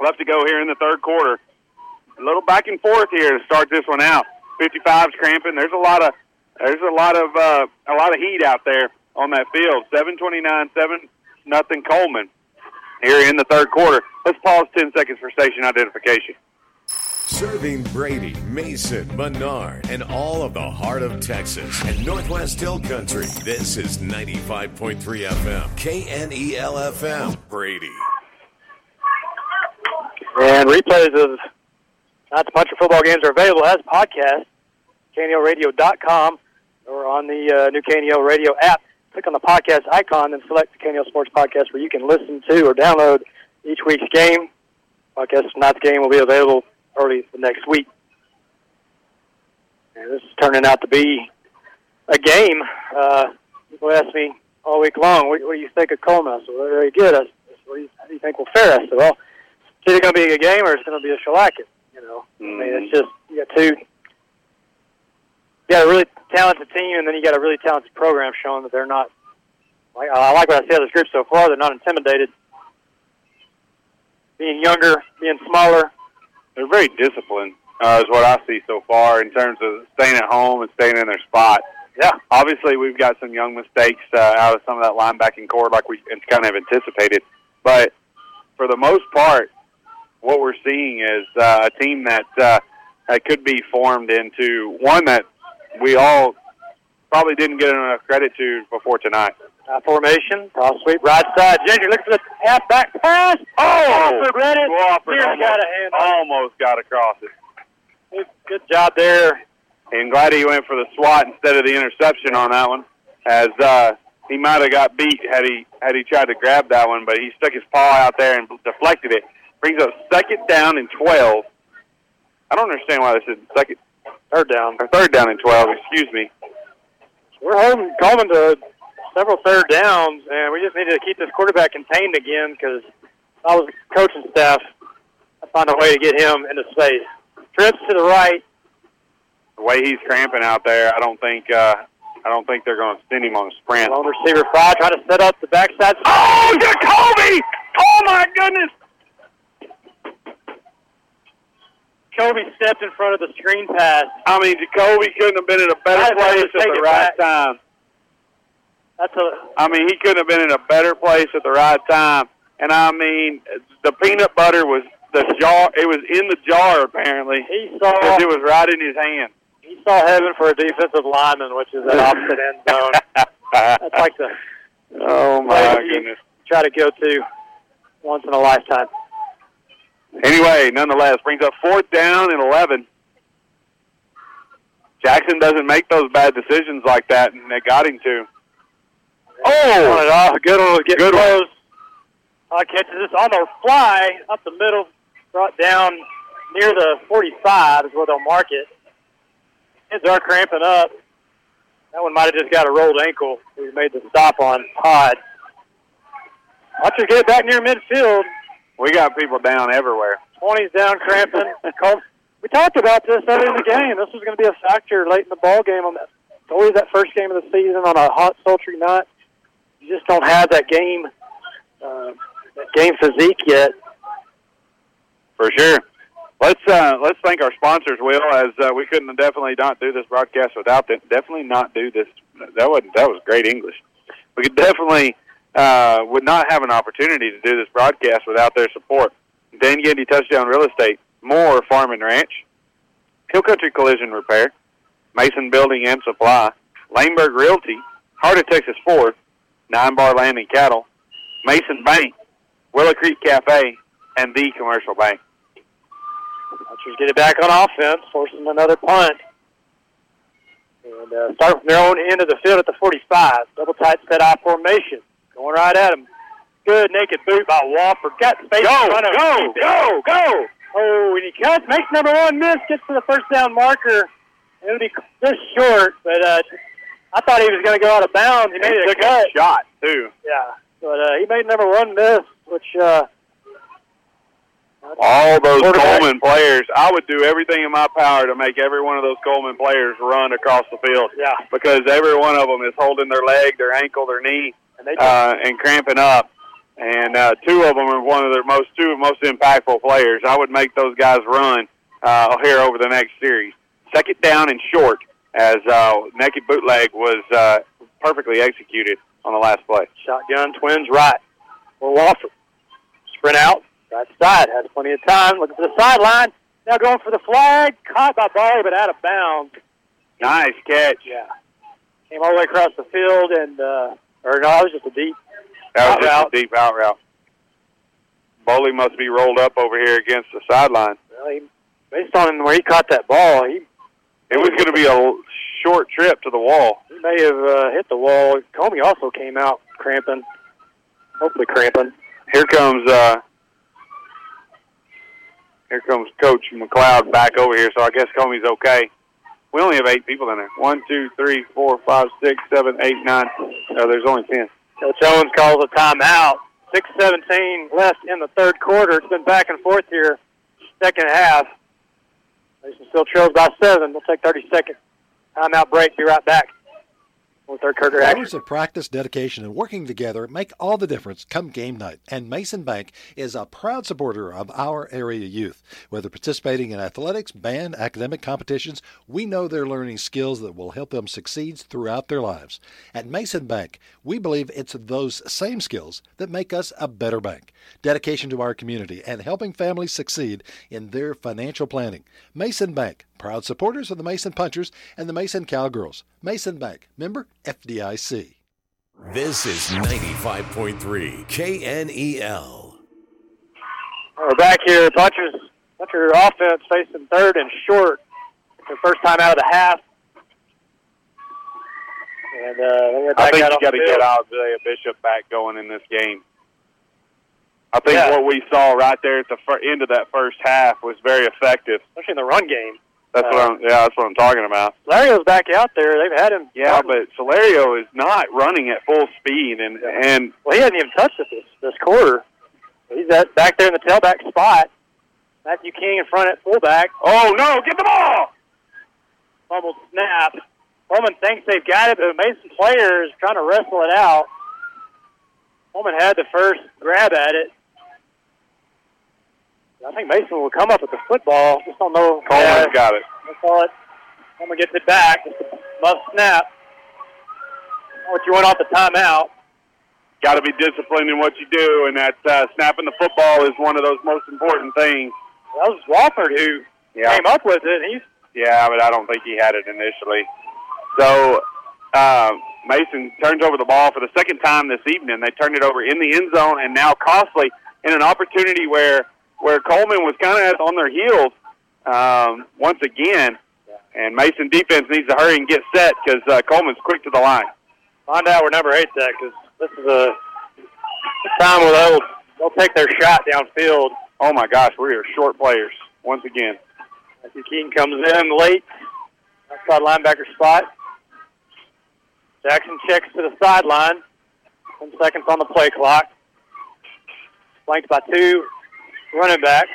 left to go here in the third quarter. A little back and forth here to start this one out. 55's cramping. There's a lot of there's a lot of uh, a lot of heat out there on that field. 7:29, seven nothing Coleman here in the third quarter. Let's pause 10 seconds for station identification.
Serving Brady, Mason, Menard, and all of the heart of Texas and Northwest Hill Country. This is 95.3 FM, KNEL FM, Brady.
And replays of Not the Puncher football games are available as podcasts, KNELradio.com, or on the uh, new KNEL Radio app. Click on the podcast icon and select the KNEL Sports Podcast where you can listen to or download each week's game. Podcast tonight's game will be available early the next week. And this is turning out to be a game. Uh, people ask me all week long, what, what do you think of Coleman? I said, well, very good. I said, what do you, how do you think will fare? I said, well, it's either going to be a game or it's going to be a shellacking. You know, I mean, it's just you got two. You got a really talented team, and then you got a really talented program showing that they're not. Like I like what I see of this group so far. They're not intimidated. Being younger, being smaller.
They're very disciplined, uh, is what I see so far in terms of staying at home and staying in their spot.
Yeah.
Obviously, we've got some young mistakes uh, out of some of that linebacking core, like we kind of anticipated. But for the most part, what we're seeing is uh, a team that uh, that could be formed into one that we all probably didn't get enough credit to before tonight.
Uh, formation, toss sweep, right side. Ginger looking for the half back pass.
Oh,
Crawford read it.
Crawford almost,
got a hand it.
almost got across it.
Good, good job there.
And glad he went for the swat instead of the interception on that one, as uh, he might have got beat had he had he tried to grab that one, but he stuck his paw out there and deflected it. Brings up second down and twelve. I don't understand why this is second,
third down,
or third down and twelve. Excuse me.
We're holding Coleman to several third downs, and we just needed to keep this quarterback contained again because I was coaching staff. I found a way to get him into space. Trips to the right,
the way he's cramping out there, I don't think uh, I don't think they're going to send him on a sprint.
Lone receiver Fry trying to set up the backside.
Oh, Jacoby! Oh my goodness!
Kobe stepped in front of the screen pass.
I mean, Jacoby couldn't have been in a better place at the right
back.
time.
That's a
I mean, he couldn't have been in a better place at the right time. And I mean, the peanut butter was the jar. It was in the jar apparently.
He saw
'cause it was right in his hand.
he saw heaven for a defensive lineman, which is that opposite end zone. That's like the
Oh my goodness.
try to go to once in a lifetime.
Anyway, nonetheless, brings up fourth down and 11. Jackson doesn't make those bad decisions like that, and they got him to.
Oh, off. Good one
Good one.
close. Uh, catches this on the fly up the middle, brought down near the 45 is where they'll mark it. Kids are cramping up. That one might have just got a rolled ankle. We made the stop on Pod. Watchers get it back near midfield.
We got people down everywhere.
20's down, cramping. We talked about this early in the game. This was going to be a factor late in the ball game. On that, it's always that first game of the season on a hot, sultry night. Just don't have that game, uh, that game physique yet.
For sure. Let's uh, let's thank our sponsors, Will, as uh, we couldn't definitely not do this broadcast without them. Definitely not do this. That was that was great English. We could definitely uh, would not have an opportunity to do this broadcast without their support. Dan Gandy Touchdown Real Estate, Moore Farm and Ranch, Hill Country Collision Repair, Mason Building and Supply, Laneburg Realty, Heart of Texas Ford, Nine Bar Land and Cattle, Mason Bank, Willow Creek Cafe, and the Commercial Bank.
Archers get it back on offense, forcing another punt. And uh, start from their own end of the field at the 45. Double tight set I formation. Going right at him. Good naked boot by Wofford. Got space
Go,
in front of
go,
him.
go, go!
Oh, and he cuts, makes number one miss, gets to the first down marker. It'll be just short, but uh, I thought he was going to go out of bounds. He made
took
a cut.
a shot too.
Yeah, but uh, he made number one miss, which uh,
All those Coleman players, I would do everything in my power to make every one of those Coleman players run across the field.
Yeah.
Because every one of them is holding their leg, their ankle, their knee,
and, they
uh, and cramping up. And uh, two of them are one of their most two most impactful players. I would make those guys run uh, here over the next series. Second down and short, as uh, naked bootleg was uh, perfectly executed on the last play.
Shotgun twins right. For Wofford. Sprint out. Right side. Has plenty of time. Looking for the sideline. Now going for the flag. Caught by Boley, but out of bounds.
Nice catch.
Yeah. Came all the way across the field, and, uh, or no, it was just a deep.
That was just
route.
a deep out route. Boley must be rolled up over here against the sideline.
Well, he, based on where he caught that ball, he
It was going to be a short trip to the wall.
he may have uh, hit the wall. Comey also came out cramping. Hopefully cramping.
Here comes uh, here comes Coach McLeod back over here. So I guess Comey's okay. We only have eight people in there. One, two, three, four, five, six, seven, eight, nine. No, there's only ten.
Coach Owens calls a timeout. 6.17 left in the third quarter. It's been back and forth here. Second half. Mason still trails by seven. We'll take 30 second timeout break. Be right back with third quarter action.
Hours of practice, dedication, and working together make all the difference come game night. And Mason Bank is a proud supporter of our area youth. Whether participating in athletics, band, academic competitions, we know they're learning skills that will help them succeed throughout their lives. At Mason Bank, we believe it's those same skills that make us a better bank. Dedication to our community and helping families succeed in their financial planning. Mason Bank, proud supporters of the Mason Punchers and the Mason Cowgirls. Mason Bank, member FDIC.
This is 95.3 KNEL.
We're back here. Punchers, Puncher offense facing third and short. It's their first time out of the half. And uh,
I
back
think you got to
field.
get Isaiah Bishop back going in this game. I think
Yeah.
what we saw right there at the fir- end of that first half was very effective.
especially in the run game.
That's
Uh,
what I'm. Yeah, that's what I'm talking about.
Lario's back out there. They've had him.
Yeah, but Solario is not running at full speed, and and
well, he hasn't even touched it this this quarter. He's at, back there in the tailback spot. Matthew King in front at fullback.
oh no, get the ball!
fumbled snap. Coleman thinks they've got it, but Mason player is trying to wrestle it out. Coleman had the first grab at it. I think Mason will come up with the football. Just don't know.
Coleman's got it.
Let's call it. Coleman gets it back. Muff snap. What you want off the timeout.
Got to be disciplined in what you do, and that uh, snapping the football is one of those most important things.
That was Wofford who
Yeah.
came up with it. He's
Yeah, but I don't think he had it initially. So uh, Mason turns over the ball for the second time this evening. They turned it over in the end zone, and now costly in an opportunity where where Coleman was kind of on their heels um, once again. And Mason defense needs to hurry and get set because uh, Coleman's quick to the line.
find out where number eight's at because this is a time where they'll they'll take their shot downfield.
Oh my gosh, we are here, short players once again.
Matthew Keaton comes in late, outside linebacker spot. Jackson checks to the sideline. Ten seconds on the play clock. Flanked by two running back.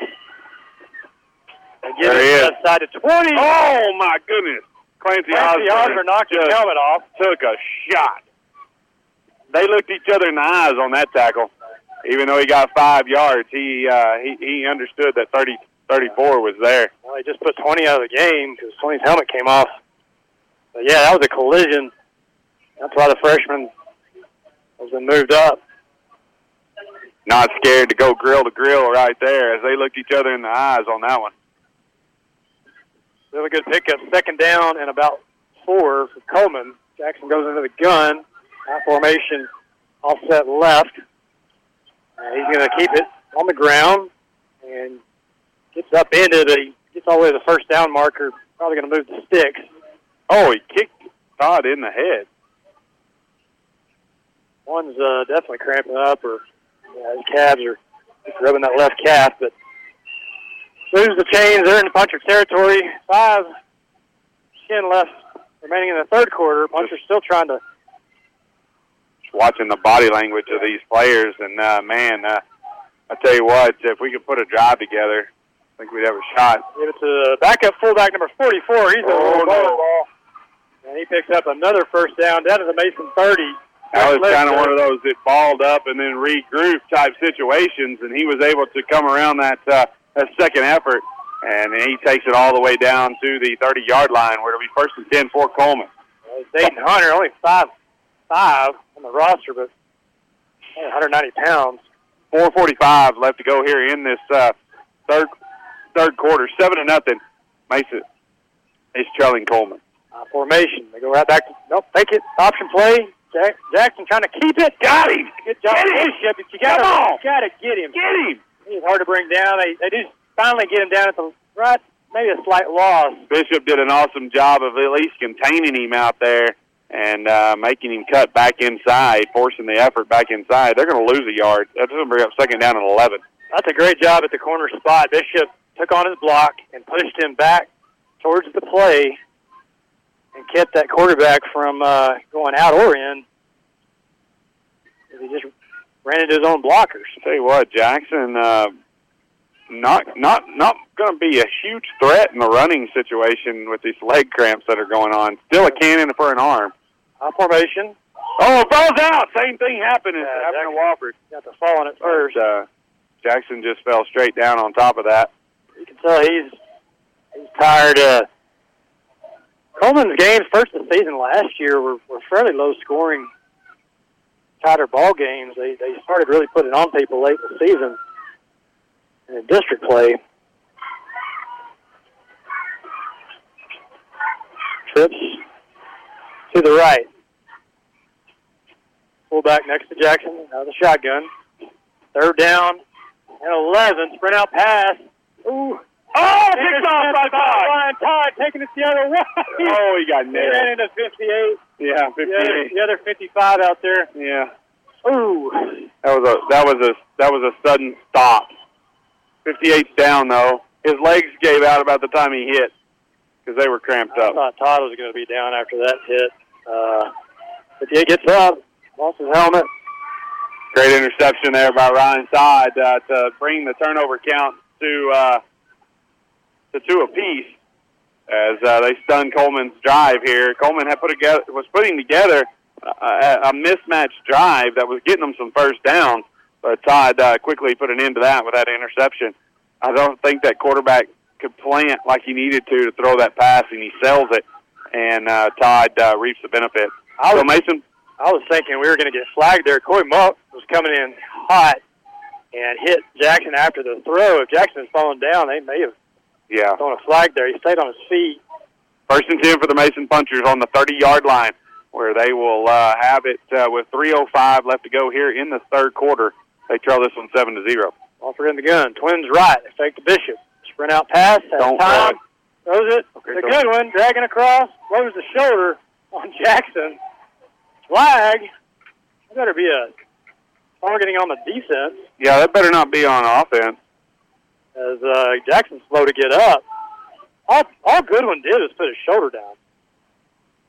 Get
There he is.
side to 20.
Oh my goodness. Clancy,
Clancy Osborne knocked his helmet off.
Took a shot. They looked each other in the eyes on that tackle. Even though he got five yards, he uh, he, he understood that 30, 34 was there.
Well, they just put 20 out of the game because 20's helmet came off. But yeah, that was a collision. That's why the freshman has been moved up.
Not scared to go grill to grill right there as they looked each other in the eyes on that one.
Really good pickup. Second down and about four for Coleman. Jackson goes into the gun. I formation, offset left. Uh, he's going to keep it on the ground and gets up into it. He gets all the way to the first down marker. Probably going to move the sticks.
Oh, he kicked Todd in the head.
One's uh, definitely cramping up, or yeah, his calves are just rubbing that left calf. But moves the chains. They're in the puncher territory. Five, ten left remaining in the third quarter. Puncher's still trying to Just
Watching the body language of these players, and uh, man, uh, I tell you what, if we could put a drive together, I think we'd have a shot.
give it to backup fullback number 44. He's a
Oh,
little
no.
ball. And he picks up another first down down to the Mason 30.
That was kind of one of those that balled up and then regrouped type situations, and he was able to come around that uh, that second effort, and he takes it all the way down to the 30-yard line, where it'll be first and 10 for Coleman.
Uh, Dayton Hunter, only five five on the roster, but only 190 pounds.
4:45 left to go here in this uh, third third quarter, seven to nothing. Mason is trailing Coleman.
Uh, formation. They go right back to nope. Take it. Option play. Jack, Jackson trying to keep it.
Got him.
Good job,
Get him.
Bishop. But you got to got to get him.
Get him.
He's hard to bring down. They they do finally get him down at the right. Maybe a slight loss.
Bishop did an awesome job of at least containing him out there and uh, making him cut back inside, forcing the effort back inside. They're going to lose a yard. That's going to bring up second down and 11.
That's a great job at the corner spot. Bishop took on his block and pushed him back towards the play and kept that quarterback from uh, going out or in. He just ran into his own blockers.
Tell you what, Jackson, uh, not not not going to be a huge threat in the running situation with these leg cramps that are going on. Still a cannon for an arm.
I formation.
Oh, it falls out. Same thing happened
Yeah,
happened to Wofford.
Got the fall on it first.
Uh, Jackson just fell straight down on top of that.
You can tell he's he's tired. Uh, Coleman's games first of the season last year were, were fairly low scoring, tighter ball games. They they started really putting on people late in the season in the district play. Trips to the right. Fullback next to Jackson, Now the shotgun. Third down and 11. Sprint out pass. Ooh.
Oh,
picked off by Todd. Todd taking it the other way.
Oh, he got nailed.
He ran into 58.
Yeah,
The other,
58.
the other 55 out there.
Yeah.
Ooh.
That was a that was a that was a sudden stop. 58's down though. His legs gave out about the time he hit because they were cramped
I
up.
thought Todd was going to be down after that hit. Uh, 58 gets up, lost his helmet.
Great interception there by Ryan Todd uh, to bring the turnover count to uh, to two apiece. as uh, they stunned Coleman's drive here. Coleman had put together was putting together a, a mismatched drive that was getting them some first down, but Todd uh, quickly put an end to that with that interception. I don't think that quarterback could plant like he needed to to throw that pass, and he sells it, and uh, Todd uh, reaps the benefit.
I was,
so Mason,
I was thinking we were going to get flagged there. Corey Muck was coming in hot and hit Jackson after the throw. If Jackson had fallen down, they may have
yeah,
thrown a flag there. He stayed on his feet.
First and ten for the Mason Punchers on the 30-yard line, where they will uh, have it uh, with 3:05 left to go here in the third quarter. They trail this one seven to zero.
Wofford in the gun. Twins right. They fake the Bishop. Sprint out pass. Has
Don't
time. Throws it.
Okay,
it's a good one. Dragging across. Throws the shoulder on Jackson. Flag. That better be a targeting on the defense
Yeah, that better not be on offense.
As uh, Jackson's slow to get up. All, all Goodwin did was put his shoulder down.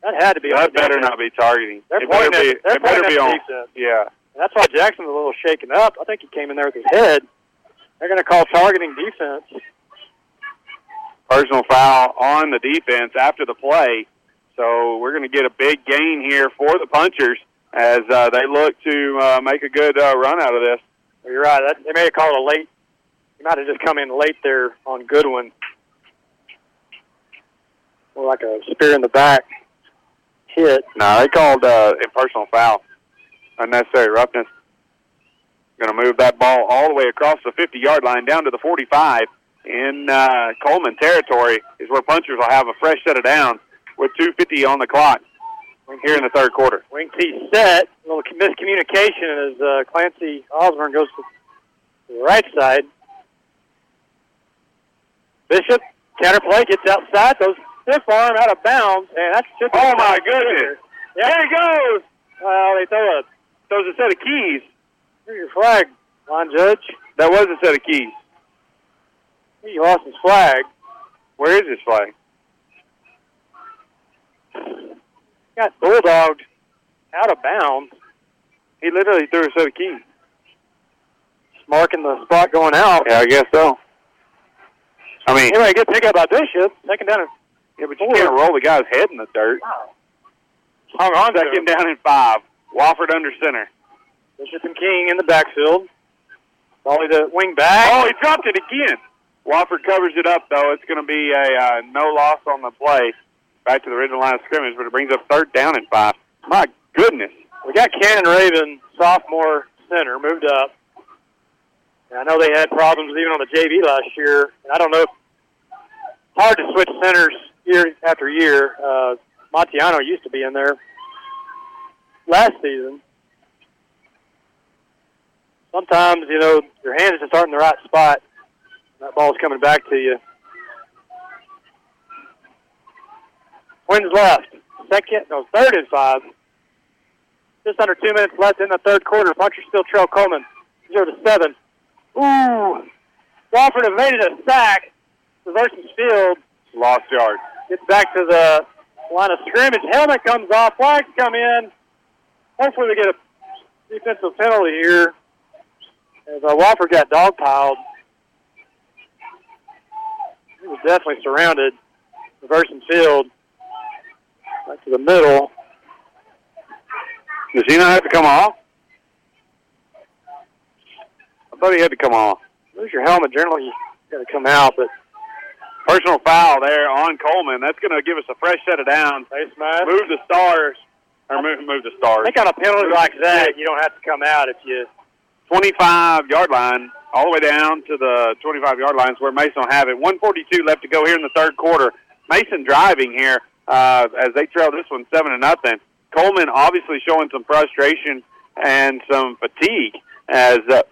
That had to be
That better
defense.
not be targeting.
They're
it better be.
at-
It better be on.
defense.
Yeah.
And that's why Jackson's a little shaken up. I think he came in there with his head. They're going to call targeting defense.
personal foul on the defense after the play. So we're going to get a big gain here for the punchers as uh, they look to uh, make a good uh, run out of this.
You're right. That, they may have called a late. He might have just come in late there on Goodwin. More like a spear in the back hit.
No, they called uh, a personal foul, unnecessary roughness. Going to move that ball all the way across the 50-yard line down to the 45 in uh, Coleman territory is where punchers will have a fresh set of downs with 2:50 on the clock here in the third quarter.
Wing T set. A little miscommunication as uh, Clancy Osborne goes to the right side. Bishop counterplay gets outside, goes stiff arm out of bounds, and that should be
Oh, my goodness.
There he goes. Well, they throw a
throws a set of keys.
Here's your flag, line judge.
That was a set of keys.
He lost his flag.
Where is his flag?
Got bulldogged out of bounds.
He literally threw a set of keys.
Marking the spot going out.
Yeah, I guess so. I mean,
Anyway, good pickup by Bishop. Second down. and-
yeah, but you can't roll the guy's head in the dirt.
Hung on to
Second
him.
down and five. Wofford under center.
Bishop and King in the backfield. Boley the wing back.
Oh, he dropped it again. Wofford covers it up, though. It's going to be a uh, no loss on the play. Back to the original line of scrimmage, but it brings up third down and five. My goodness.
We got Cannon Raven, sophomore center, moved up. And I know they had problems even on the JV last year. And I don't know. If, hard to switch centers year after year. Uh, Montiano used to be in there last season. Sometimes, you know, your hands just aren't in the right spot. That ball's coming back to you. Twins left. Second, no, third and five. Just under two minutes left in the third quarter. Puncher still trail Coleman. Zero to seven. Ooh. Wofford it a sack. Reversing field.
Lost yard.
Gets back to the line of scrimmage. Helmet comes off. Flags come in. Hopefully we get a defensive penalty here. As uh, Wofford got dogpiled. He was definitely surrounded. Reversing field. Back to the middle.
Does he not have to come off? I thought he had to come off.
Lose your helmet. Generally, you got to come out, but
Personal foul there on Coleman. That's going to give us a fresh set of downs.
face mask.
Move the stars. Or move, move the
I
stars.
think on a penalty like that, you don't have to come out if you
25 yard line, all the way down to the 25 yard lines where Mason will have it. 142 left to go here in the third quarter. Mason driving here uh, as they trail this one seven to nothing. Coleman obviously showing some frustration and some fatigue as uh,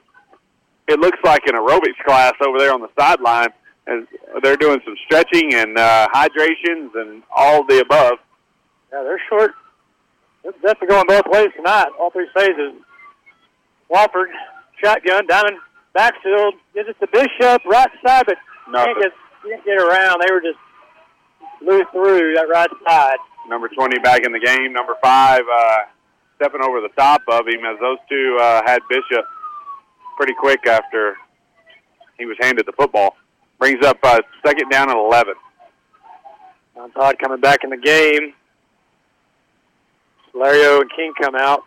it looks like an aerobics class over there on the sideline as they're doing some stretching and uh, hydrations and all the above.
Yeah, they're short. They're definitely going both ways tonight, all three phases. Wofford, shotgun, diamond, backfield, gives it to Bishop, right side, but
Nothing.
can't get, can't get around. They were just blew through that right side.
Number 20 back in the game. Number five uh, stepping over the top of him as those two uh, had Bishop pretty quick after he was handed the football. Brings up uh, second down and 11.
John Todd coming back in the game. Lario and King come out.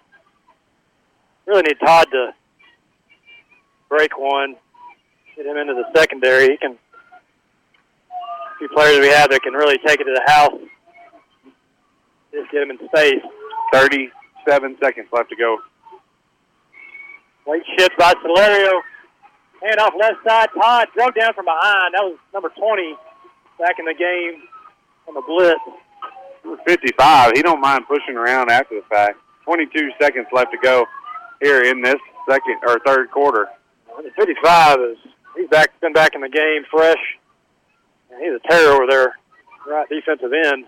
Really need Todd to break one, get him into the secondary. He can. A few players we have that can really take it to the house. Just get him in space.
37 seconds left to go.
Late shift by Solario. Hand off left side. Todd drug down from behind. That was number 20 back in the game on the blitz.
55. He don't mind pushing around after the fact. 22 seconds left to go here in this second or third quarter.
55 is he's back been back in the game fresh. And he's a terror over there, right defensive end.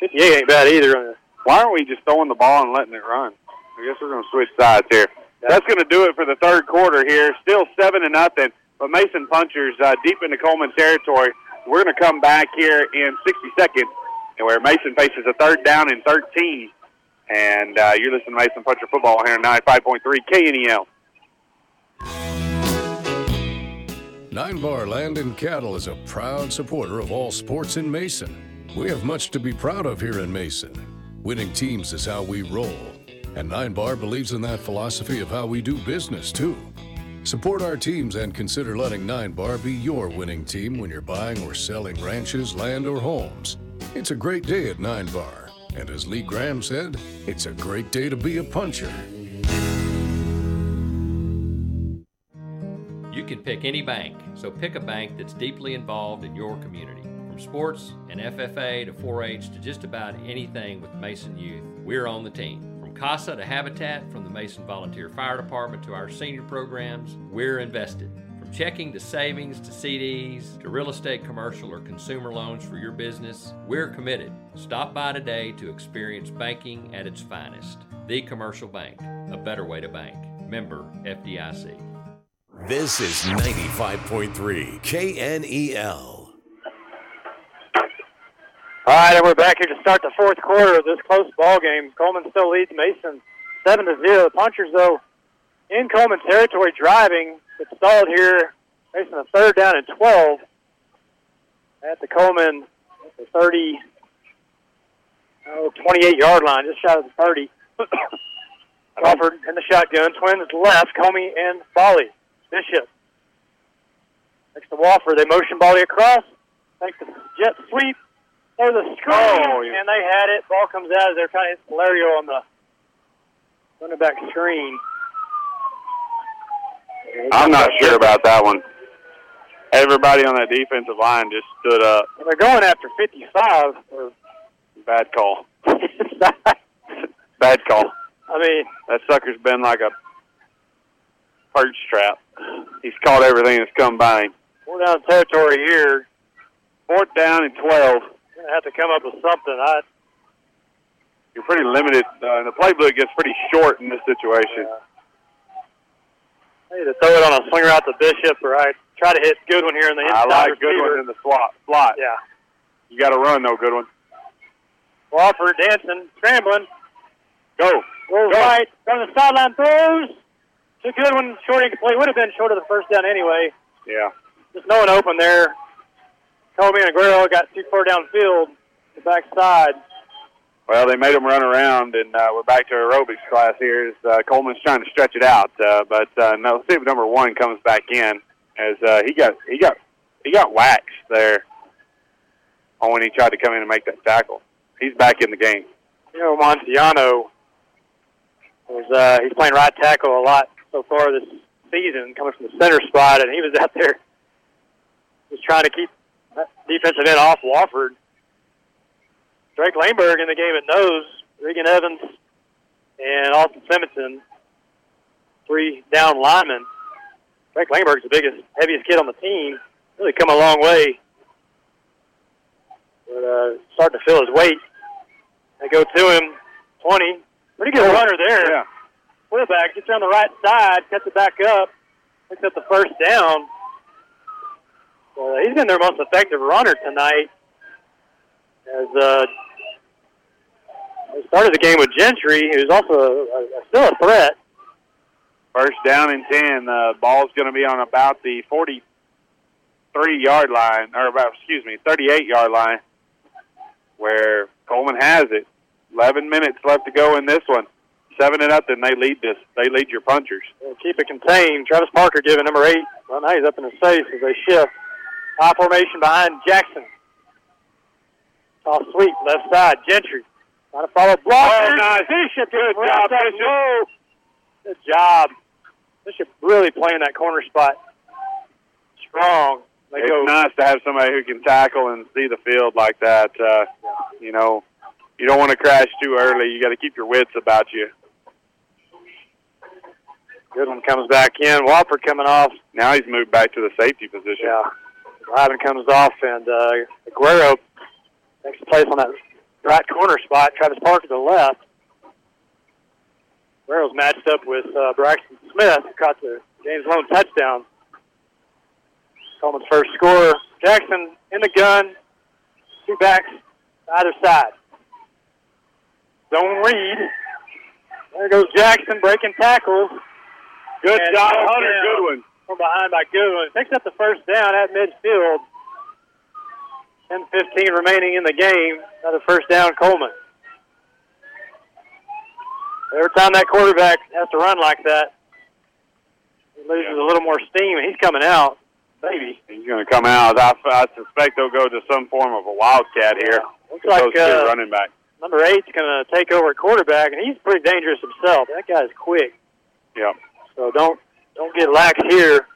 58 ain't bad either.
Why aren't we just throwing the ball and letting it run? I guess we're going to switch sides here. That's going to do it for the third quarter here. Still seven to nothing, but Mason Punchers uh, deep into Coleman territory. We're going to come back here in 60 seconds, and where Mason faces a third down and 13. And uh, you're listening to Mason Puncher Football here on 95.3 KNEL.
Nine Bar Land and Cattle is a proud supporter of all sports in Mason. We have much to be proud of here in Mason. Winning teams is how we roll. And Nine Bar believes in that philosophy of how we do business, too. Support our teams and consider letting Nine Bar be your winning team when you're buying or selling ranches, land, or homes. It's a great day at Nine Bar. And as Lee Graham said, it's a great day to be a puncher.
You can pick any bank, so pick a bank that's deeply involved in your community. From sports and FFA to 4 H to just about anything with Mason Youth, we're on the team. CASA to Habitat, from the Mason Volunteer Fire Department to our senior programs, we're invested. From checking to savings to CDs to real estate, commercial, or consumer loans for your business, we're committed. Stop by today to experience banking at its finest. The Commercial Bank, a better way to bank. Member FDIC.
This is 95.3 KNEL.
All right, and we're back here to start the fourth quarter of this close ball game. Coleman still leads Mason seven to zero. The Punchers, though, in Coleman territory, driving. It's stalled here. Mason a third down and twelve at the Coleman the 30, oh, 28 yard line, just shy of the 30. Wofford in the shotgun. Twins left. Comey and Boley. Bishop. Next to Wofford, they motion Boley across. Takes the jet sweep. There's a screen,
Oh, yeah.
and they had it. Ball comes out as they're trying to hit Valerio on the running back screen.
I'm not sure about that one. Everybody on that defensive line just stood up.
And they're going after 55. Or,
Bad call. Bad call.
I mean,
That sucker's been like a perch trap. He's caught everything that's come by him.
we're down territory here.
Fourth down and 12.
Have to come up with something. I,
You're pretty limited. Uh, the playbook gets pretty short in this situation.
I need to throw it on a swing route to Bishop, or I try to hit Goodwin here in the inside.
I like
receiver.
Goodwin in the slot. slot.
Yeah.
You got to run, though, Goodwin.
Wofford dancing, scrambling.
Go.
Goes right, on the sideline, throws to Goodwin, short incomplete. Would have been short of the first down anyway.
Yeah.
Just no one open there. Kobe and Aguero got too far downfield, the backside.
Well, they made him run around, and uh, we're back to aerobics class here. As, uh, Coleman's trying to stretch it out, uh, but uh, no, let's see if number one comes back in as uh, he got he got he got waxed there on when he tried to come in and make that tackle. He's back in the game.
You know, Montiano was uh, he's playing right tackle a lot so far this season, coming from the center spot, and he was out there just trying to keep defensive end off Wofford. Drake Laneberg in the game at nose, Regan Evans, and Austin Simonson, three down linemen. Drake Laneberg's the biggest, heaviest kid on the team. Really come a long way. But uh, starting to feel his weight. They go to him, 20. Pretty good runner there.
Yeah.
Quarterback gets on the right side, cuts it back up, picks up the first down. So he's been their most effective runner tonight. As uh, started the game with Gentry, who's also a, a, still a threat.
First down and ten. The Uh, ball's going to be on about the forty-three yard line, or about, excuse me, 38 yard line, where Coleman has it. 11 minutes left to go in this one. Seven and nothing. They lead this. They lead your punchers.
They'll keep it contained. Travis Parker giving number eight. Well, now he's up in the face as they shift. I formation behind Jackson. Toss sweep left side. Gentry trying to follow block.
Oh, nice.
Bishop.
Good job. Bishop.
Good job. Bishop really playing that corner spot strong. They
it's
go.
nice to have somebody who can tackle and see the field like that. Uh, you know, you don't want to crash too early. You got to keep your wits about you.
Good one comes back in. Wofford coming off.
Now he's moved back to the safety position.
Yeah. Ivan comes off, and uh, Aguero takes place on that right corner spot. Travis Parker to the left. Aguero's matched up with uh, Braxton Smith, who caught the James Lone touchdown. Coleman's first score. Jackson in the gun. Two backs either side. Zone read. There goes Jackson breaking tackles.
Good
And
job, Hunter Goodwin.
From behind by Goodwin. Picks up the first down at midfield. 10-15 remaining in the game. Another first down, Coleman. Every time that quarterback has to run like that, he loses a little more steam, and he's coming out. Maybe.
He's going to come out. I, I suspect they'll go to some form of a wildcat here.
Looks like, uh,
running back.
Number eight's going to take over at quarterback, and he's pretty dangerous himself. That guy's quick.
Yep.
So don't don't get lax here.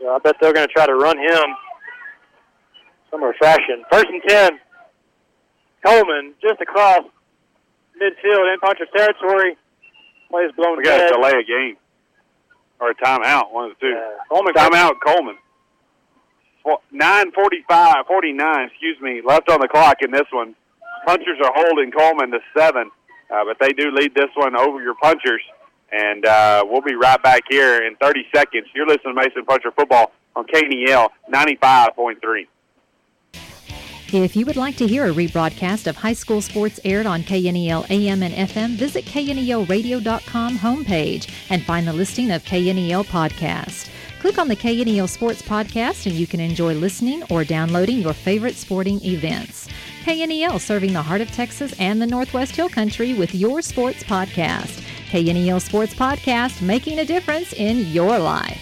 So I bet they're going to try to run him somewhere fashion. First and ten. Coleman just across midfield in puncher territory. Plays blown
We got to delay a game or a timeout, one of the two.
Coleman
timeout, Coleman. Fo- 9:45, 49, excuse me, left on the clock in this one. Punchers are holding Coleman to seven, uh, but they do lead this one over your punchers. And uh, we'll be right back here in 30 seconds. You're listening to Mason Puncher Football on KNEL 95.3.
If you would like to hear a rebroadcast of high school sports aired on KNEL AM and FM, visit knelradio.com homepage and find the listing of KNEL podcast. Click on the KNEL Sports Podcast and you can enjoy listening or downloading your favorite sporting events. KNEL serving the heart of Texas and the Northwest Hill Country with your sports podcast. KNEL Sports Podcast, making a difference in your life.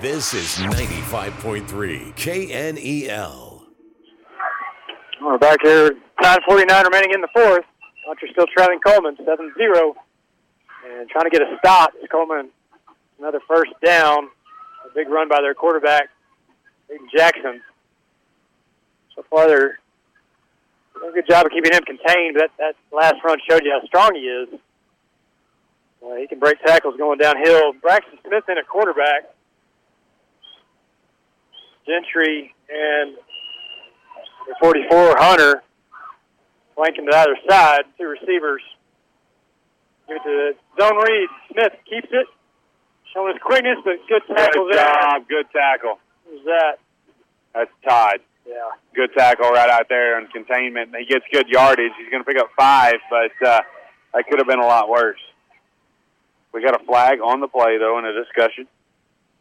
This is 95.3 KNEL.
We're back here. 9.49 remaining in the fourth. Puncher still trailing Coleman 7-0. And trying to get a stop. It's Coleman another first down. A big run by their quarterback, Aiden Jackson. So far, they're doing a good job of keeping him contained. That, that last run showed you how strong he is. Uh, he can break tackles going downhill. Braxton Smith in at quarterback. Gentry and the 44 Hunter flanking to either side. Two receivers. Give it to zone read. Smith keeps it. Showing his quickness, but good tackle
Good
there.
job, good tackle.
Who's that?
That's tied.
Yeah.
Good tackle right out there in containment. He gets good yardage. He's going to pick up five, but uh, that could have been a lot worse. We got a flag on the play, though, in a discussion.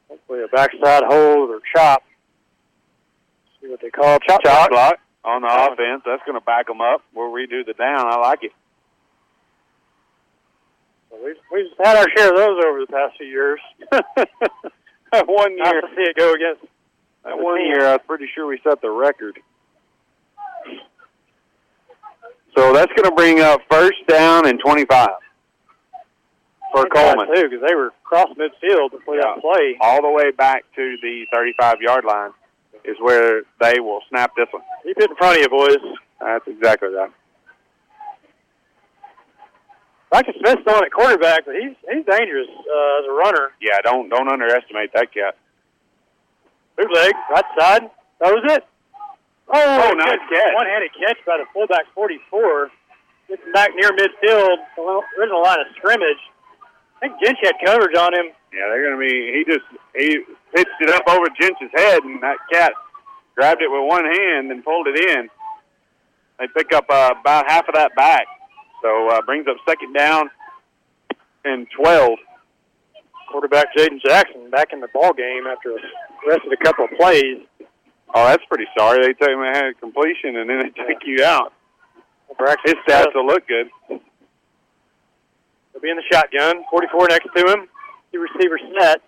Hopefully a backside hold or chop. See what they call chop
Shot
block.
clock on the offense. That's going to back them up. We'll redo the down. I like it.
Well, We've, we've had our share of those over the past few years.
one year.
to see it go against
That one year, I was pretty sure we set the record. So that's going to bring up first down and 25 for Coleman.
too, because they were cross midfield before
Yeah.
that play.
All the way back to the 35 yard line is where they will snap this one.
Keep it in front of you, boys.
That's exactly that.
Braxton Smith's throwing at quarterback, but he's he's dangerous uh, as a runner.
Yeah, don't don't underestimate that cat.
Bootleg, right side. Throws it. Oh,
Oh, nice
good
catch.
One-handed catch by the fullback 44. Gets back near midfield, the a line of scrimmage. I think Jentz had coverage on him.
Yeah, they're going to be. He just he pitched it up over Jentz's head, and that cat grabbed it with one hand and pulled it in. They pick up uh, about half of that back, so uh, brings up second down and twelve
Quarterback Jaden Jackson back in the ball game after rested a couple of plays.
Oh, that's pretty sorry. They tell him I had a completion and then they take you out.
Braxton
His stats will look good.
will be in the shotgun. 44 next to him. Two receivers set.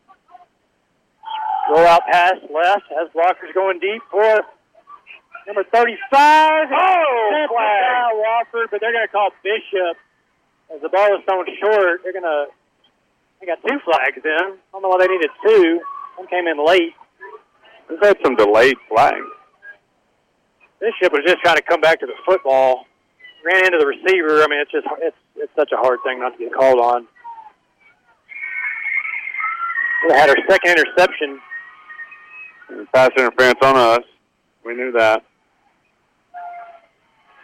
Roll out pass left. Has blockers going deep for number 35.
Oh,
That's
flag.
Wofford, but they're going to call Bishop as the ball is thrown short. They're going to. They got two flags in. I don't know why they needed two. One came in late.
We've had some delayed flags.
Bishop was just trying to come back to the football. Ran into the receiver. I mean, it's just it's it's such a hard thing not to get called on. We had our second interception.
Pass interference on us. We knew that.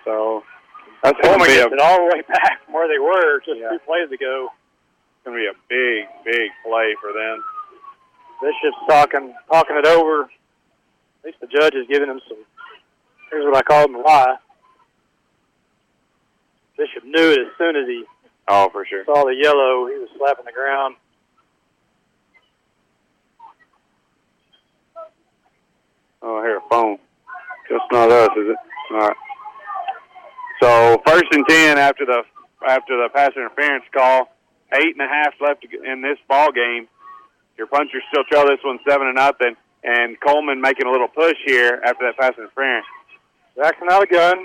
So that's going to be a
it all the way back from where they were just two plays ago.
Going to be a big, big play for them.
Bishop's talking talking it over. At least the judge is giving him some. Here's what I called him a lie. Bishop knew it as soon as he
Oh, for sure.
saw the yellow. He was slapping the ground.
Oh, here, phone. Just not us, is it? All right. So first and ten after the after the pass interference call. Eight and a half left in this ball game. Your punchers still trail this one seven and nothing, and Coleman making a little push here after that pass interference.
Jackson out of gun.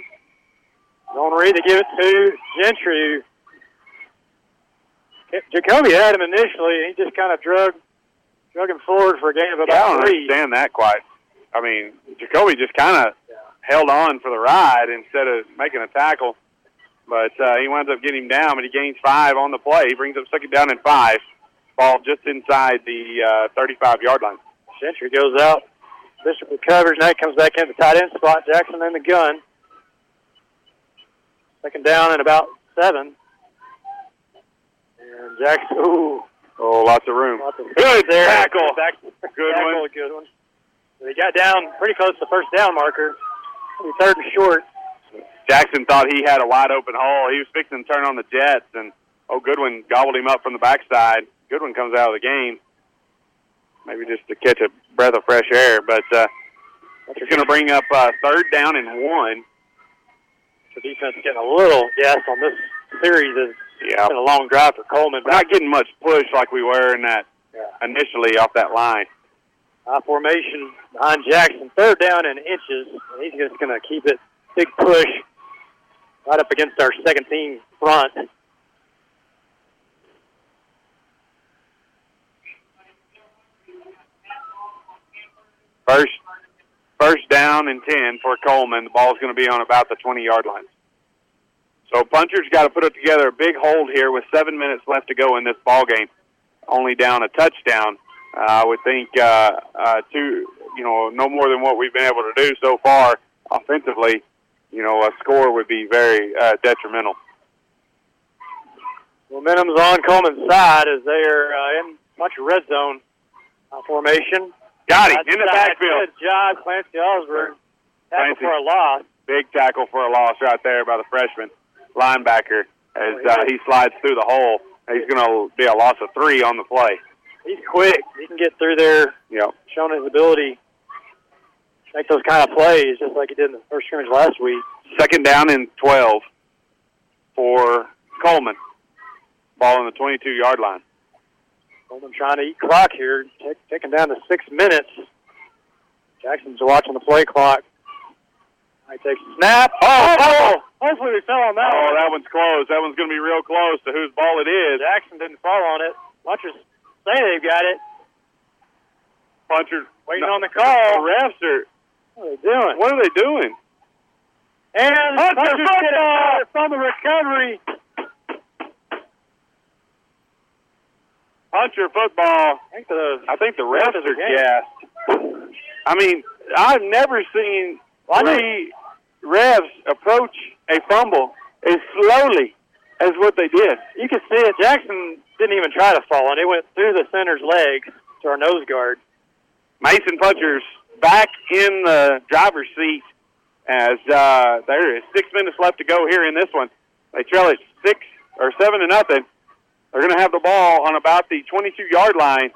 Don't read to give it to Gentry. Jacoby had him initially, and he just kind of drug drug him forward for a gain of
Yeah, I don't
three.
understand that quite. I mean, Jacoby just kind of held on for the ride instead of making a tackle. But uh, he winds up getting him down, but he gains five on the play. He brings up second down and five. Ball just inside the uh, 35-yard line.
Century goes out. Bishop recovers. Now he comes back in the tight end spot. Jackson in the gun. Second down and about seven. And Jackson, ooh.
Oh, lots of room.
Lots of
Good
there.
tackle.
Back,
Good
tackle,
one.
Good one. He got down pretty close to the first down marker. Third and short.
Jackson thought he had a wide open hole. He was fixing to turn on the Jets, and oh, Goodwin gobbled him up from the backside. Goodwin comes out of the game, maybe just to catch a breath of fresh air. But uh, it's going to bring up uh, third down and one.
The defense getting a little gas on this series. Is
Yeah.
been a long drive for Coleman.
We're not getting much push like we were in that initially off that line.
I formation behind Jackson. Third down in inches. And he's just going to keep it big push right up against our second team front.
First, first down and ten for Coleman. The ball's going to be on about the 20-yard line. So punchers got to put it together a big hold here with seven minutes left to go in this ball game. Only down a touchdown. Uh, I would think uh, uh, two, you know, no more than what we've been able to do so far offensively. You know, a score would be very uh, detrimental.
Momentum's on Coleman's side as they're uh, in much red zone uh, formation.
Got him
Outside,
in the backfield.
Good job, Clancy Osborne. Tackle
Clancy.
for a loss.
Big tackle for a loss right there by the freshman linebacker as
Oh,
uh, he slides through the hole. He's going to be a loss of three on the play.
He's quick. He can get through there,
Yep.
showing his ability make those kind of plays, just like he did in the first scrimmage last week.
Second down and 12 for Coleman. Ball on the 22-yard line.
Coleman trying to eat clock here, take, taking down to six minutes. Jackson's watching the play clock. I take snap. Oh, oh, oh, hopefully we fell on that
Oh,
one.
that one's close. That one's going to be real close to whose ball it is.
Jackson didn't fall on it. Punchers say they've got it.
Puncher
Waiting
no,
on the call.
The refs are.
What are they doing?
What are they doing?
And Punchers get
football!
from the recovery.
Puncher football.
I think the
I think the
Ref
refs are gassed. I mean, I've never seen
know.
three refs approach a fumble as slowly as what they did.
You can see it. Jackson didn't even try to fall on it. It went through the center's legs to our nose guard.
Mason Punchers back in the driver's seat as uh, there is six minutes left to go here in this one. They trail it six or seven to nothing. They're going to have the ball on about the 22-yard line.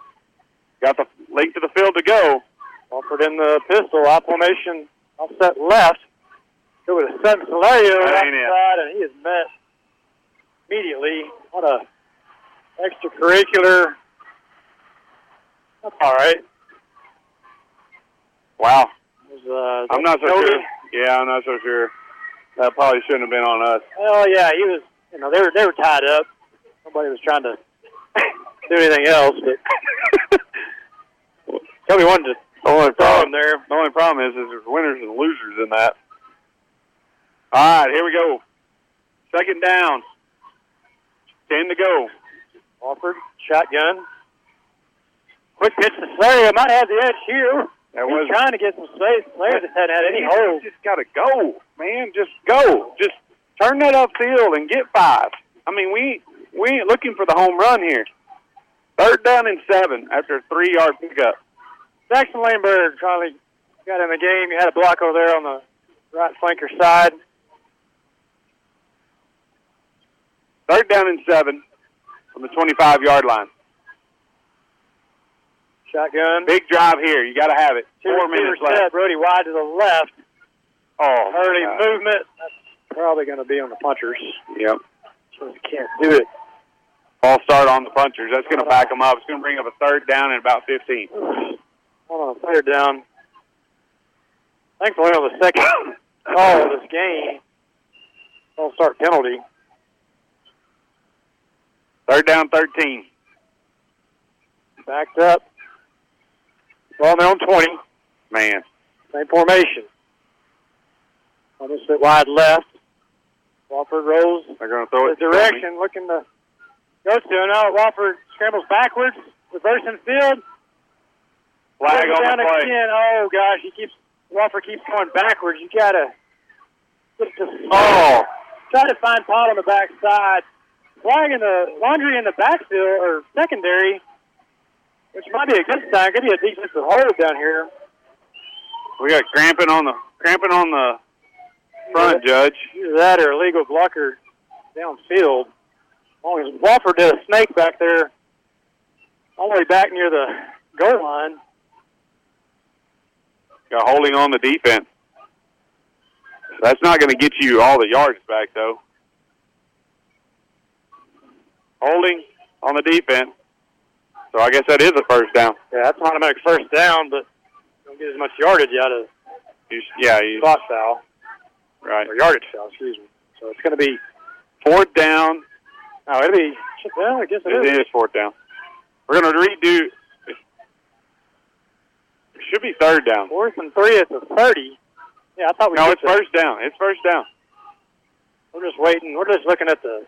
Got the length of the field to go.
Wofford in the pistol, I formation, offset left. Go with a sudden scenario
That
right
ain't it.
and he is met immediately. What a extracurricular. That's all right.
Wow.
Was, uh,
I'm not so
Cody?
sure. Yeah, I'm not so sure. That probably shouldn't have been on us.
Oh yeah, he was. You know, they were they were tied up. Nobody was trying to do anything else, but Toby wanted to
The only problem
there.
The only problem is, is there's winners and losers in that. All right, here we go. Second down. Ten to go.
Wofford shotgun. Quick pitch to Slayer. Might have the edge here.
That was
trying to get some space. Slayer just hadn't had any
You
holes.
Just got to go, man. Just go. Just turn that upfield and get five. I mean, we we ain't looking for the home run here. Third down and seven after a three-yard pickup.
Jackson Laneberg finally got in the game. He had a block over there on the right flanker side.
Third down and seven from the 25-yard line.
Shotgun.
Big drive here. You got to have it. Four minutes left.
set. Brody wide to the left.
Oh,
Early
God.
movement. That's probably going to be on the punchers.
Yep.
So you can't do it.
All start on the punchers. That's going to back them up. It's going to bring up a third down and about 15.
Hold on, third down. Thankfully, on the second call of this game, all start penalty.
Third down, 13.
Backed up. Ball now on 20.
Man.
Same formation. Almost sit wide left. Wofford rolls
They're going to throw
the
it. to
direction, looking to go to. Now Wofford scrambles backwards, reversing field.
Flag on
down
the play.
again. Oh gosh, he keeps Wofford keeps going backwards. You gotta get to
Oh.
try to find Todd on the backside. Flag in the laundry in the backfield or secondary, which might be a good sign. Could be a defensive hold down here.
We got cramping on the cramping on the front, Judge.
Either that or illegal blocker downfield. Long oh, as Wofford did a snake back there, all the way back near the goal line.
Got holding on the defense. That's not going to get you all the yards back, though. Holding on the defense. So I guess that is a first down.
Yeah, that's an automatic first down, but don't get as much yardage out of
You, yeah, you,
spot foul
right.
or yardage foul. Excuse me. So it's going to be.
Fourth down.
Oh, it'll be. Well, I guess it
It
is.
is fourth down. We're going to redo. It should be third down.
Fourth and three at the thirty. Yeah, I thought we.
No, it's first down. It's first down.
We're just waiting. We're just looking at the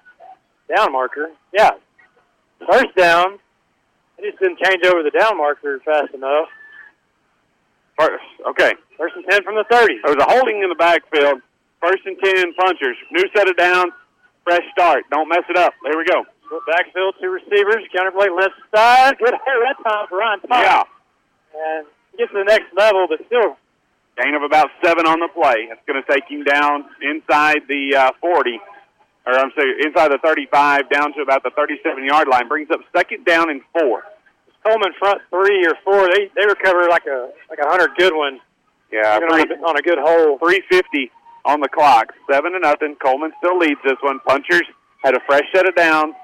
down marker. Yeah, first down. I just didn't change over the down marker fast enough.
First, okay.
First and ten from the thirty.
There was a holding in the backfield. First and ten, punchers. New set of down. Fresh start. Don't mess it up. There we go.
Backfield, two receivers. Counterplay left side. Good hit that time for Ryan Thomas.
Yeah.
And gets to the next level, but still
Gain of about seven on the play. It's going to take him down inside the uh, 40, or I'm sorry, inside the 35, down to about the 37-yard line. Brings up second down and four.
Coleman front three or four. They they recover like a like a hundred good ones.
Yeah,
Even on, a, on a good hole.
350 on the clock. Seven to nothing. Coleman still leads this one. Punchers had a fresh set of downs.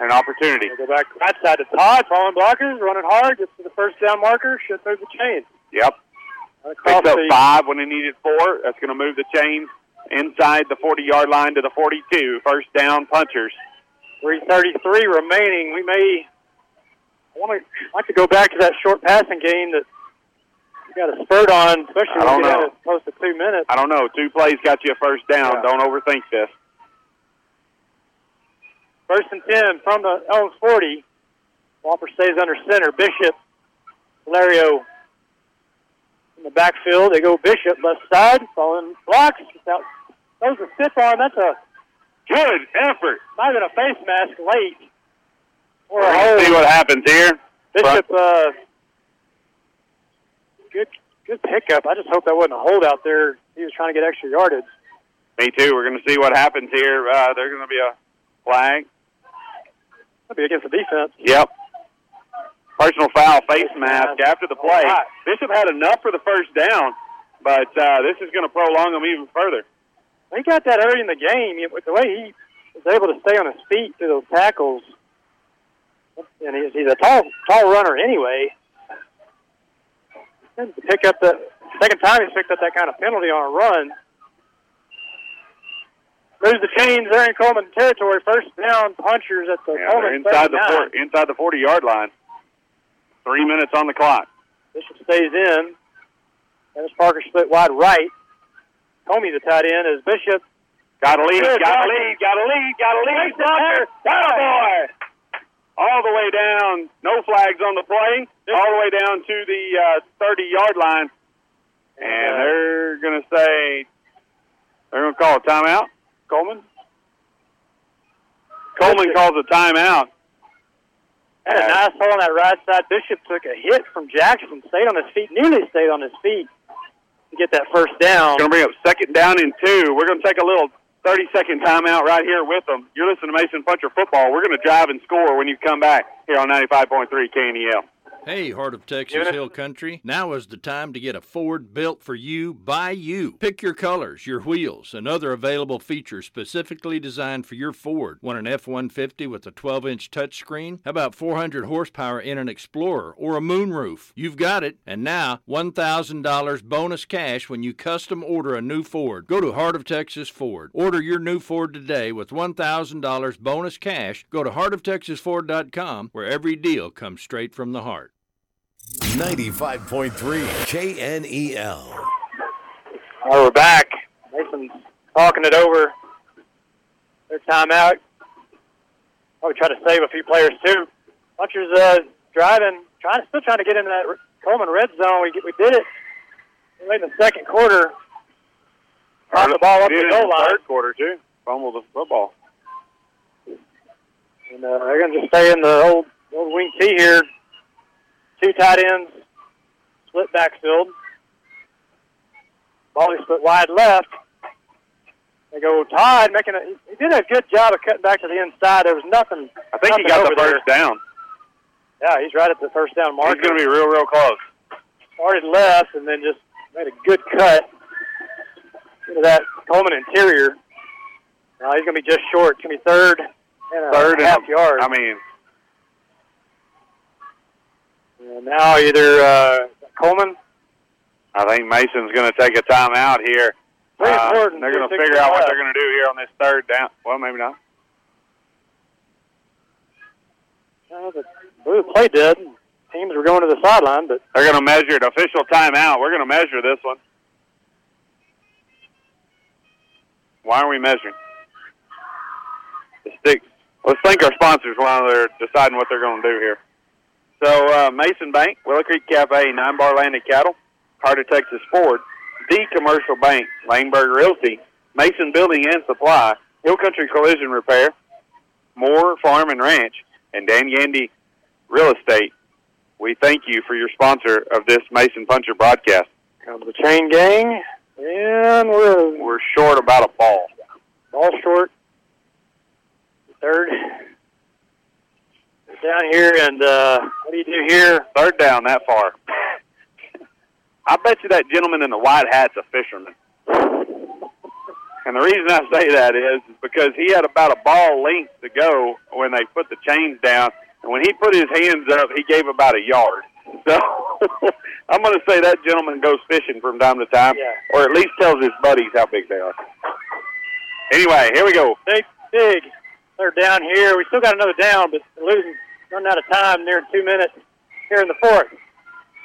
An opportunity.
They go back right side to Todd. Falling blockers, running hard. Gets to the first down marker. Should through the chain.
Yep. Picks up five when he needed four. That's going to move the chains inside the 40-yard line to the 42. First down, punchers.
333 remaining. We may I want to like to go back to that short passing game that we got a spurt on, especially when
know.
at close to two minutes.
I don't know. Two plays got you a first down.
Yeah.
Don't overthink this.
First and ten from the Elms 40. Walker stays under center. Bishop, Valerio in the backfield. They go Bishop left side, falling blocks. Without, those a stiff arm. That's a
good effort.
Might have been a face mask late. Or
We're going to see what happens here.
Bishop, uh, good good pickup. I just hope that wasn't a hold out there. He was trying to get extra yardage.
Me too. We're going to see what happens here. Uh, there's going to be a Flag.
That'd be against the defense.
Yep. Personal foul, face mask after the play. Bishop had enough for the first down, but uh, this is going to prolong them even further.
He got that early in the game. With the way he was able to stay on his feet through those tackles, and he's, he's a tall, tall runner anyway. And to pick up the second time he's picked up that kind of penalty on a run. Moves the chains there in Coleman territory. First down, punchers at the
Yeah,
Coleman
inside the four, inside the 40 yard line. Three minutes on the clock.
Bishop stays in. Dennis Parker split wide right. Comey, the tight end, is Bishop.
Got a lead, got a lead, got a lead, got a lead.
Blocker.
Got a boy. All the way down, no flags on the play. All the way down to the uh, 30 yard line. And they're going to say, they're going to call a timeout.
Coleman?
Coleman calls a timeout.
Had a nice hole on that right side. Bishop took a hit from Jackson, stayed on his feet, nearly stayed on his feet to get that first down.
Going to bring up second down and two. We're going to take a little 30 second timeout right here with them. You're listening to Mason Puncher Football. We're going to drive and score when you come back here on 95.3 KNEL.
Hey, Heart of Texas Hill Country. Now is the time to get a Ford built for you by you. Pick your colors, your wheels, and other available features specifically designed for your Ford. Want an F 150 with a 12 inch touchscreen? How about 400 horsepower in an Explorer or a moonroof? You've got it. And now, $1,000 bonus cash when you custom order a new Ford. Go to Heart of Texas Ford. Order your new Ford today with $1,000 bonus cash. Go to heartoftexasford.com where every deal comes straight from the heart.
95.3 KNEL.
All right, we're back. Mason's talking it over. Their timeout. Probably try to save a few players too. Punchers uh, driving, trying, still trying to get into that r- Coleman red zone. We we did it late in the second quarter. Brought the ball up
Did
the goal line,
third quarter, too. Fumbled the football.
and uh, they're going to just stay in the old old wing T here. Two tight ends, split backfield. Ball is split wide left. They go Todd making a. He did a good job of cutting back to the inside. There was nothing.
I think he got the
over there.
first down.
Yeah, he's right at the first down mark.
He's going to be real, real close.
started left and then just made a good cut into that Coleman interior. Now he's going to be just short. It's going to be third and a
Third and
half
a-
yard.
I mean,
And now either uh, Coleman.
I think Mason's going to take a timeout here.
Very
Uh,
important.
they're going to figure out what they're going to do here on this third down. Well, maybe not.
Uh, the play dead. Teams were going to the sideline, but
They're going to measure it. Official timeout. We're going to measure this one. Why are we measuring? The sticks. Let's thank our sponsors while they're deciding what they're going to do here. So, uh, Mason Bank, Willow Creek Cafe, Nine Bar Landed Cattle, Heart of Texas Ford, The Commercial Bank, Laneburg Realty, Mason Building and Supply, Hill Country Collision Repair, Moore Farm and Ranch, and Dan Yandy Real Estate. We thank you for your sponsor of this Mason Puncher broadcast.
comes the chain gang, and we're
We're short about a ball.
ball short. Third. Down here, and uh, what do you do here?
Third down that far. I bet you that gentleman in the white hat's a fisherman. And the reason I say that is, is because he had about a ball length to go when they put the chains down. And when he put his hands up, he gave about a yard. So I'm going to say that gentleman goes fishing from time to time, or at least tells his buddies how big they are. Anyway, here we go.
Big, big. They're down here. We still got another down, but losing, running out of time near two minutes here in the fourth.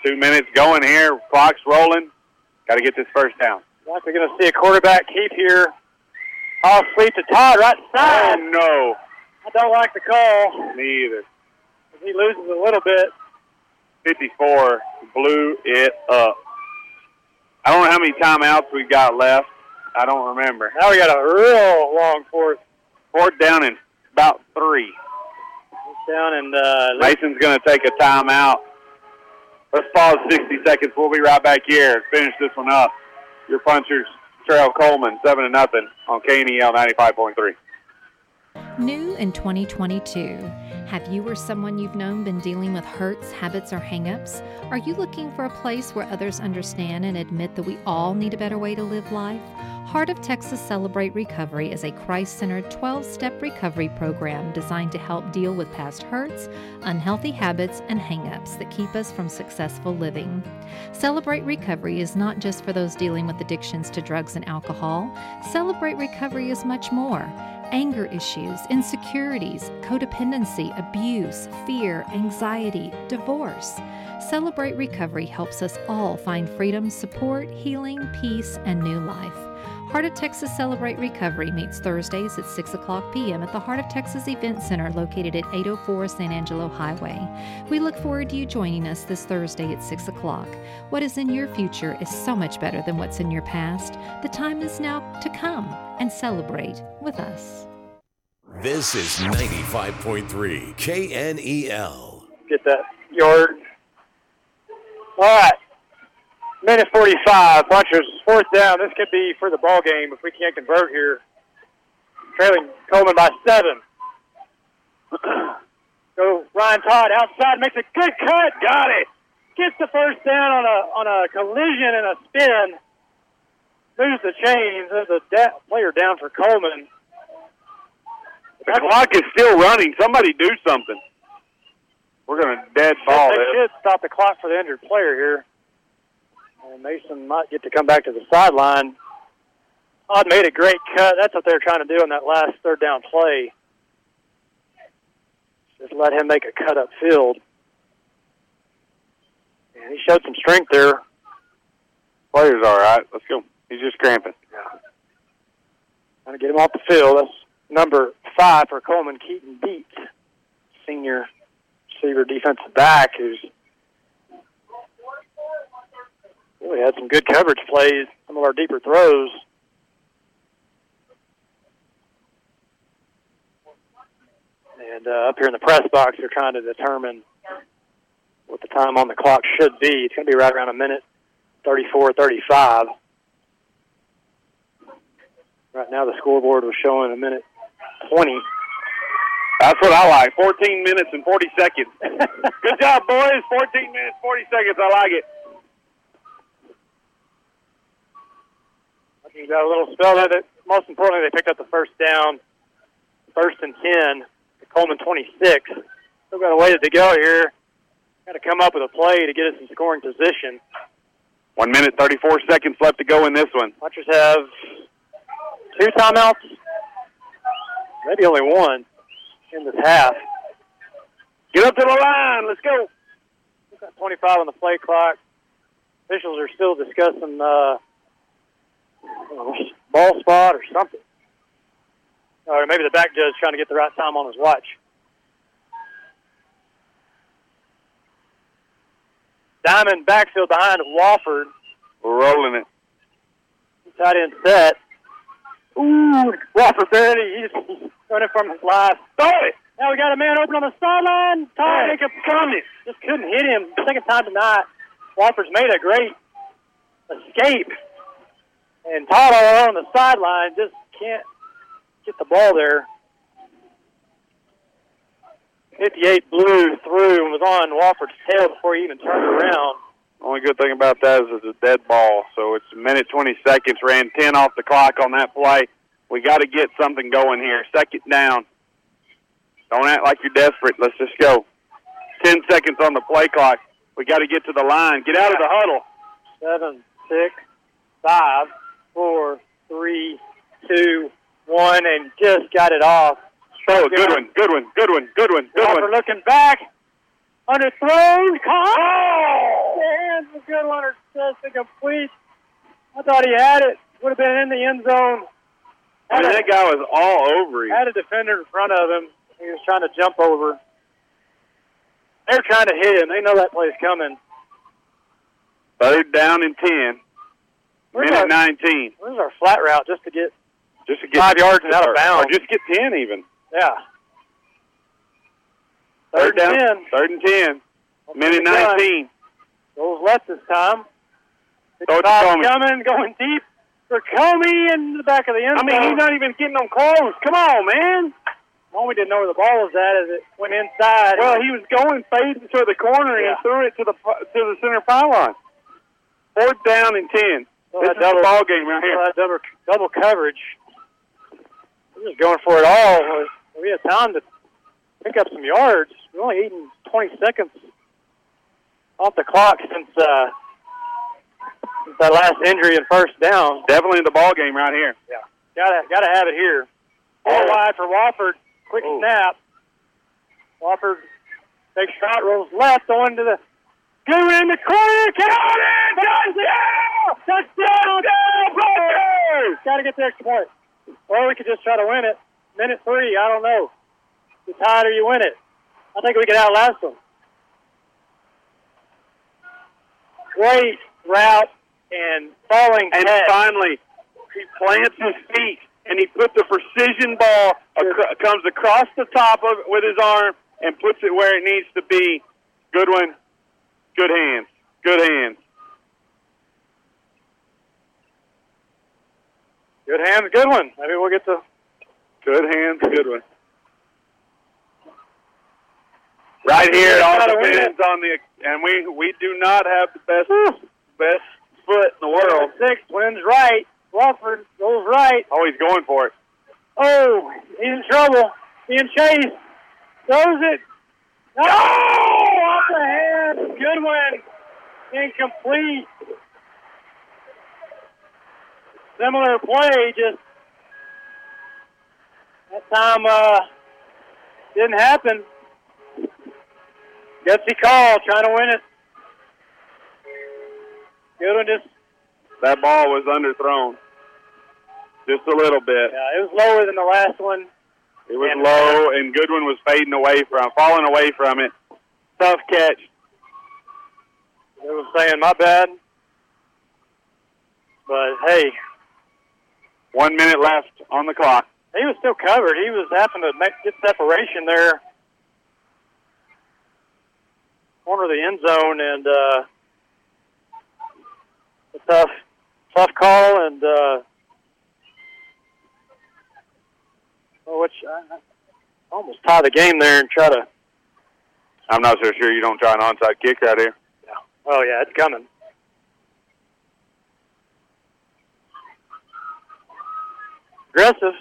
Two minutes going here. Clock's rolling. Got to get this first down.
Like we're going to see a quarterback keep here. Off sweep to Todd right side.
Oh, no.
I don't like the call.
Me either.
He loses a little bit.
54 blew it up. I don't know how many timeouts we got left. I don't remember.
Now we got a real long fourth.
Fourth down and about three.
Down and uh,
Mason's going to take a timeout. Let's pause 60 seconds. We'll be right back here and finish this one up. Your punchers, Trail Coleman, 7 to nothing on KNEL 95.3.
New in 2022. Have you or someone you've known been dealing with hurts, habits, or hangups? Are you looking for a place where others understand and admit that we all need a better way to live life? Heart of Texas Celebrate Recovery is a Christ centered 12 step recovery program designed to help deal with past hurts, unhealthy habits, and hangups that keep us from successful living. Celebrate Recovery is not just for those dealing with addictions to drugs and alcohol, Celebrate Recovery is much more anger issues, insecurities, codependency, abuse, fear, anxiety, divorce. Celebrate Recovery helps us all find freedom, support, healing, peace, and new life. Heart of Texas Celebrate Recovery meets Thursdays at 6 o'clock p.m. at the Heart of Texas Event Center located at 804 San Angelo Highway. We look forward to you joining us this Thursday at 6 o'clock. What is in your future is so much better than what's in your past. The time is now to come and celebrate with us.
This is 95.3 KNEL.
Get that yard. All right. Minute 45. Punchers fourth down. This could be for the ball game if we can't convert here. Trailing Coleman by seven. so Ryan Todd outside makes a good cut. Got it. Gets the first down on a on a collision and a spin. Moves the chains. There's a da- player down for Coleman.
The clock is still running. Somebody do something. We're going to dead ball
They
this.
should stop the clock for the injured player here. And Mason might get to come back to the sideline. Todd made a great cut. That's what they were trying to do in that last third down play. Just let him make a cut up field. And he showed some strength there.
Player's all right. Let's go. He's just cramping. Yeah.
Trying to get him off the field. That's number five for Coleman, Keaton Beats, senior receiver defensive back, who's really had some good coverage plays, some of our deeper throws. And uh, up here in the press box, they're trying to determine what the time on the clock should be. It's going to be right around a minute 34 35. Right now, the scoreboard was showing a minute 20.
That's what I like. 14 minutes and 40 seconds. Good job, boys. 14 minutes, 40 seconds. I like it.
I think you got a little spell there. That most importantly, they picked up the first down, first and 10, to Coleman 26. Still got a ways to go here. Got to come up with a play to get us in scoring position.
One minute, 34 seconds left to go in this one.
Punchers have two timeouts, maybe only one in this half.
Get up to the line. Let's go.
We've got 25 on the play clock. Officials are still discussing uh, ball spot or something. Or maybe the back judge trying to get the right time on his watch. Diamond backfield behind Wofford.
We're rolling it.
Tight end set. Ooh, Wofford Betty, he's he's running from his life. Throw it! Now we got a man open on the sideline. Todd Jacob coming. Just couldn't hit him. Second time tonight. Wofford's made a great escape. And Todd on the sideline just can't get the ball there. 58 blew through and was on Wofford's tail before he even turned around.
Only good thing about that is it's a dead ball. So it's a minute 20 seconds. Ran 10 off the clock on that play. We got to get something going here. Second down. Don't act like you're desperate. Let's just go. 10 seconds on the play clock. We got to get to the line. Get out of the huddle.
Seven, six, five, four, three, two, one, and just got it off.
Oh, good one, good one, good one, good one, good
Wofford
one.
looking back. Underthrown. Caught. Oh! Hands a good one. Just incomplete. I thought he had it. Would have been in the end zone.
I mean, that guy was all over him.
Had a defender in front of him. He was trying to jump over. They're trying to hit him. They know that play's coming.
Third down and 10.
Where's
Minute
our-
19.
Where's our flat route just to get
Just to get
five yards out of bounds?
Or just get 10 even.
Yeah.
Third
Third
down.
10.
Third and 10. Minute
the gun.
19.
Goes left this time.
Throw to
55
Comey.
coming, going deep for Comey in the back of the end zone.
I mean, he's not even getting them close. Come on, man.
Mommy didn't know where the ball was at as it went inside.
Well, he was going fading to the corner
Yeah.
and threw it to the to the center pylon. Fourth down and ten.
Well,
this is
double-
the ball game right here.
Double, double coverage. We're just going for it all. We had time to pick up some yards. We're only eating 20 seconds off the clock since, uh, since that last injury and first down.
Definitely in the ball game right here.
Yeah. Gotta, gotta have it here. All wide for Wofford. Quick snap. Wofford takes shot, rolls left, on to the Go in the corner, count it! Touchdown! Touchdown! Touchdown! Got to get the extra point. Or we could just try to win it. Minute three, I don't know. You tie it or you win it. I think we could outlast them. Great route and falling
And
catch.
finally, he plants his feet and he put the precision ball ac- comes across the top of with his arm and puts it where it needs to be. Good one. Good hands. Good hands.
Good hands, good one. Maybe we'll get the
Good hands. Good one. Right here, it all depends on the and we we do not have the best best foot in the world.
six wins right. Wofford goes right.
Oh, he's going for it.
Oh, he's in trouble. Being chased. Throws it. No! Off the head. Good one. Incomplete. Similar play, just that time uh, didn't happen. Gutsy call, trying to win it. Good one, just
That ball was underthrown. Just a little bit.
yeah, it was lower than the last one.
It was
And-
low, and Goodwin was fading away from, falling away from it. Tough catch.
They was saying my bad. But hey,
One minute left on the clock.
he was still covered. He was having to make, get separation there, corner of the end zone, and uh, a tough, tough call, and uh, well, which I, I almost tie the game there and try to.
I'm not so sure you don't try an onside kick right here. Yeah.
Oh yeah, it's coming. Aggressive.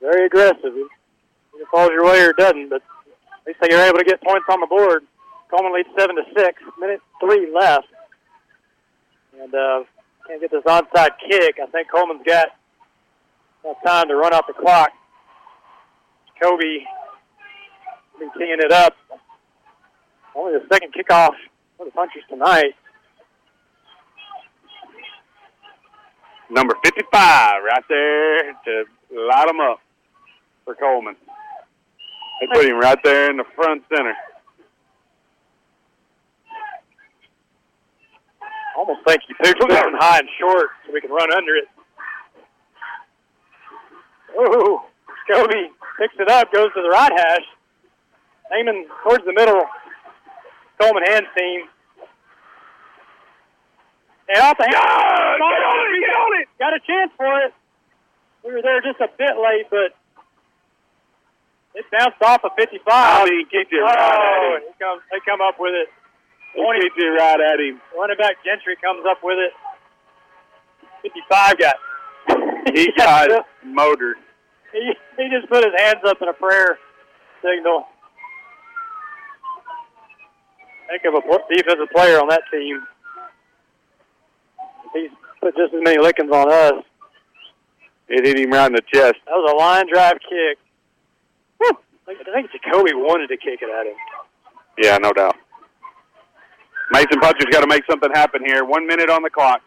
Very aggressive. It falls your way or it doesn't, but at least you're able to get points on the board. Coleman leads seven to six. Minute three left, and uh, can't get this onside kick. I think Coleman's got enough time to run out the clock. Kobe been teeing it up. Only the second kickoff for the Punchers tonight.
Number 55 right there to light him up for Coleman. They put him right there in the front center.
Almost think you picked something high and short so we can run under it. Ooh, Kobe picks it up, goes to the right hash, aiming towards the middle. Coleman hands team. And off the hand.
Got it, got it.
Got a chance for it. We were there just a bit late, but it bounced off of 55.
Oh, he kicked it right at
Oh,
him.
comes, they come up with it.
He kicked it right at him.
Running back Gentry comes up with it. 55 got.
He got motored.
He, he just put his hands up in a prayer signal. Heck of a defensive player on that team. He's put just as many lickings on us.
It hit him right in the chest.
That was a line drive kick. Whew. I think Jacoby wanted to kick it at him.
Yeah, no doubt. Mason Puncher's got to make something happen here. One minute on the clock.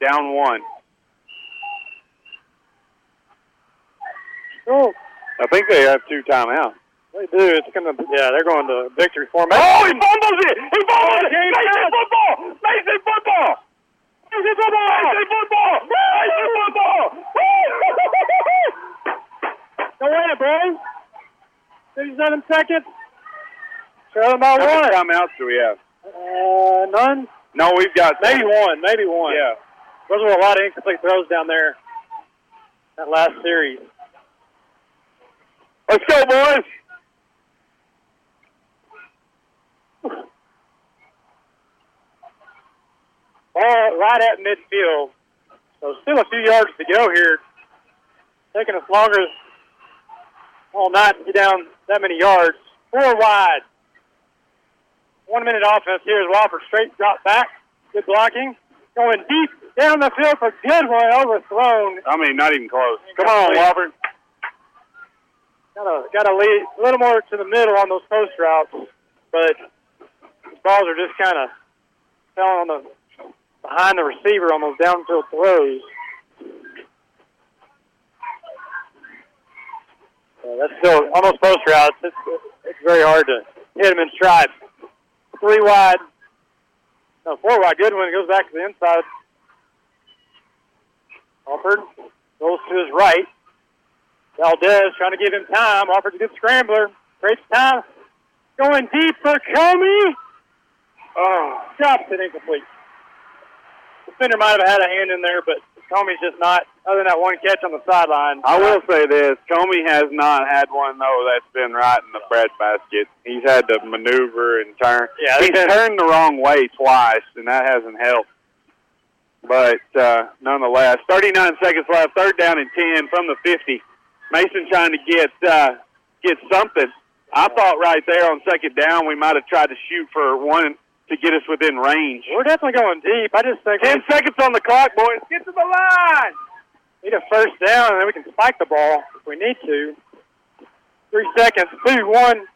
Down one.
Oh,
I think they have two timeouts.
they do. It's gonna. Yeah, they're going to victory formation.
Oh, he fumbles it! He fumbles it! Mason football! Mason football! Mason football! Mason football! Mason football!
Go in, boys. 57 seconds. Trail them by
How many timeouts do we have?
Uh, none.
No, we've got
Maybe one. Maybe one.
Yeah.
Those were a lot of incomplete throws down there. that last series.
Let's go, boys.
Ball right at midfield. So still a few yards to go here. Taking us longer all night to get down that many yards. Four wide. One minute offense here as Wofford straight drop back. Good blocking. Going deep down the field for Goodwin. Overthrown.
I mean, not even close. Come on, Wofford.
Got to got to lead a little more to the middle on those post routes, but balls are just kind of falling on the behind the receiver on those downfield throws. Uh, that's still on those post routes. It's, it's very hard to hit them in stride. Three wide, no four wide. Goodwin it goes back to the inside. Wofford goes to his right. Valdez trying to give him time. Offers a good scrambler. Creates time. Going deep for Comey. Oh, drops it incomplete. Defender might have had a hand in there, but Comey's just not, other than that one catch on the sideline.
I will say this: Comey has not had one though that's been right in the bread basket. He's had to maneuver and turn.
Yeah,
he's turned the wrong way twice, and that hasn't helped. But uh, nonetheless, 39 seconds left. Third down and 10 from the 50. Mason trying to get uh, get something. I thought right there on second down we might have tried to shoot for one to get us within range.
We're definitely going deep. I just think
10 seconds on the clock, boys. Get to the line.
need a first down, and then we can spike the ball if we need to. Three seconds. Two, one.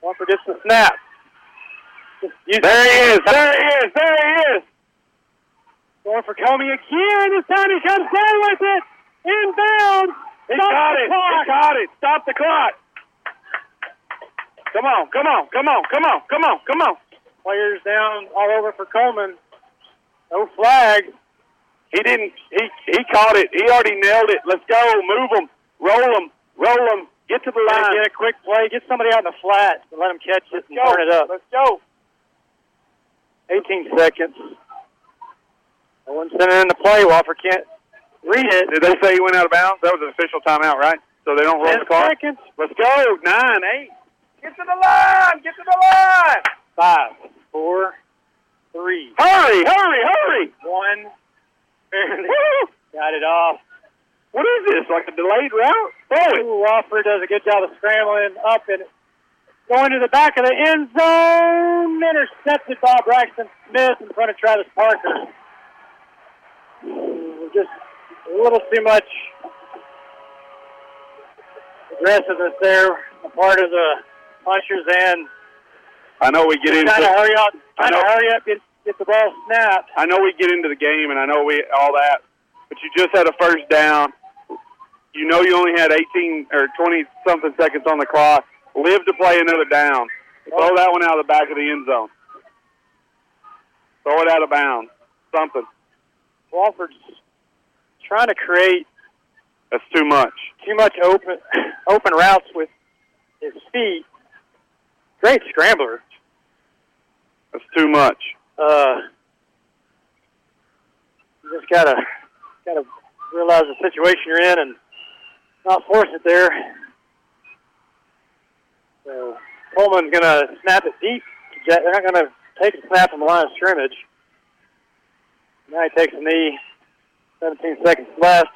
One for gets the snap.
There he is. There he is. There he is.
Going for Comey again. This time he comes down with it. Inbound.
He
Stop
caught
the
it.
clock.
He caught it. Stop the clock. Come on. Come on. Come on. Come on. Come on. Come on.
Players down all over for Coleman. No flag.
He didn't. He he caught it. He already nailed it. Let's go. Move them. Roll them. Roll them. Get to the line.
Get a quick play. Get somebody out in the flat and let them catch it and
go.
turn it up.
Let's go.
18 seconds. No one's sending in the play. Walker can't read it.
Did they say he went out of bounds? That was an official timeout, right? So they don't roll
Ten
the clock.
seconds.
Let's go. Nine, eight. Get to the line. Get to the line.
Five, four, three,
Hurry, hurry, hurry.
one. Barely got it off.
What is this? Like a delayed route? Throw it.
Ooh, Wofford does a good job of scrambling up and going to the back of the end zone. Intercepted by Braxton Smith in front of Travis Parker. Just a little too much aggressiveness there on the part of the punchers and
I know we get into.
trying to hurry up,
I
trying to
know.
hurry up, get get the ball snapped.
I know we get into the game, and I know we all that, but you just had a first down. You know you only had 18 or 20 something seconds on the clock. Live to play another down. Throw that one out of the back of the end zone. Throw it out of bounds. Something.
Wofford's trying to create
That's too much.
too much open open routes with his feet. Great scrambler.
That's too much.
Uh, you just gotta gotta realize the situation you're in and not force it there. So Coleman's gonna snap it deep. They're not gonna take a snap from the line of scrimmage. Now he takes a knee. 17 seconds left.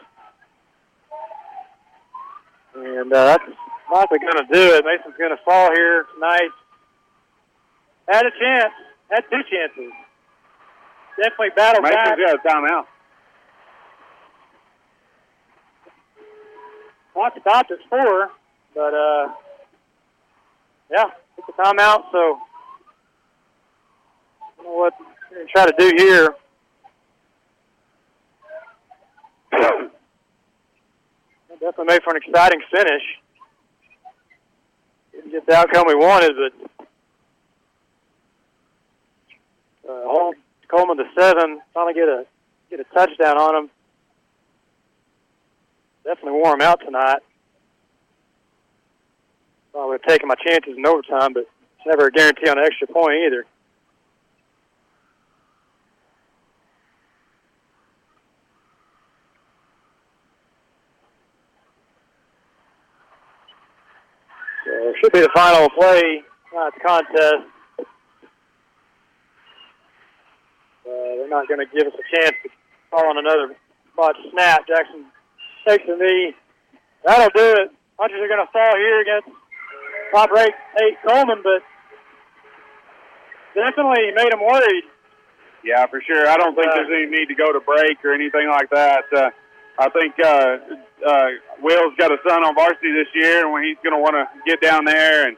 And uh, that's likely going to do it. Mason's going to fall here tonight. Had a chance. Had two chances. Definitely battled
Mason's
back.
got a timeout.
Clock stopped at four, but uh, yeah, took the timeout. So, I don't know what we're going to try to do here. Definitely made for an exciting finish. Didn't get the outcome we wanted, but uh, hold Coleman to seven. Finally get a get a touchdown on him. Definitely wore him out tonight. Have taken my chances in overtime, but it's never a guarantee on an extra point either. It should be the final play, not the contest. Uh, they're not going to give us a chance to call on another botch snap. Jackson takes the knee. That'll do it. Punches are going to fall here against top rate eight Coleman, but definitely made him worried.
Yeah, for sure. I don't think
Uh,
there's any need to go to break or anything like that. Uh, I think uh, uh, Will's got a son on varsity this year, and he's going to want to get down there, and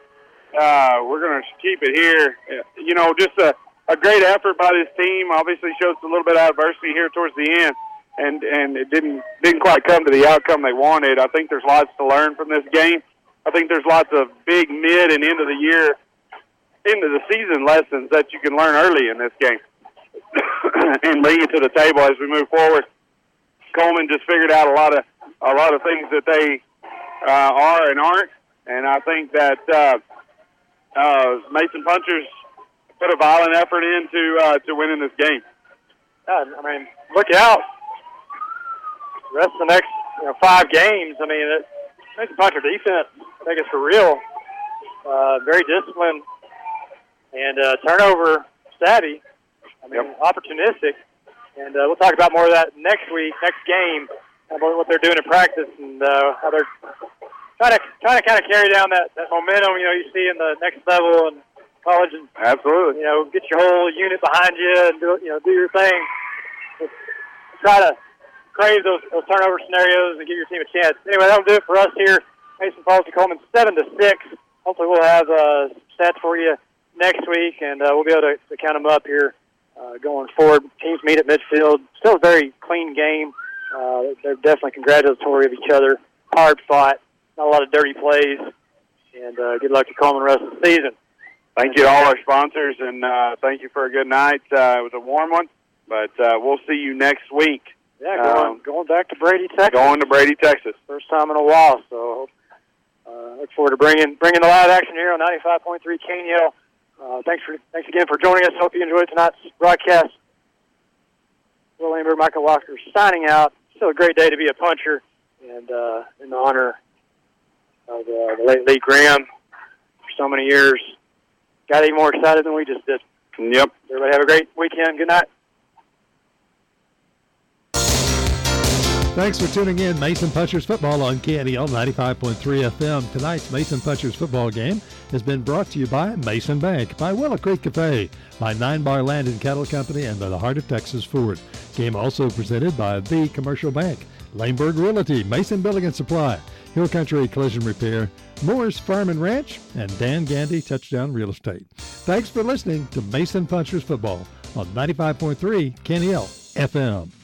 uh, we're going to keep it here. You know, just a, a great effort by this team. Obviously, shows a little bit of adversity here towards the end, and and it didn't didn't quite come to the outcome they wanted. I think there's lots to learn from this game. I think there's lots of big mid and end of the year, end of the season lessons that you can learn early in this game and bring it to the table as we move forward. Coleman just figured out a lot of a lot of things that they uh, are and aren't, and I think that uh, uh, Mason Punchers put a violent effort into uh, to winning this game.
God, I mean, look out. The rest of the next you know, five games, I mean, it makes a defense. I think it's for real. Uh, very disciplined and uh, turnover savvy. I mean, opportunistic. And uh, we'll talk about more of that next week, next game, about what they're doing in practice and uh, how they're trying to trying to kind of carry down that, that momentum. You know, you see in the next level and college and
Absolutely.
you know, get your whole unit behind you and do you know do your thing. Just try to crave those, those turnover scenarios and give your team a chance. Anyway, that'll do it for us here. Mason Falls to Coleman seven to six. Hopefully, we'll have uh, stats for you next week, and uh, we'll be able to, to count them up here uh, going forward. Teams meet at midfield. Still a very clean game. Uh, they're definitely congratulatory of each other. Hard fought. Not a lot of dirty plays. And uh, good luck to Coleman the rest of the season.
Thank you to all our sponsors, and uh, thank you for a good night. Uh, it was a warm one, but uh, we'll see you next week.
Yeah, going,
Um,
going back to Brady, Texas.
Going to Brady, Texas.
First time in a while, so uh, look forward to bringing bringing the live action here on 95.3 KNEL. Uh, thanks for thanks again for joining us. Hope you enjoyed tonight's broadcast. Will Amber, Michael Walker signing out. Still a great day to be a puncher, and uh, in honor of uh, the late Lee Graham for so many years. Got even more excited than we just did.
Yep.
Everybody have a great weekend. Good night.
Thanks for tuning in. Mason Punchers football on KNEL 95.3 FM. Tonight's Mason Punchers football game has been brought to you by Mason Bank, by Willow Creek Cafe, by Nine Bar Land and Cattle Company, and by the Heart of Texas Ford. Game also presented by The Commercial Bank, Laneburg Realty, Mason Building and Supply, Hill Country Collision Repair, Moore's Farm and Ranch, and Dan Gandy Touchdown Real Estate. Thanks for listening to Mason Punchers football on 95.3 KNEL FM.